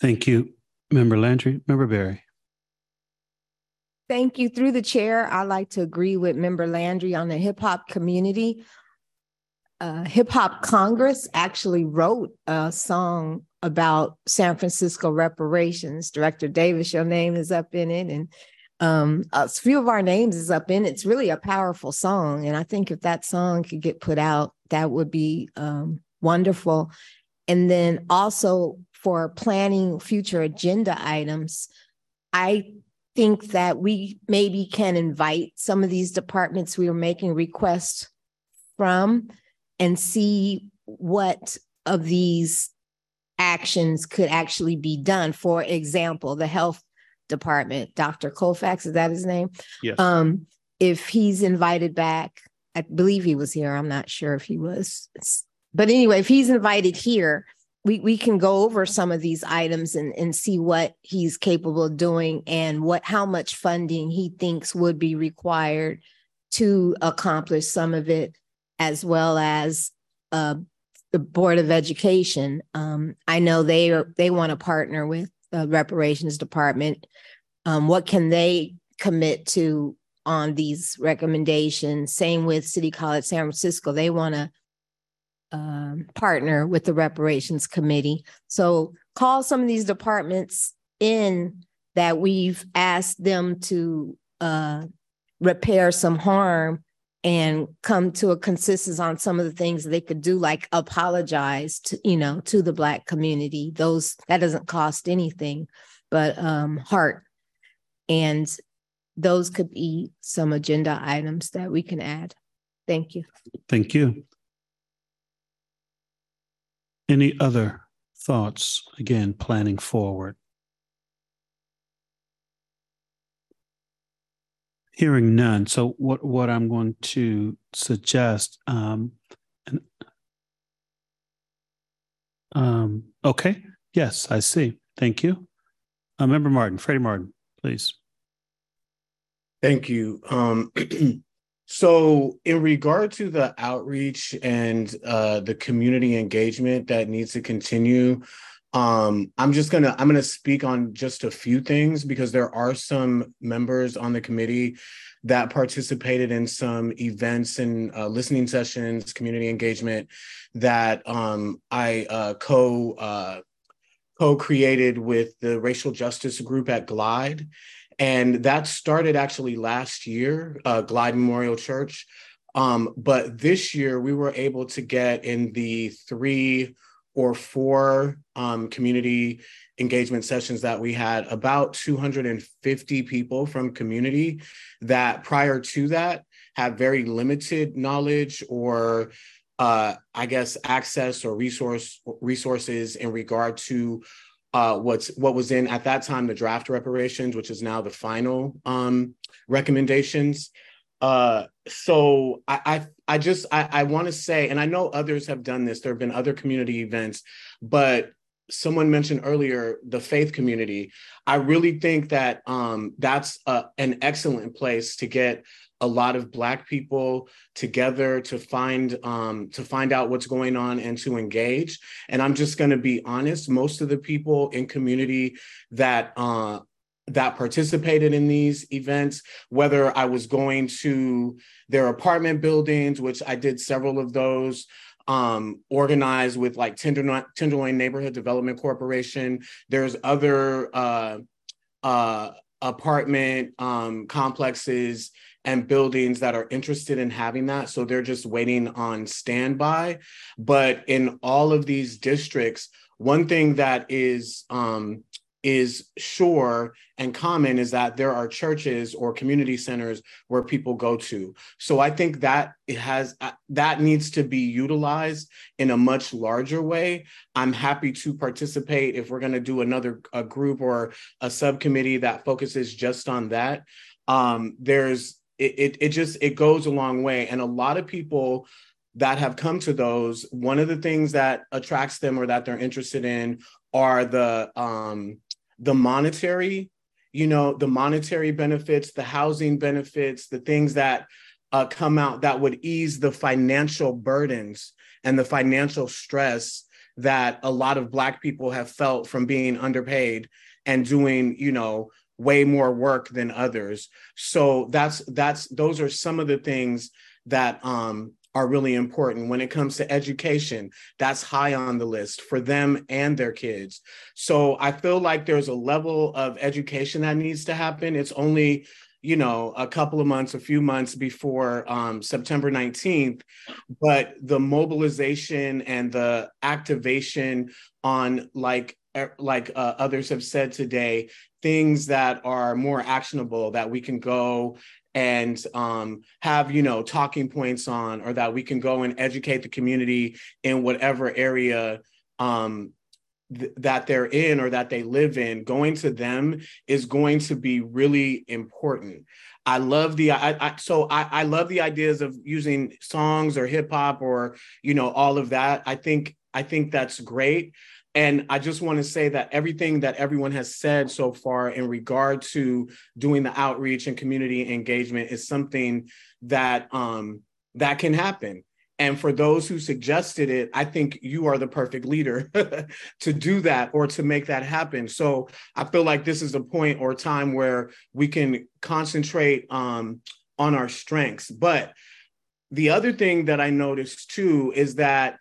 Thank you, Member Landry. Member Berry. Thank you. Through the chair, I like to agree with Member Landry on the hip hop community. Uh, hip Hop Congress actually wrote a song about San Francisco reparations. Director Davis, your name is up in it, and um, a few of our names is up in it. It's really a powerful song, and I think if that song could get put out, that would be um, wonderful. And then also for planning future agenda items, I think that we maybe can invite some of these departments we are making requests from and see what of these actions could actually be done. For example, the health department, Dr. Colfax, is that his name? Yes. Um, if he's invited back, I believe he was here. I'm not sure if he was. But anyway, if he's invited here, we, we can go over some of these items and, and see what he's capable of doing and what how much funding he thinks would be required to accomplish some of it, as well as uh, the Board of Education. Um, I know they are they want to partner with the reparations department. Um, what can they commit to on these recommendations? Same with City College San Francisco. They want to um, partner with the reparations committee. So call some of these departments in that we've asked them to uh, repair some harm and come to a consensus on some of the things they could do, like apologize to, you know, to the black community. Those that doesn't cost anything, but um, heart. And those could be some agenda items that we can add. Thank you. Thank you. Any other thoughts? Again, planning forward. Hearing none. So what, what I'm going to suggest, um, and, um, okay, yes, I see. Thank you. Uh, Member Martin, Freddie Martin, please. Thank you. Um, so, in regard to the outreach and uh, the community engagement that needs to continue, um, I'm just gonna I'm gonna speak on just a few things because there are some members on the committee that participated in some events and uh, listening sessions, community engagement that um, I uh, co uh, co-created with the racial justice group at Glide. And that started actually last year, uh, Glide Memorial Church. Um, but this year we were able to get in the three or four um, community engagement sessions that we had about 250 people from community that prior to that had very limited knowledge or uh, I guess access or resource resources in regard to uh, what's what was in at that time the draft reparations, which is now the final um, recommendations. Uh, so I, I, I just I, I want to say, and I know others have done this. There have been other community events, but someone mentioned earlier the faith community. I really think that um, that's a, an excellent place to get a lot of black people together to find um, to find out what's going on and to engage and i'm just going to be honest most of the people in community that uh, that participated in these events, whether I was going to their apartment buildings, which I did several of those, um, organized with like Tenderloin, Tenderloin Neighborhood Development Corporation. There's other uh, uh, apartment um, complexes and buildings that are interested in having that. So they're just waiting on standby. But in all of these districts, one thing that is um, is sure and common is that there are churches or community centers where people go to so i think that it has uh, that needs to be utilized in a much larger way i'm happy to participate if we're going to do another a group or a subcommittee that focuses just on that um, there's it, it it just it goes a long way. And a lot of people that have come to those one of the things that attracts them or that they're interested in are the um the monetary, you know, the monetary benefits, the housing benefits, the things that uh, come out that would ease the financial burdens and the financial stress that a lot of Black people have felt from being underpaid and doing, you know, way more work than others. So that's that's those are some of the things that um, are really important. When it comes to education, that's high on the list for them and their kids. So I feel like there's a level of education that needs to happen. It's only you know a couple of months a few months before um, september 19th but the mobilization and the activation on like like uh, others have said today things that are more actionable that we can go and um, have you know talking points on or that we can go and educate the community in whatever area um, th- that they're in or that they live in. Going to them is going to be really important. I love the i, I so I, I love the ideas of using songs or hip hop or you know all of that. I think i think that's great and I just want to say that everything that everyone has said so far in regard to doing the outreach and community engagement is something that um, that can happen. And for those who suggested it, I think you are the perfect leader to do that or to make that happen. So I feel like this is a point or time where we can concentrate um, on our strengths. But the other thing that I noticed too is that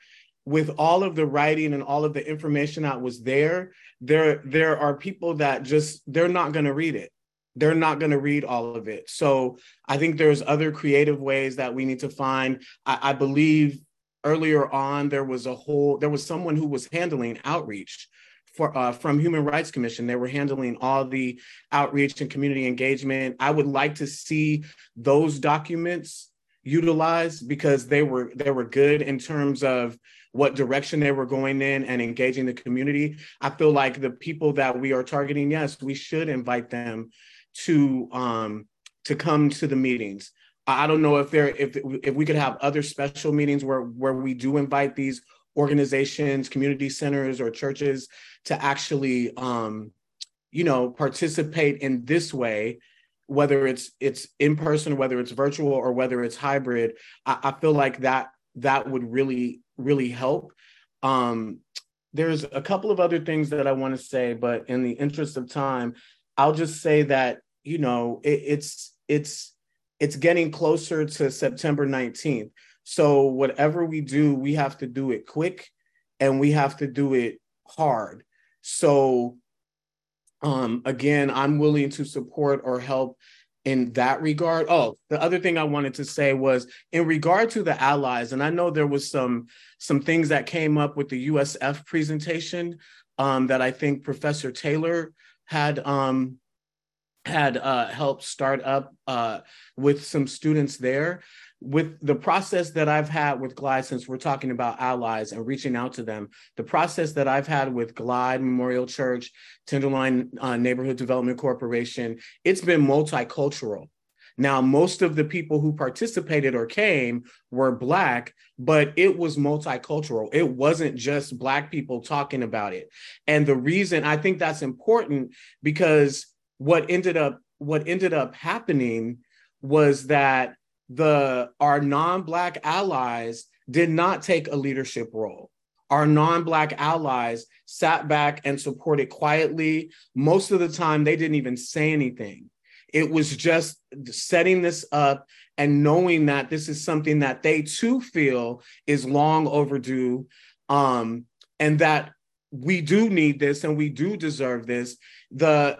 with all of the writing and all of the information that was there, there there are people that just they're not going to read it. They're not going to read all of it. So I think there's other creative ways that we need to find. I, I believe earlier on there was a whole there was someone who was handling outreach for uh, from Human Rights Commission. They were handling all the outreach and community engagement. I would like to see those documents utilized because they were they were good in terms of what direction they were going in and engaging the community. I feel like the people that we are targeting, yes, we should invite them to um, to come to the meetings. I don't know if there if if we could have other special meetings where where we do invite these organizations, community centers, or churches to actually um, you know participate in this way whether it's it's in person, whether it's virtual, or whether it's hybrid, I, I feel like that that would really really help. Um, there's a couple of other things that I want to say, but in the interest of time, I'll just say that you know it, it's it's it's getting closer to September 19th. So whatever we do, we have to do it quick and we have to do it hard. So um, again, I'm willing to support or help in that regard. Oh, the other thing I wanted to say was in regard to the allies, and I know there was some some things that came up with the USF presentation um, that I think Professor Taylor had um, had uh, helped start up uh, with some students there with the process that I've had with Glide, since we're talking about allies and reaching out to them, the process that I've had with Glide Memorial Church, Tenderloin uh, Neighborhood Development Corporation, it's been multicultural. Now, most of the people who participated or came were Black, but it was multicultural. It wasn't just Black people talking about it. And the reason I think that's important because what ended up what ended up happening was that the our non-black allies did not take a leadership role. Our non-black allies sat back and supported quietly. Most of the time they didn't even say anything. It was just setting this up and knowing that this is something that they too feel is long overdue um, and that we do need this and we do deserve this. The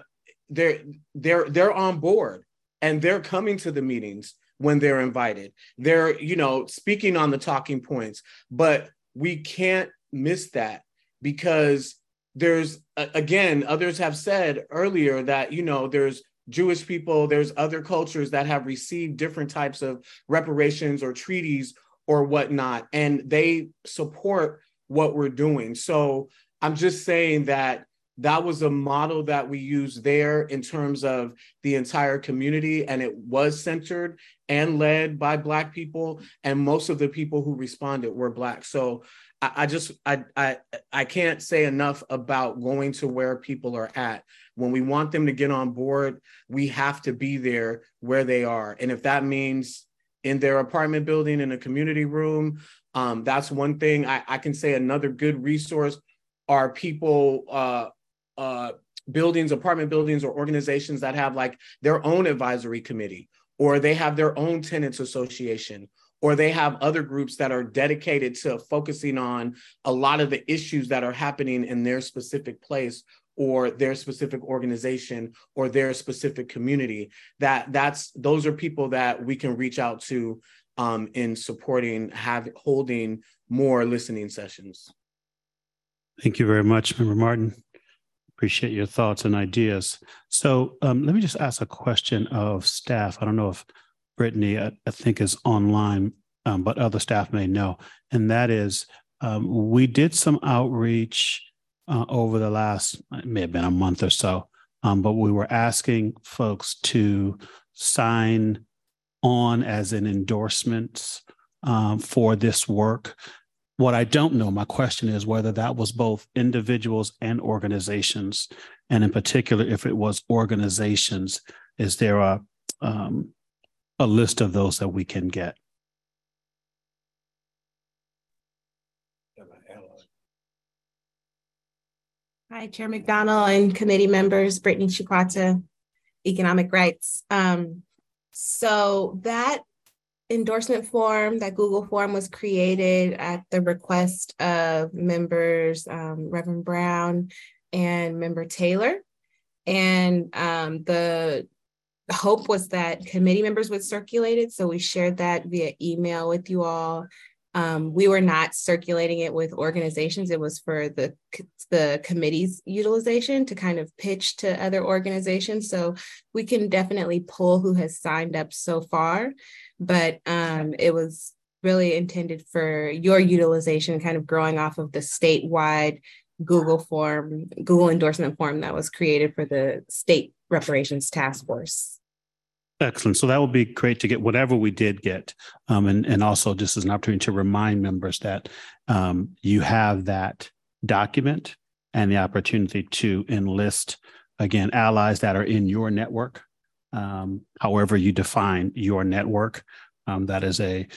they're they're they're on board and they're coming to the meetings when they're invited. They're, you know, speaking on the talking points, but we can't miss that because there's again others have said earlier that you know there's Jewish people, there's other cultures that have received different types of reparations or treaties or whatnot, and they support what we're doing. So I'm just saying that that was a model that we used there in terms of the entire community and it was centered and led by black people and most of the people who responded were black. So I, I just I, I i can't say enough about going to where people are at. When we want them to get on board we have to be there where they are. And if that means in their apartment building in a community room um, that's one thing. I, I can say another good resource are people uh, uh, buildings, apartment buildings, or organizations that have like their own advisory committee, or they have their own tenants association, or they have other groups that are dedicated to focusing on a lot of the issues that are happening in their specific place or their specific organization or their specific community that that's those are people that we can reach out to um, in supporting have holding more listening sessions. Thank you very much member martin Appreciate your thoughts and ideas. So um, let me just ask a question of staff. I don't know if Brittni, I, I think, is online, um, but other staff may know. And that is, um, we did some outreach uh, over the last, it may have been a month or so, um, but we were asking folks to sign on as an endorsement um, for this work. What I don't know, my question is whether that was both individuals and organizations. And in particular, if it was organizations, is there a, um, a list of those that we can get? Hi, Chair McDonnell and committee members, Brittni Chicuata, Economic Rights. Um, so that endorsement form, that Google form was created at the request of members um, Reverend Brown and member Taylor. And um, the hope was that committee members would circulate it. So we shared that via email with you all. Um, we were not circulating it with organizations. It was for the the committee's utilization to kind of pitch to other organizations. So we can definitely pull who has signed up so far but um, it was really intended for your utilization, kind of growing off of the statewide Google form, Google endorsement form that was created for the state reparations task force. Excellent. So that would be great to get whatever we did get. Um, and, and also just as an opportunity to remind members that um, you have that document and the opportunity to enlist, again, allies that are in your network um, however you define your network. Um, that is a,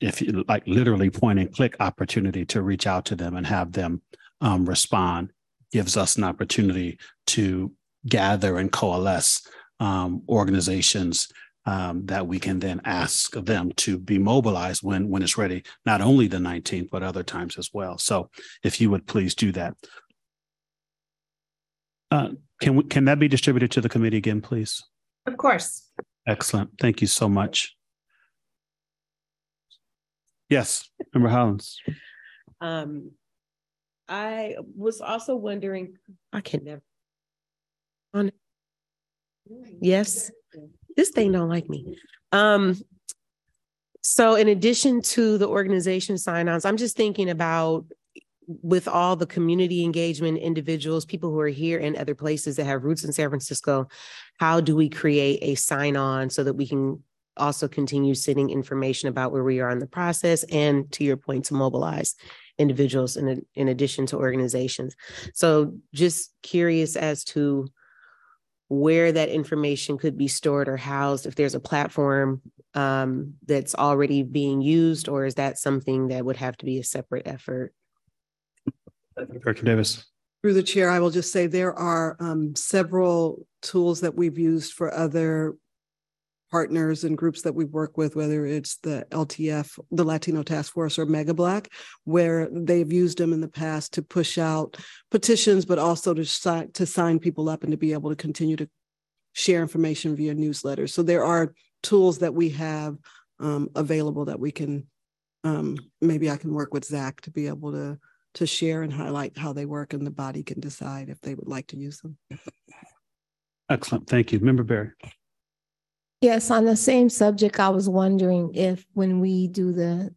if you like literally point and click opportunity to reach out to them and have them um, respond gives us an opportunity to gather and coalesce um, organizations um, that we can then ask them to be mobilized when when it's ready, not only the 19th, but other times as well. So if you would please do that. Uh, can we, can that be distributed to the committee again, please? Of course. Excellent. Thank you so much. Yes, Member Hollins. Um, I was also wondering, I can never. On. Yes, this thing don't like me. Um, so in addition to the organization sign-ons, I'm just thinking about with all the community engagement individuals, people who are here in other places that have roots in San Francisco, how do we create a sign on so that we can also continue sending information about where we are in the process and to your point to mobilize individuals in, in addition to organizations. So just curious as to where that information could be stored or housed, if there's a platform um, that's already being used, or is that something that would have to be a separate effort? Director Davis. Through the chair, I will just say there are um, several tools that we've used for other partners and groups that we work with, whether it's the LTF, the Latino Task Force, or Mega Black, where they've used them in the past to push out petitions, but also to sign to sign people up and to be able to continue to share information via newsletters. So there are tools that we have um, available that we can um, maybe I can work with Zach to be able to to share and highlight how they work, and the body can decide if they would like to use them. Excellent. Thank you. Member Berry. Yes, on the same subject, I was wondering if when we do the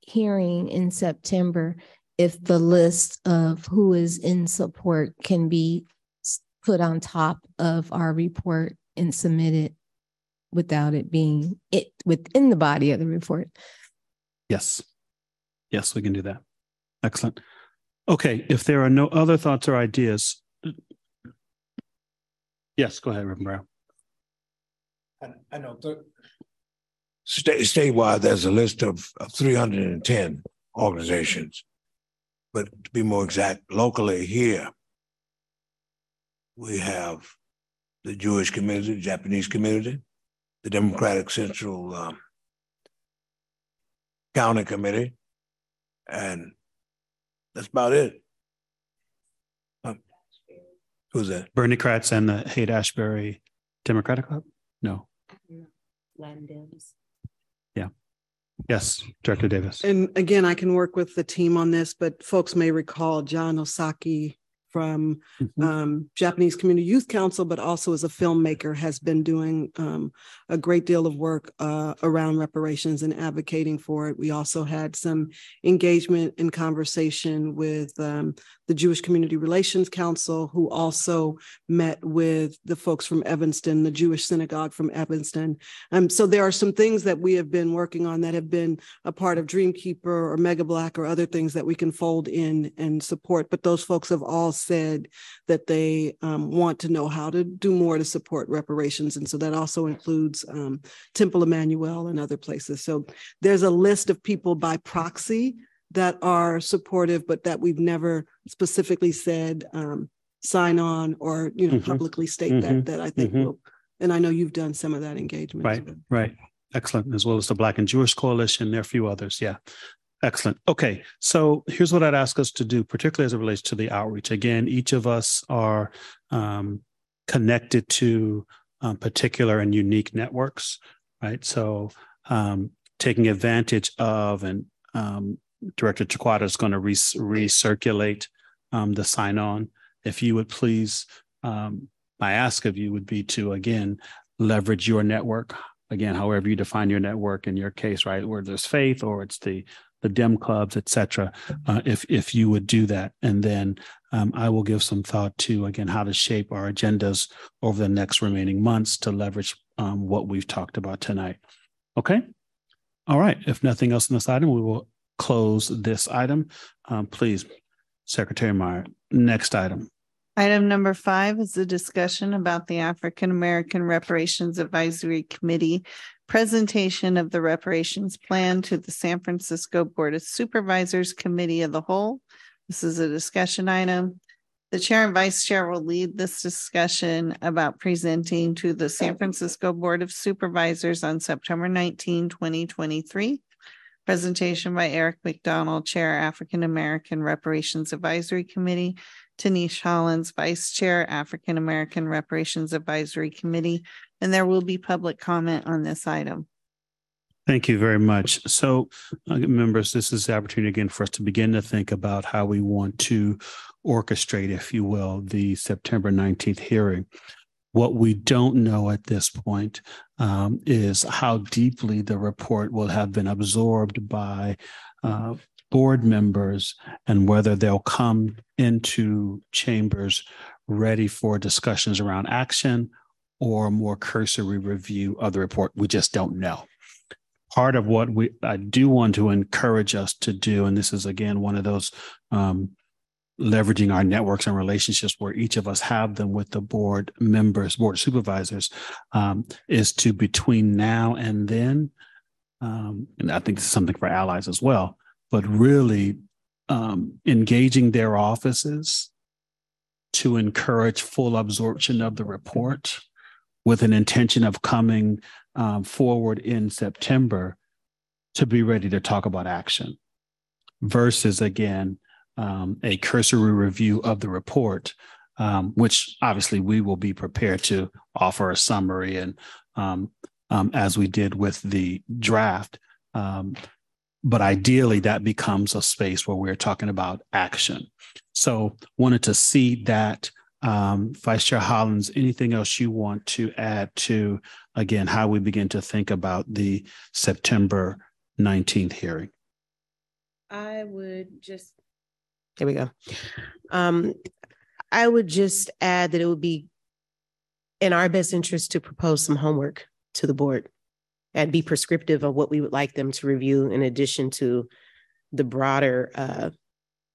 hearing in September, if the list of who is in support can be put on top of our report and submitted without it being it within the body of the report. Yes. Yes, we can do that. Excellent. Okay, if there are no other thoughts or ideas. Yes, go ahead, Reverend Brown. I, know. The, state, statewide, there's a list of, of 310 organizations. But to be more exact, locally here, we have the Jewish community, the Japanese community, the Democratic Central um, County Committee, and that's about it. Um, who's that? Bernie Kratz and the Haight Ashbury Democratic Club? No. Latin Dems. Yeah. Yes, Director Davis. And again, I can work with the team on this, but folks may recall Jon Osaki from mm-hmm. um, Japanese Community Youth Council, but also as a filmmaker, has been doing um, a great deal of work uh, around reparations and advocating for it. We also had some engagement and conversation with um, the Jewish Community Relations Council, who also met with the folks from Evanston, the Jewish Synagogue from Evanston. Um, so there are some things that we have been working on that have been a part of Dreamkeeper or Mega Black or other things that we can fold in and support. But those folks have all said that they um, want to know how to do more to support reparations. And so that also includes um, Temple Emmanuel and other places. So there's a list of people by proxy that are supportive, but that we've never specifically said um, sign on or you know mm-hmm. publicly state mm-hmm. that that I think mm-hmm. will. And I know you've done some of that engagement. Right, right, excellent. As well as the Black and Jewish Coalition, there are a few others. Yeah, excellent. Okay, so here's what I'd ask us to do, particularly as it relates to the outreach. Again, each of us are um, connected to um, particular and unique networks, right? So um, taking advantage of and um, Director Chicuata is going to re- recirculate um, the sign on. If you would please, um, my ask of you would be to again leverage your network. Again, however you define your network in your case, right? Where there's faith or it's the the dem clubs, et cetera. Uh, if if you would do that, and then um, I will give some thought to again how to shape our agendas over the next remaining months to leverage um, what we've talked about tonight. Okay. All right. If nothing else in this item, we will close this item. Um, please, Secretary Meyer, next item. Item number five is a discussion about the African American Reparations Advisory Committee presentation of the reparations plan to the San Francisco Board of Supervisors Committee of the Whole. This is a discussion item. The chair and vice chair will lead this discussion about presenting to the San Francisco Board of Supervisors on September 19, 2023. Presentation by Eric McDonnell, Chair, African American Reparations Advisory Committee, Tinisch Hollins, Vice Chair, African American Reparations Advisory Committee, and there will be public comment on this item. Thank you very much. So, uh, members, this is the opportunity again for us to begin to think about how we want to orchestrate, if you will, the September 19th hearing. What we don't know at this point um, is how deeply the report will have been absorbed by uh, board members and whether they'll come into chambers ready for discussions around action or more cursory review of the report. We just don't know. Part of what we I do want to encourage us to do, and this is again one of those um, leveraging our networks and relationships where each of us have them with the board members, board supervisors, um, is to between now and then, um, and I think this is something for allies as well, but really um, engaging their offices to encourage full absorption of the report with an intention of coming um, forward in September to be ready to talk about action versus again um, a cursory review of the report, um, which obviously we will be prepared to offer a summary and um, um, as we did with the draft. Um, but ideally, that becomes a space where we're talking about action. So, wanted to see that. Um, Vice Chair Hollins, anything else you want to add to, again, how we begin to think about the September 19th hearing? I would just there we go. Um, I would just add that it would be in our best interest to propose some homework to the board and be prescriptive of what we would like them to review in addition to the broader uh,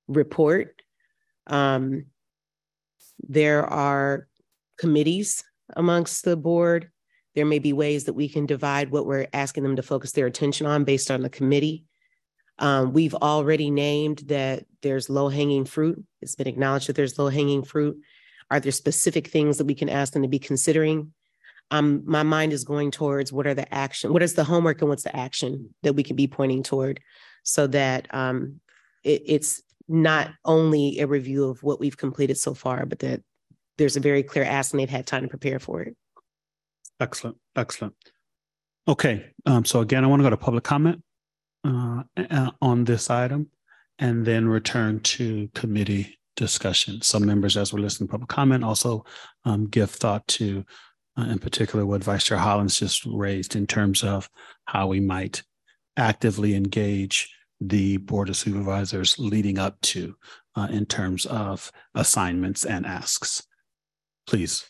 report. Um, there are committees amongst the board. There may be ways that we can divide what we're asking them to focus their attention on based on the committee. Um, we've already named that there's low hanging fruit. It's been acknowledged that there's low hanging fruit. Are there specific things that we can ask them to be considering? Um, my mind is going towards what are the action, what is the homework and what's the action that we can be pointing toward so that um, it, it's not only a review of what we've completed so far, but that there's a very clear ask and they've had time to prepare for it. Excellent. Excellent. Okay. Um, so again, I want to go to public comment uh, uh, on this item and then return to committee discussion. Some members, as we're listening to public comment, also um, give thought to, uh, in particular, what Vice Chair Hollins just raised in terms of how we might actively engage the Board of Supervisors leading up to uh, in terms of assignments and asks. Please,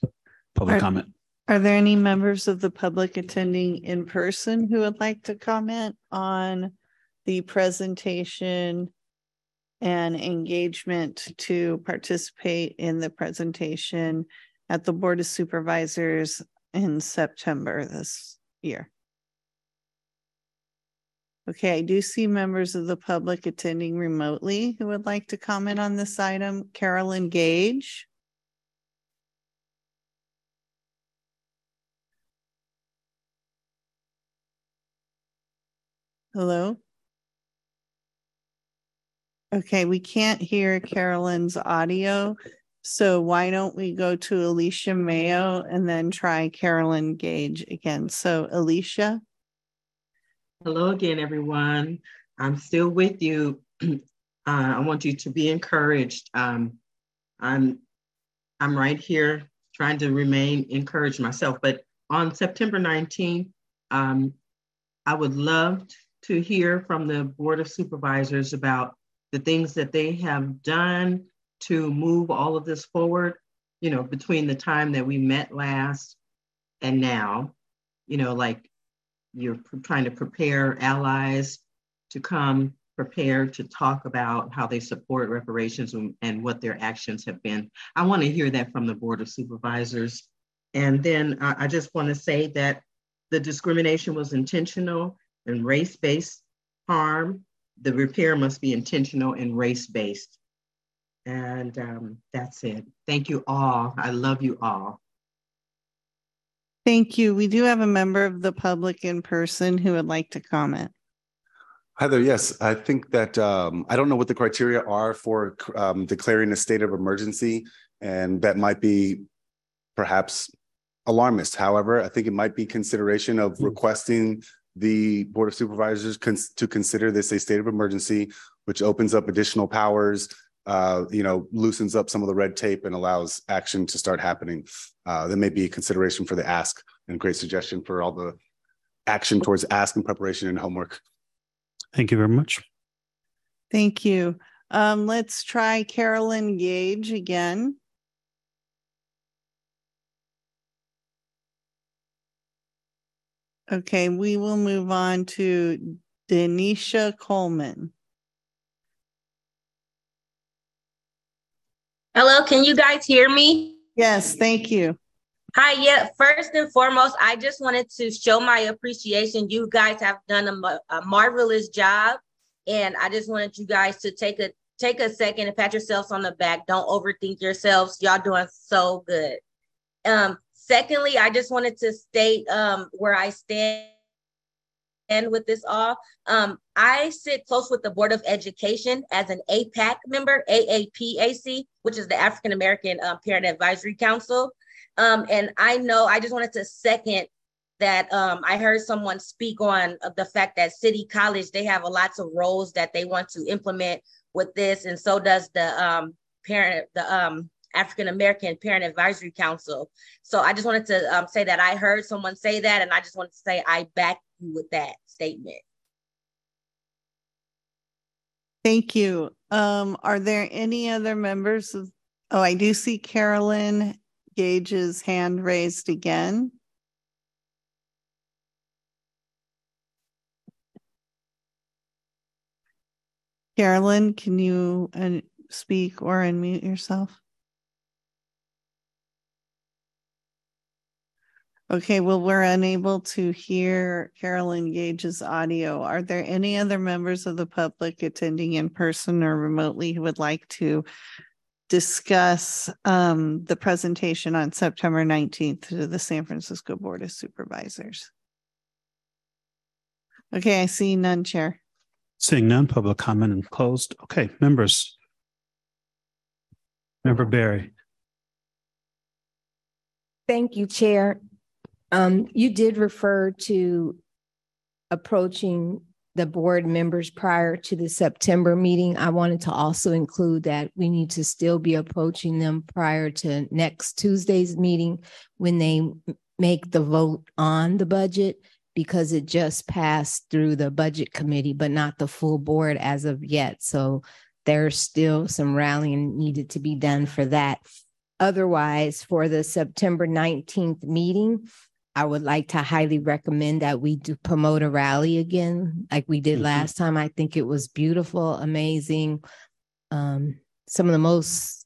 public Are- comment. Are there any members of the public attending in person who would like to comment on the presentation and engagement to participate in the presentation at the Board of Supervisors in September this year? Okay, I do see members of the public attending remotely who would like to comment on this item. Carolyn Gage. Hello? Okay, we can't hear Carolyn's audio. So why don't we go to Alicia Mayo and then try Carolyn Gage again? So Alicia? Hello again, everyone. I'm still with you. uh, I want you to be encouraged. Um, I'm I'm right here trying to remain encouraged myself. But on September 19th, um, I would love to hear from the Board of Supervisors about the things that they have done to move all of this forward, you know, between the time that we met last and now, you know, like you're trying to prepare allies to come prepared to talk about how they support reparations and, what their actions have been. I want to hear that from the Board of Supervisors. And then I just want to say that the discrimination was intentional and race-based harm. The repair must be intentional and race-based. And um, that's it. Thank you all. I love you all. Thank you. We do have a member of the public in person who would like to comment. Heather, yes, I think that um, I don't know what the criteria are for um, declaring a state of emergency, and that might be perhaps alarmist. However, I think it might be consideration of Hmm. requesting the Board of Supervisors cons- to consider this a state of emergency, which opens up additional powers, uh, you know, loosens up some of the red tape and allows action to start happening. Uh, That may be a consideration for the ask and great suggestion for all the action towards ask and preparation and homework. Thank you very much. Thank you. Um, let's try Carolyn Gage again. Okay, we will move on to Denisha Coleman. Hello, can you guys hear me? Yes, thank you. Hi, yeah, first and foremost, I just wanted to show my appreciation. You guys have done a, a marvelous job. And I just wanted you guys to take a take a second and pat yourselves on the back. Don't overthink yourselves. Y'all doing so good. Um, secondly, I just wanted to state um where I stand and with this all. Um, I sit close with the Board of Education as an APAC member, AAPAC, which is the African American uh, Parent Advisory Council. Um, and I know I just wanted to second that um, I heard someone speak on uh, the fact that City College they have a lots of roles that they want to implement with this, and so does the um, parent the um, African American Parent Advisory Council. So I just wanted to um, say that I heard someone say that, and I just wanted to say I back you with that statement. Thank you. Um, are there any other members of, oh, I do see Carolyn Gage's hand raised again. Carolyn, can you uh, speak or unmute yourself? Okay, well, we're unable to hear Carolyn Gage's audio. Are there any other members of the public attending in person or remotely who would like to discuss um, the presentation on September nineteenth to the San Francisco Board of Supervisors? Okay, I see none, Chair. Seeing none, public comment and closed. Okay, members. Member Berry. Thank you, Chair. Um, you did refer to approaching the board members prior to the September meeting. I wanted to also include that we need to still be approaching them prior to next Tuesday's meeting when they make the vote on the budget because it just passed through the budget committee, but not the full board as of yet. So there's still some rallying needed to be done for that. Otherwise, for the September 19th meeting, I would like to highly recommend that we do promote a rally again, like we did last time. I think it was beautiful, amazing. Um, some of the most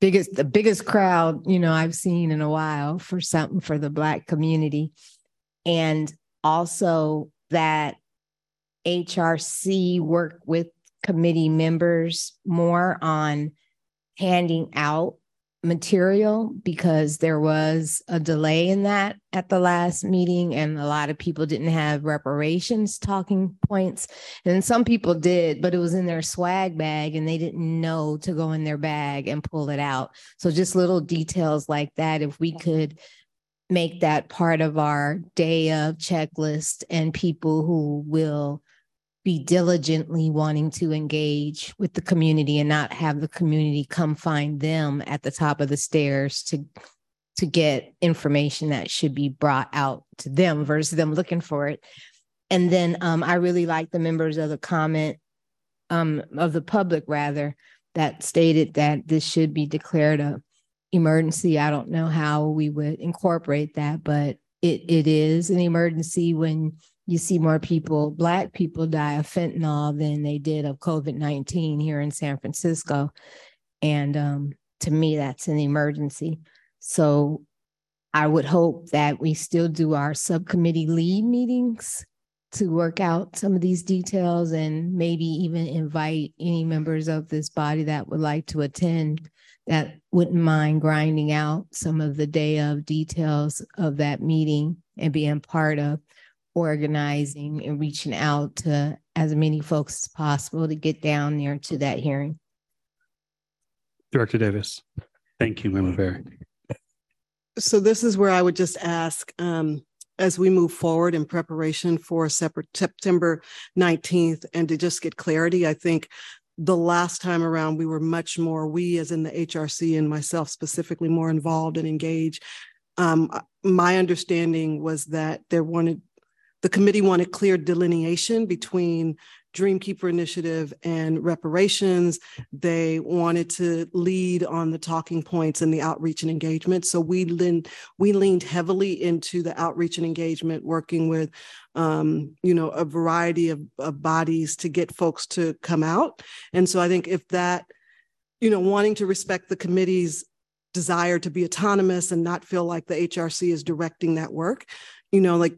biggest, the biggest crowd, you know, I've seen in a while for something for the Black community. And also that HRC work with committee members more on handing out material because there was a delay in that at the last meeting and a lot of people didn't have reparations talking points. And some people did but it was in their swag bag and they didn't know to go in their bag and pull it out. So just little details like that if we could make that part of our day of checklist and people who will be diligently wanting to engage with the community and not have the community come find them at the top of the stairs to to get information that should be brought out to them versus them looking for it. And then um, I really like the members of the comment um, of the public rather that stated that this should be declared a emergency. I don't know how we would incorporate that, but it it is an emergency when you see more people, Black people die of fentanyl than they did of COVID 19 here in San Francisco. And um, to me, that's an emergency. So I would hope that we still do our subcommittee lead meetings to work out some of these details and maybe even invite any members of this body that would like to attend that wouldn't mind grinding out some of the day of details of that meeting and being part of organizing and reaching out to as many folks as possible to get down there to that hearing. Director Davis. Thank you, Member Berry. So this is where I would just ask, um, as we move forward in preparation for separate September 19th and to just get clarity, I think the last time around we were much more, we as in the HRC and myself specifically more involved and engaged. Um, my understanding was that there wanted the committee wanted clear delineation between Dreamkeeper Initiative and reparations. They wanted to lead on the talking points and the outreach and engagement. So we leaned, we leaned heavily into the outreach and engagement, working with um, you know, a variety of, of bodies to get folks to come out. And so I think if that, you know, wanting to respect the committee's desire to be autonomous and not feel like the HRC is directing that work, you know, like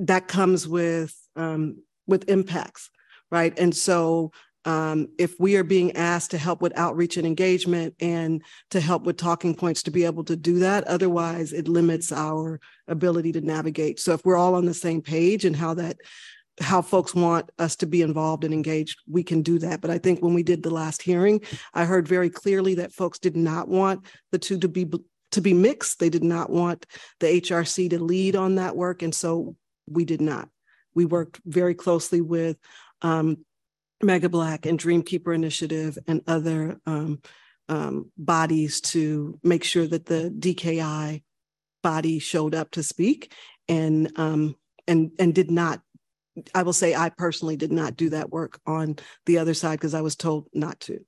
that comes with um, with impacts, right? And so um, if we are being asked to help with outreach and engagement and to help with talking points to be able to do that, otherwise it limits our ability to navigate. So if we're all on the same page and how that how folks want us to be involved and engaged, we can do that. But I think when we did the last hearing, I heard very clearly that folks did not want the two to be to be mixed. They did not want the HRC to lead on that work, and so we did not. We worked very closely with um, Mega Black and Dreamkeeper Initiative and other um, um, bodies to make sure that the DKI body showed up to speak and um, and and did not. I will say I personally did not do that work on the other side because I was told not to.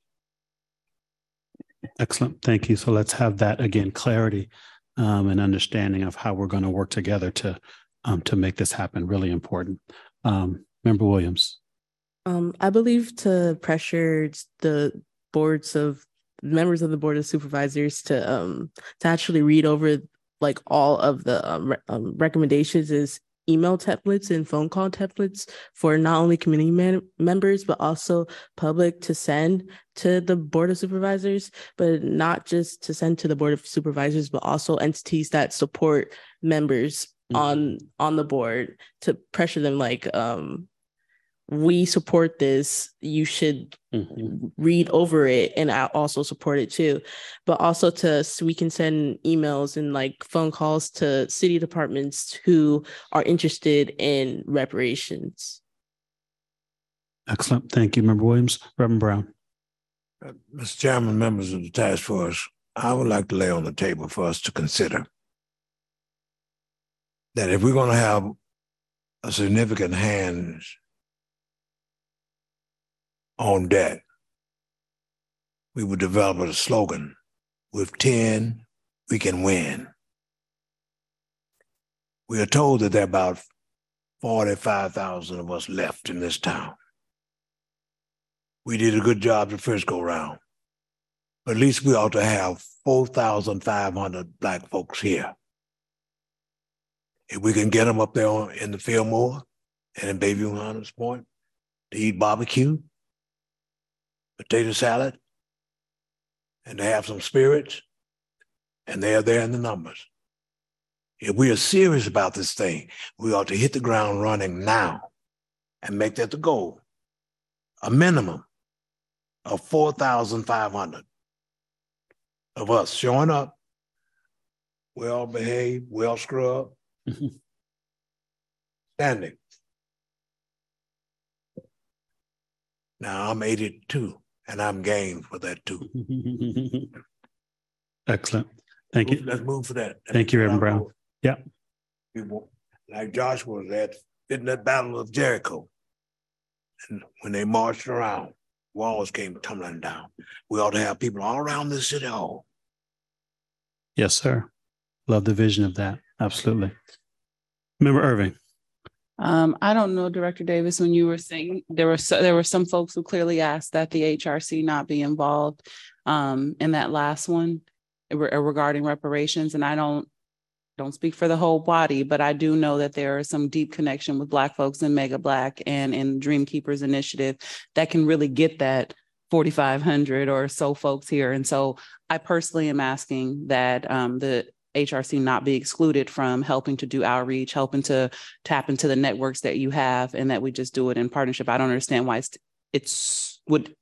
Excellent. Thank you. So let's have that again clarity um, and understanding of how we're going to work together to um, to make this happen. Really important. Um, Member Williams. Um, I believe to pressure the boards of members of the board of supervisors to um to actually read over like all of the um, re- um, recommendations is email templates and phone call templates for not only community man- members but also public to send to the board of supervisors but not just to send to the board of supervisors but also entities that support members mm-hmm. on on the board to pressure them like um we support this. You should mm-hmm. read over it and i also support it too. But also to so we can send emails and like phone calls to city departments who are interested in reparations. Excellent. Thank you member williams. Reverend brown. Uh, mr chairman members of the task force i would like to lay on the table for us to consider that if we're going to have a significant hand on deck, we would develop a slogan with 10, we can win. We are told that there are about 45,000 of us left in this town. We did a good job the first go round, but at least we ought to have 4,500 Black folks here. If we can get them up there in the Fillmore and in Bayview Hunters Point to eat barbecue, potato salad, and to have some spirits, and they are there in the numbers. If we are serious about this thing, we ought to hit the ground running now and make that the goal. A minimum of 4,500 of us showing up, well behaved, well scrubbed, Mm-hmm. standing. Now I'm 82 and I'm game for that too. Excellent. Thank you. Let's move for that. Thank you, Reverend Brown. Yeah. People like Joshua was at in that battle of Jericho. And when they marched around, walls came tumbling down. We ought to have people all around the city hall. Yes, sir. Love the vision of that. Absolutely. Member Irving. Um, I don't know, Director Davis, when you were saying there were so, there were some folks who clearly asked that the HRC not be involved um, in that last one regarding reparations, and I don't don't speak for the whole body, but I do know that there is some deep connection with Black folks in Mega Black and in Dream Keepers Initiative that can really get that 4,500 or so folks here. And so I personally am asking that um, the HRC not be excluded from helping to do outreach, helping to tap into the networks that you have, and that we just do it in partnership. I don't understand why it's, it's would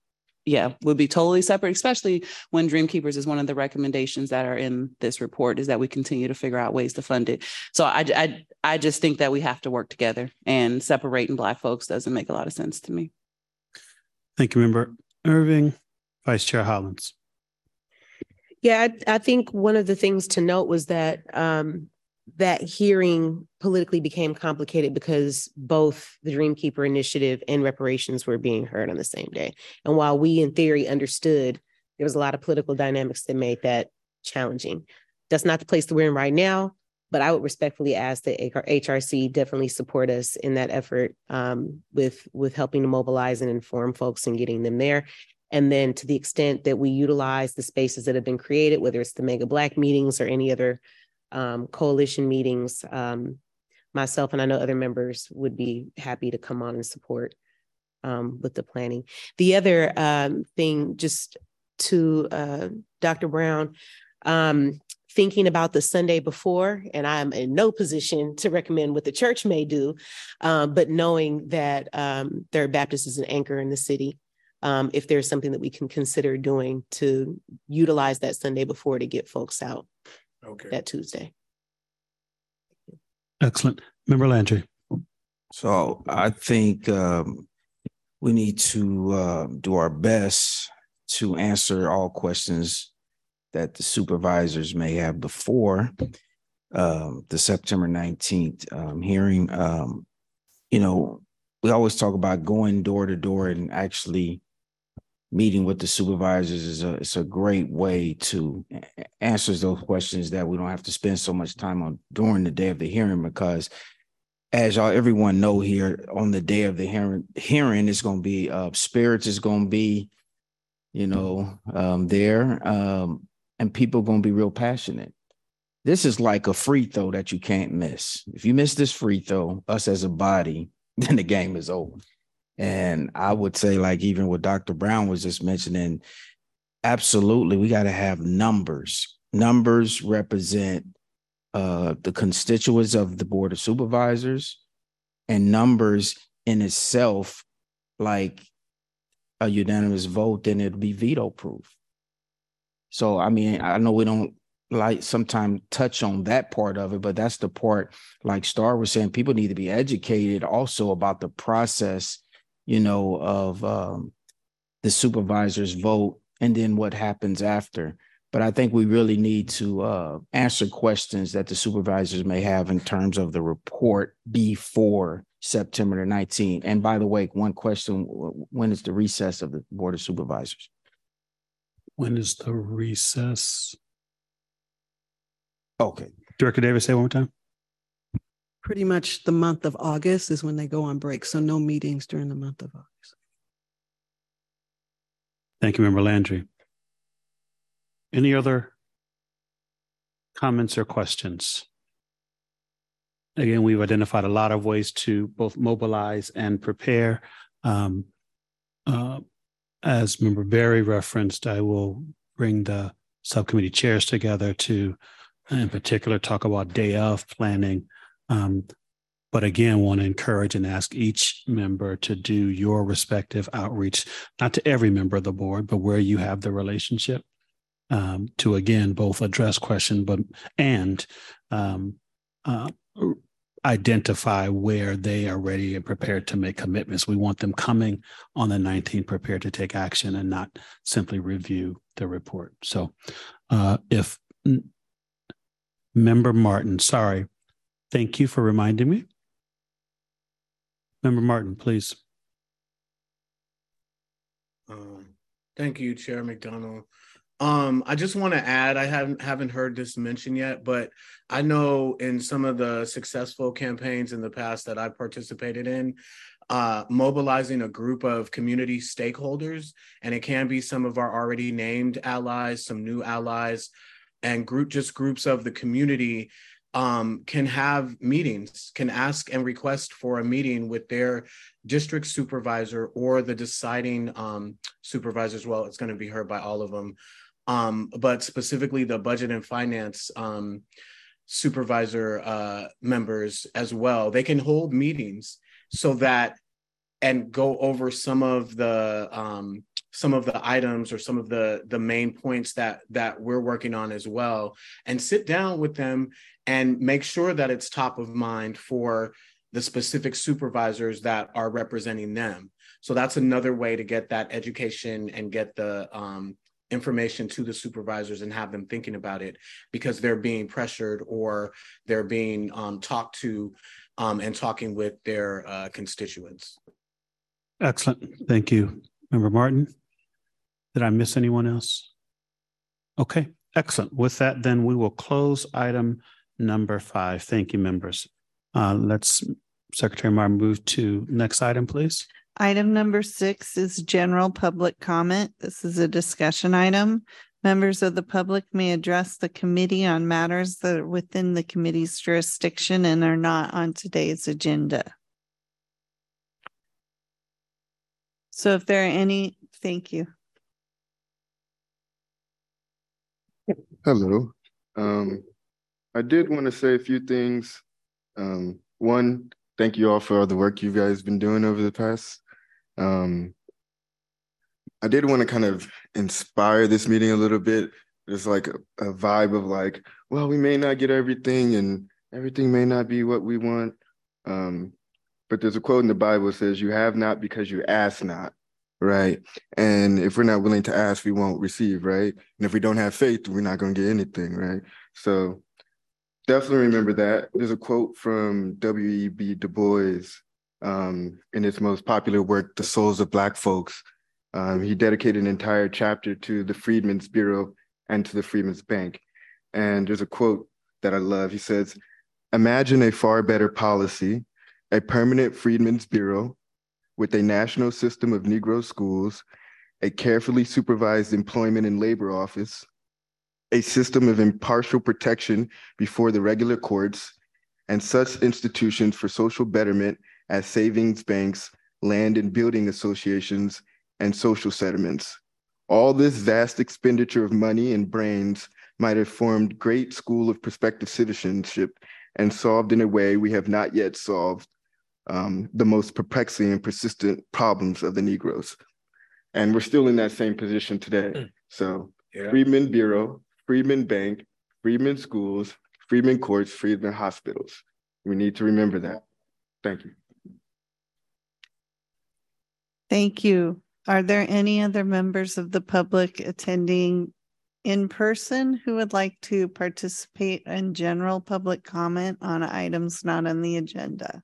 yeah would be totally separate especially when dream keepers is one of the recommendations that are in this report is that we continue to figure out ways to fund it. So i i, I just think that we have to work together and separating black folks doesn't make a lot of sense to me. Thank you member irving. Vice chair hollins yeah, I, I, think one of the things to note was that um, that hearing politically became complicated because both the Dreamkeeper Initiative and reparations were being heard on the same day. And while we, in theory, understood there was a lot of political dynamics that made that challenging. That's not the place that we're in right now, but I would respectfully ask that HRC definitely support us in that effort um, with with helping to mobilize and inform folks and getting them there. And then to the extent that we utilize the spaces that have been created, whether it's the Mega Black meetings or any other um, coalition meetings, um, myself and I know other members would be happy to come on and support um, with the planning. The other um, thing, just to uh, Dr. Brown, um, thinking about the Sunday before, and I'm in no position to recommend what the church may do, um, but knowing that Third Baptist is an anchor in the city um, if there's something that we can consider doing to utilize that Sunday before to get folks out okay. that Tuesday. Excellent. Member Landry. So I think um, we need to uh, do our best to answer all questions that the supervisors may have before um, the September 19th um, hearing. Um, you know, we always talk about going door to door and actually meeting with the supervisors is a it's a great way to answer those questions that we don't have to spend so much time on during the day of the hearing because as y'all everyone know here on the day of the hearing hearing is going to be uh spirits is going to be you know um there um and people going to be real passionate. This is like a free throw that you can't miss. If you miss this free throw us as a body then the game is over and I would say, like, even what Dr. Brown was just mentioning, absolutely, we got to have numbers. Numbers represent uh, the constituents of the Board of Supervisors, and numbers in itself, like a unanimous vote, then it'd be veto proof. So, I mean, I know we don't like sometimes touch on that part of it, but that's the part, like Starr was saying, people need to be educated also about the process you know, of um, the supervisor's vote and then what happens after. But I think we really need to uh, answer questions that the supervisors may have in terms of the report before September the 19th. And by the way, one question when is the recess of the Board of Supervisors? When is the recess? Okay. Director Davis, say one more time pretty much the month of August is when they go on break. So no meetings during the month of August. Thank you, Member Landry. Any other comments or questions? Again, we've identified a lot of ways to both mobilize and prepare. Um, uh, as Member Berry referenced, I will bring the subcommittee chairs together to, in particular, talk about day of planning um, but again, want to encourage and ask each member to do your respective outreach, not to every member of the board, but where you have the relationship um, to again both address question, but and um, uh, identify where they are ready and prepared to make commitments. We want them coming on the 19th prepared to take action and not simply review the report. So, uh, if Member Martin, sorry, Thank you for reminding me. Member Martin, please. Um, thank you, Chair McDonnell. Um, I just want to add, I haven't haven't heard this mentioned yet, but I know in some of the successful campaigns in the past that I've participated in, uh, mobilizing a group of community stakeholders, and it can be some of our already named allies, some new allies, and group just groups of the community um, can have meetings, can ask and request for a meeting with their district supervisor or the deciding um, supervisors. Well, it's going to be heard by all of them, um, but specifically the budget and finance um, supervisor uh, members as well. They can hold meetings so that and go over some of the um, some of the items or some of the the main points that that we're working on as well and sit down with them and make sure that it's top of mind for the specific supervisors that are representing them so that's another way to get that education and get the um, information to the supervisors and have them thinking about it because they're being pressured or they're being um, talked to um, and talking with their uh, constituents. Excellent. Thank you. Member Martin? Did I miss anyone else? Okay, excellent. With that, then we will close item number five. Thank you, members. Uh, let's, Secretary Martin, move to next item, please. Item number six is general public comment. This is a discussion item. Members of the public may address the committee on matters that are within the committee's jurisdiction and are not on today's agenda. So if there are any, thank you. Hello. Um, I did want to say a few things. Um, one, thank you all for all the work you guys have been doing over the past. Um, I did want to kind of inspire this meeting a little bit. There's like a, a vibe of like, well, we may not get everything and everything may not be what we want. Um, but there's a quote in the Bible says, You have not because you ask not right? And if we're not willing to ask, we won't receive, right? And if we don't have faith, we're not going to get anything, right? So definitely remember that. There's a quote from W.E.B. Du Bois um, in his most popular work, The Souls of Black Folks. Um, he dedicated an entire chapter to the Freedmen's Bureau and to the Freedmen's Bank. And there's a quote that I love. He says, Imagine a far better policy, a permanent Freedmen's Bureau, with a national system of Negro schools, a carefully supervised employment and labor office, a system of impartial protection before the regular courts, and such institutions for social betterment as savings banks, land and building associations, and social settlements. All this vast expenditure of money and brains might have formed great school of prospective citizenship and solved in a way we have not yet solved um, the most perplexing and persistent problems of the Negroes. And we're still in that same position today. Hmm. So yeah. Freedmen Bureau, Freedmen Bank, Freedmen Schools, Freedmen Courts, Freedmen Hospitals. We need to remember that. Thank you. Thank you. Are there any other members of the public attending in person who would like to participate in general public comment on items not on the agenda?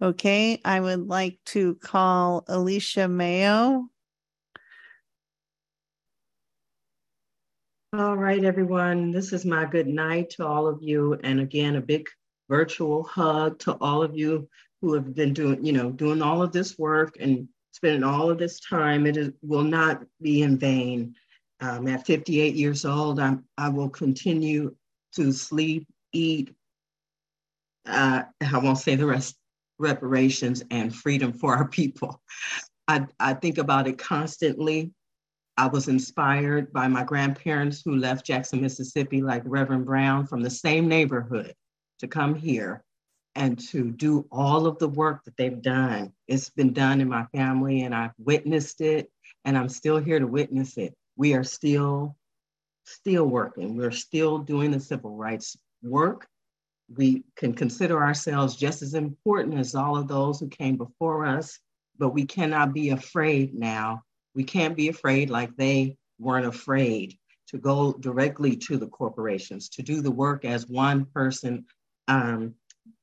Okay, I would like to call Alicia Mayo. All right, everyone. This is my good night to all of you. And again, a big virtual hug to all of you who have been doing, you know, doing all of this work and spending all of this time. It is, will not be in vain. Um, at 58 years old, I'm, I will continue to sleep, eat. Uh, I won't say the rest reparations and freedom for our people. I, I think about it constantly. I was inspired by my grandparents who left Jackson, Mississippi, like Reverend Brown, from the same neighborhood to come here and to do all of the work that they've done. It's been done in my family, and I've witnessed it, and I'm still here to witness it. We are still, still working. We're still doing the civil rights work we can consider ourselves just as important as all of those who came before us, but we cannot be afraid now. We can't be afraid like they weren't afraid to go directly to the corporations, to do the work as one person. Um,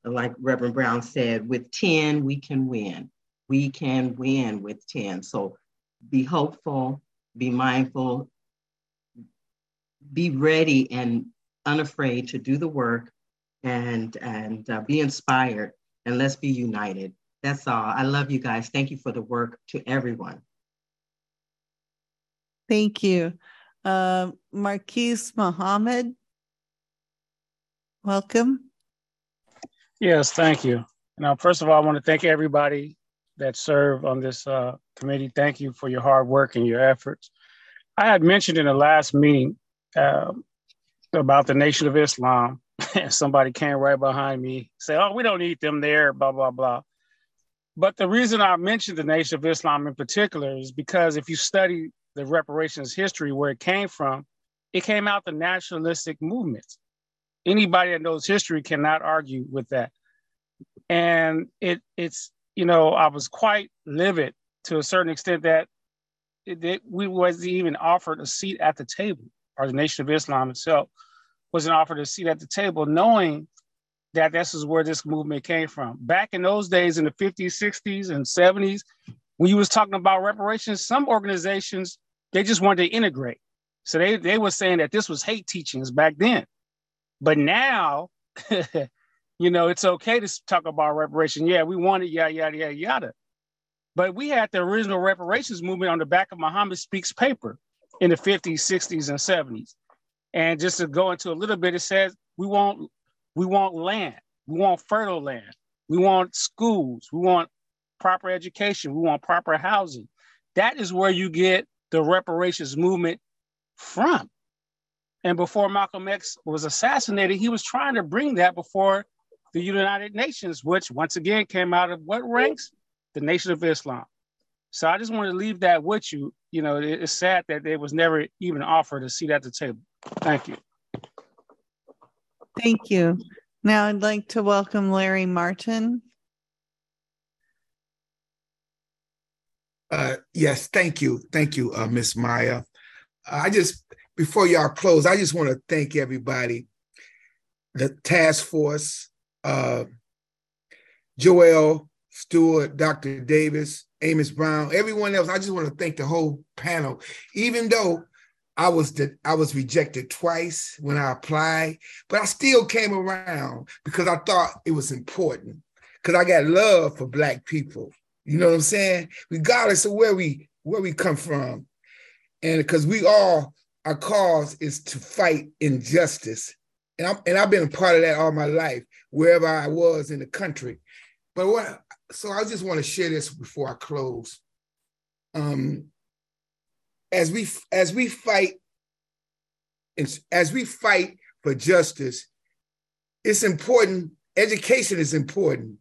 like Reverend Brown said, with 10, we can win. We can win with 10. So be hopeful, be mindful, be ready and unafraid to do the work and and uh, be inspired and let's be united. That's all. I love you guys. Thank you for the work to everyone. Thank you. Uh, Marquise Mohammed. Welcome. Yes, thank you. Now, first of all, I want to thank everybody that serve on this uh, committee. Thank you for your hard work and your efforts. I had mentioned in the last meeting uh, about the Nation of Islam, and somebody came right behind me, say, "Oh, we don't need them there," blah blah blah. But the reason I mentioned the Nation of Islam in particular is because if you study the reparations history, where it came from, it came out the nationalistic movements. Anybody that knows history cannot argue with that. And it it's you know I was quite livid to a certain extent that it, it, we wasn't even offered a seat at the table, or the Nation of Islam itself wasn't offered a seat at the table, knowing that this is where this movement came from. Back in those days, in the 50s, 60s, and 70s, when you was talking about reparations, some organizations they just wanted to integrate. So they they were saying that this was hate teachings back then, but now, you know, it's okay to talk about reparation. Yeah, we wanted yada yada yada yada. But we had the original reparations movement on the back of Muhammad Speaks paper in the 50s, 60s, and 70s. And just to go into a little bit, it says we want we want land, we want fertile land, we want schools, we want proper education, we want proper housing. That is where you get the reparations movement from. And before Malcolm X was assassinated, he was trying to bring that before the United Nations, which once again came out of what ranks? The Nation of Islam. So I just want to leave that with you. You know, it's sad that they was never even offered a seat at the table. Thank you. Thank you. Now I'd like to welcome Larry Martin. Uh, yes, thank you. Thank you, uh, Miss Maya. I just, before y'all close, I just want to thank everybody, the task force, uh, Joel Stewart, Dr. Davis, Amos Brown, everyone else. I just want to thank the whole panel, even though I was the, I was rejected twice when I applied, but I still came around because I thought it was important because I got love for Black people. You know what I'm saying? Regardless of where we where we come from, and because we all our cause is to fight injustice, and I'm and I've been a part of that all my life, wherever I was in the country. But what? So I just want to share this before I close. Um, as we as we fight, as we fight for justice, it's important. Education is important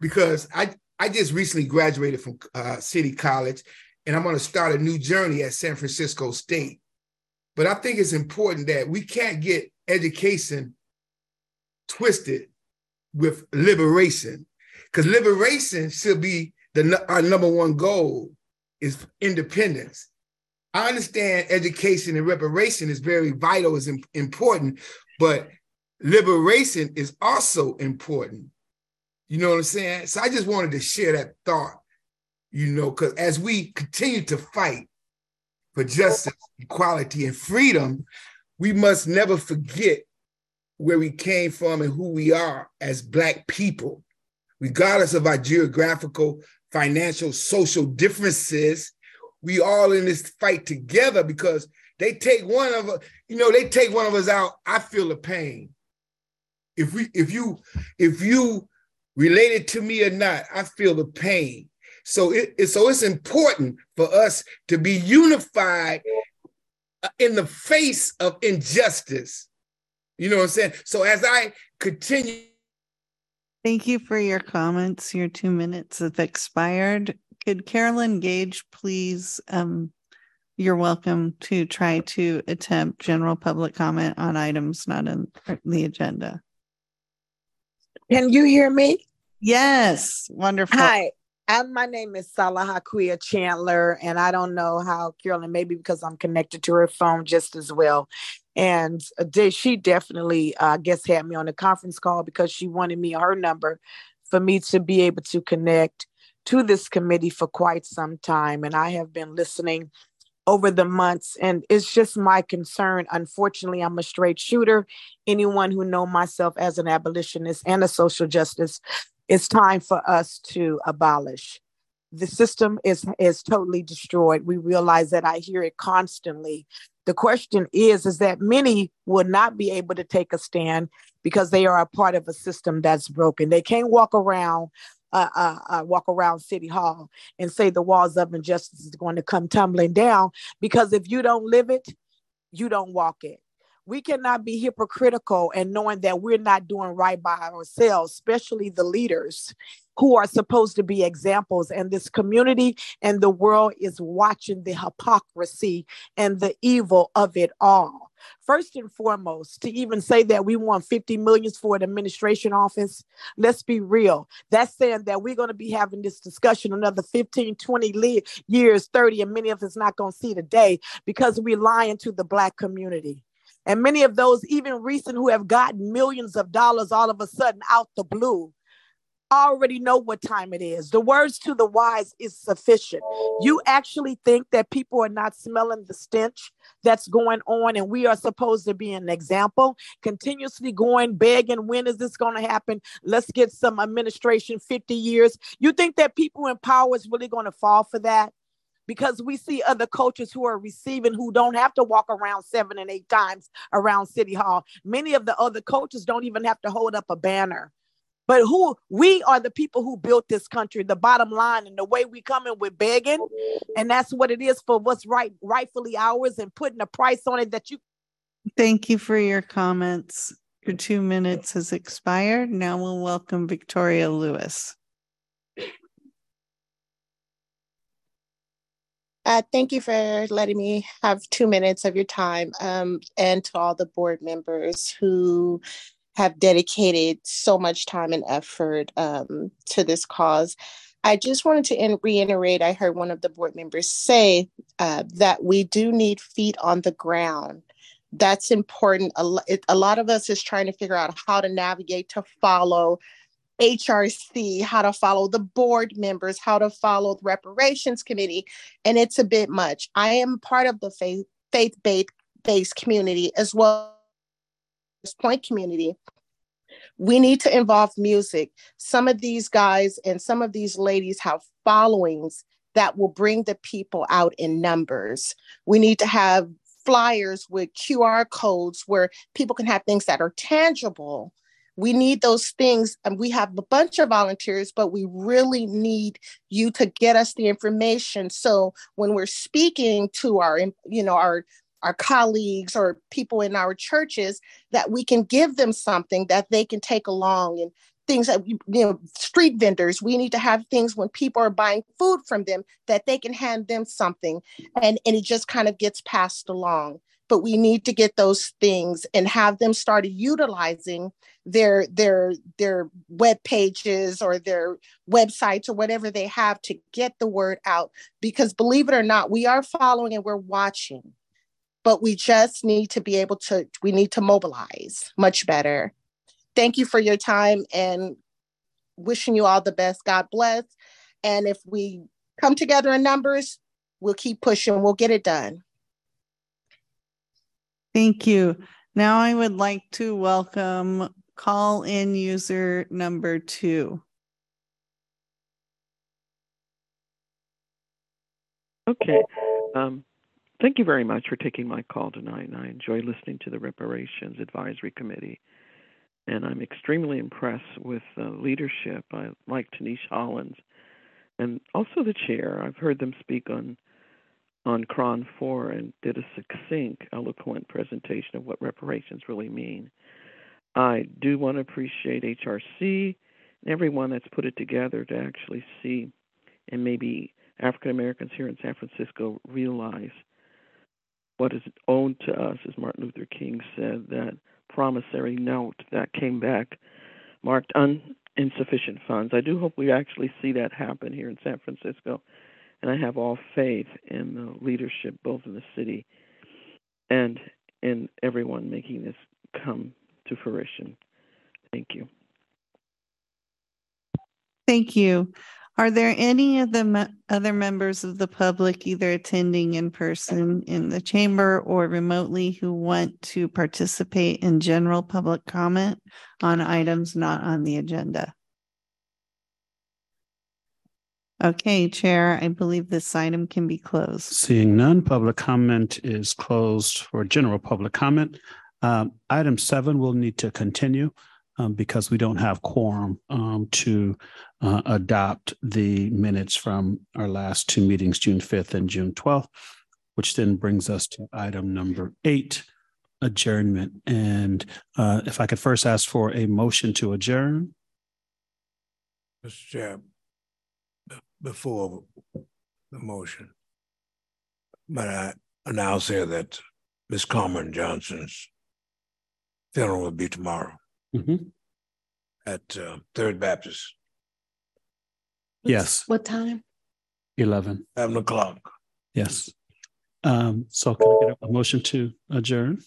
because I I just recently graduated from uh, City College, and I'm going to start a new journey at San Francisco State. But I think it's important that we can't get education twisted with liberation, because liberation should be the our number one goal is independence. I understand education and reparation is very vital, is important, but liberation is also important. You know what I'm saying? So I just wanted to share that thought, you know, because as we continue to fight for justice, equality, and freedom, we must never forget where we came from and who we are as Black people, regardless of our geographical, financial, social differences. We all in this fight together because they take one of us, you know, they take one of us out. I feel the pain. If we, if you, if you related to me or not, I feel the pain. So it, so it's important for us to be unified in the face of injustice. You know what I'm saying? So as I continue. Thank you for your comments. Your two minutes have expired. Could Carolyn Gage please? Um, you're welcome to try to attempt general public comment on items not in the agenda. Can you hear me? Yes, wonderful. Hi, and my name is Salah Hakuya Chandler, and I don't know how Carolyn, maybe because I'm connected to her phone just as well. And uh, she definitely, uh, I guess, had me on a conference call because she wanted me her number for me to be able to connect to this committee for quite some time. And I have been listening over the months and it's just my concern. Unfortunately i'm a straight shooter. Anyone who know myself as an abolitionist and a social justice it's time for us to abolish the system is is totally destroyed. We realize that. I hear it constantly. The question is is that many will not be able to take a stand because they are a part of a system that's broken. They can't walk around uh, uh, uh, walk around City Hall and say the walls of injustice is going to come tumbling down because if you don't live it, you don't walk it. We cannot be hypocritical and knowing that we're not doing right by ourselves, especially the leaders who are supposed to be examples. And this community and the world is watching the hypocrisy and the evil of it all. First and foremost, to even say that we want 50 millions for an administration office, let's be real. That's saying that we're going to be having this discussion another 15, 20 years, 30, and many of us not going to see the day because we're lying to the Black community. And many of those, even recent, who have gotten millions of dollars all of a sudden out the blue, already know what time it is. The words to the wise is sufficient. You actually think that people are not smelling the stench that's going on, and we are supposed to be an example, continuously going, begging, when is this going to happen? Let's get some administration 50 years. You think that people in power is really going to fall for that? Because we see other coaches who are receiving who don't have to walk around seven and eight times around city hall many of the other coaches don't even have to hold up a banner but who we are the people who built this country, the bottom line, and the way we come in with begging, and that's what it is for what's right, rightfully ours, and putting a price on it that you. Thank you for your comments. Your two minutes has expired. Now we'll welcome Victoria Lewis. Uh, thank you for letting me have two minutes of your time um, and to all the board members who have dedicated so much time and effort um, to this cause. I just wanted to reiterate I heard one of the board members say uh, that we do need feet on the ground. That's important. A, it, a lot of us is trying to figure out how to navigate to follow HRC, how to follow the board members, how to follow the reparations committee, and it's a bit much. I am part of the faith faith based community as well as Point community, we need to involve music. Some of these guys and some of these ladies have followings that will bring the people out in numbers. We need to have flyers with QR codes where people can have things that are tangible. We need those things, and we have a bunch of volunteers, but we really need you to get us the information. So when we're speaking to our, you know, our our colleagues or people in our churches that we can give them something that they can take along and things that you know street vendors we need to have things when people are buying food from them that they can hand them something and and it just kind of gets passed along but we need to get those things and have them start utilizing their their their web pages or their websites or whatever they have to get the word out. Because believe it or not we are following and we're watching but we just need to be able to we need to mobilize much better. Thank you for your time and wishing you all the best. God bless. And if we come together in numbers we'll keep pushing. We'll get it done. Thank you. Now i would like to welcome call in user number two okay um Thank you very much for taking my call tonight. And I enjoy listening to the Reparations Advisory Committee. And I'm extremely impressed with the leadership. I like Tinisch Hollins and also the chair. I've heard them speak on on KRON 4 and did a succinct, eloquent presentation of what reparations really mean. I do want to appreciate HRC and everyone that's put it together to actually see and maybe African Americans here in San Francisco realize what is owed to us, as Martin Luther King said, that promissory note that came back marked un- insufficient funds. I do hope we actually see that happen here in San Francisco, and I have all faith in the leadership, both in the city and in everyone making this come to fruition. Thank you. Thank you. Are there any of the me- other members of the public either attending in person in the chamber or remotely who want to participate in general public comment on items not on the agenda? Okay, Chair, I believe this item can be closed. Seeing none, public comment is closed for general public comment. Um, item seven will need to continue um, because we don't have quorum um, to uh, adopt the minutes from our last two meetings, June fifth and June twelfth, which then brings us to item number eight, adjournment. And uh, if I could first ask for a motion to adjourn. Mr. Chair, be- before the motion, but I announce here that Ms. Carmen Johnson's funeral will be tomorrow Mhm. at uh, Third Baptist, Yes, What time? eleven. seven o'clock. Yes. Um, so can I get a motion to adjourn?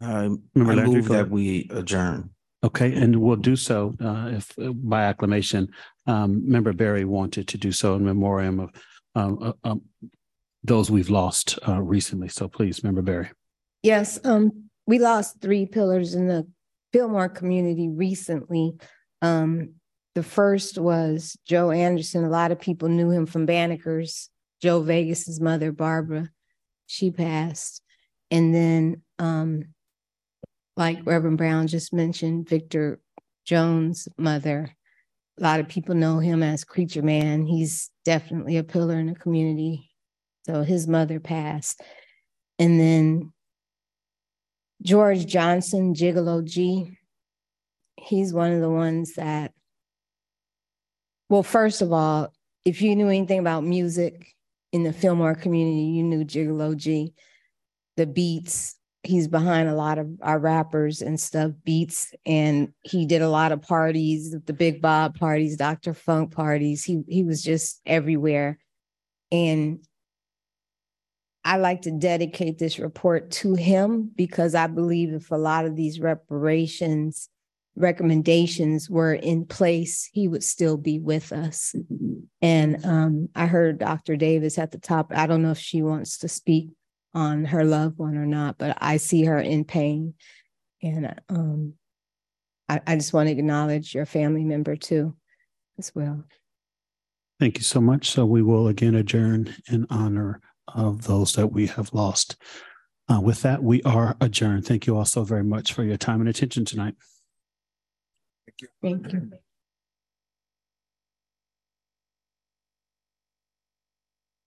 I Member I Landry, move go that we adjourn. Okay, and we'll do so uh, if uh, by acclamation. Um, Member Berry wanted to do so in memoriam of um, uh, um, those we've lost uh, recently. So please, Member Berry. Yes, um, we lost three pillars in the Fillmore community recently. Um, the first was Joe Anderson. A lot of people knew him from Banneker's. Joe Vegas's mother, Barbara, she passed. And then, um, like Reverend Brown just mentioned, Victor Jones' mother. A lot of people know him as Creature Man. He's definitely a pillar in the community. So his mother passed. And then George Johnson, Gigolo G. He's one of the ones that, well, first of all, if you knew anything about music in the Fillmore community, you knew Gigolo G. The beats, he's behind a lot of our rappers and stuff, beats, and he did a lot of parties, the Big Bob parties, Dr. Funk parties. He he was just everywhere. And I like to dedicate this report to him because I believe if a lot of these reparations recommendations were in place, he would still be with us. And um, I heard Dr. Davis at the top. I don't know if she wants to speak on her loved one or not, but I see her in pain. And um, I, I just want to acknowledge your family member too, as well. Thank you so much. So we will again adjourn in honor of those that we have lost. Uh, with that, we are adjourned. Thank you all so very much for your time and attention tonight. Thank you.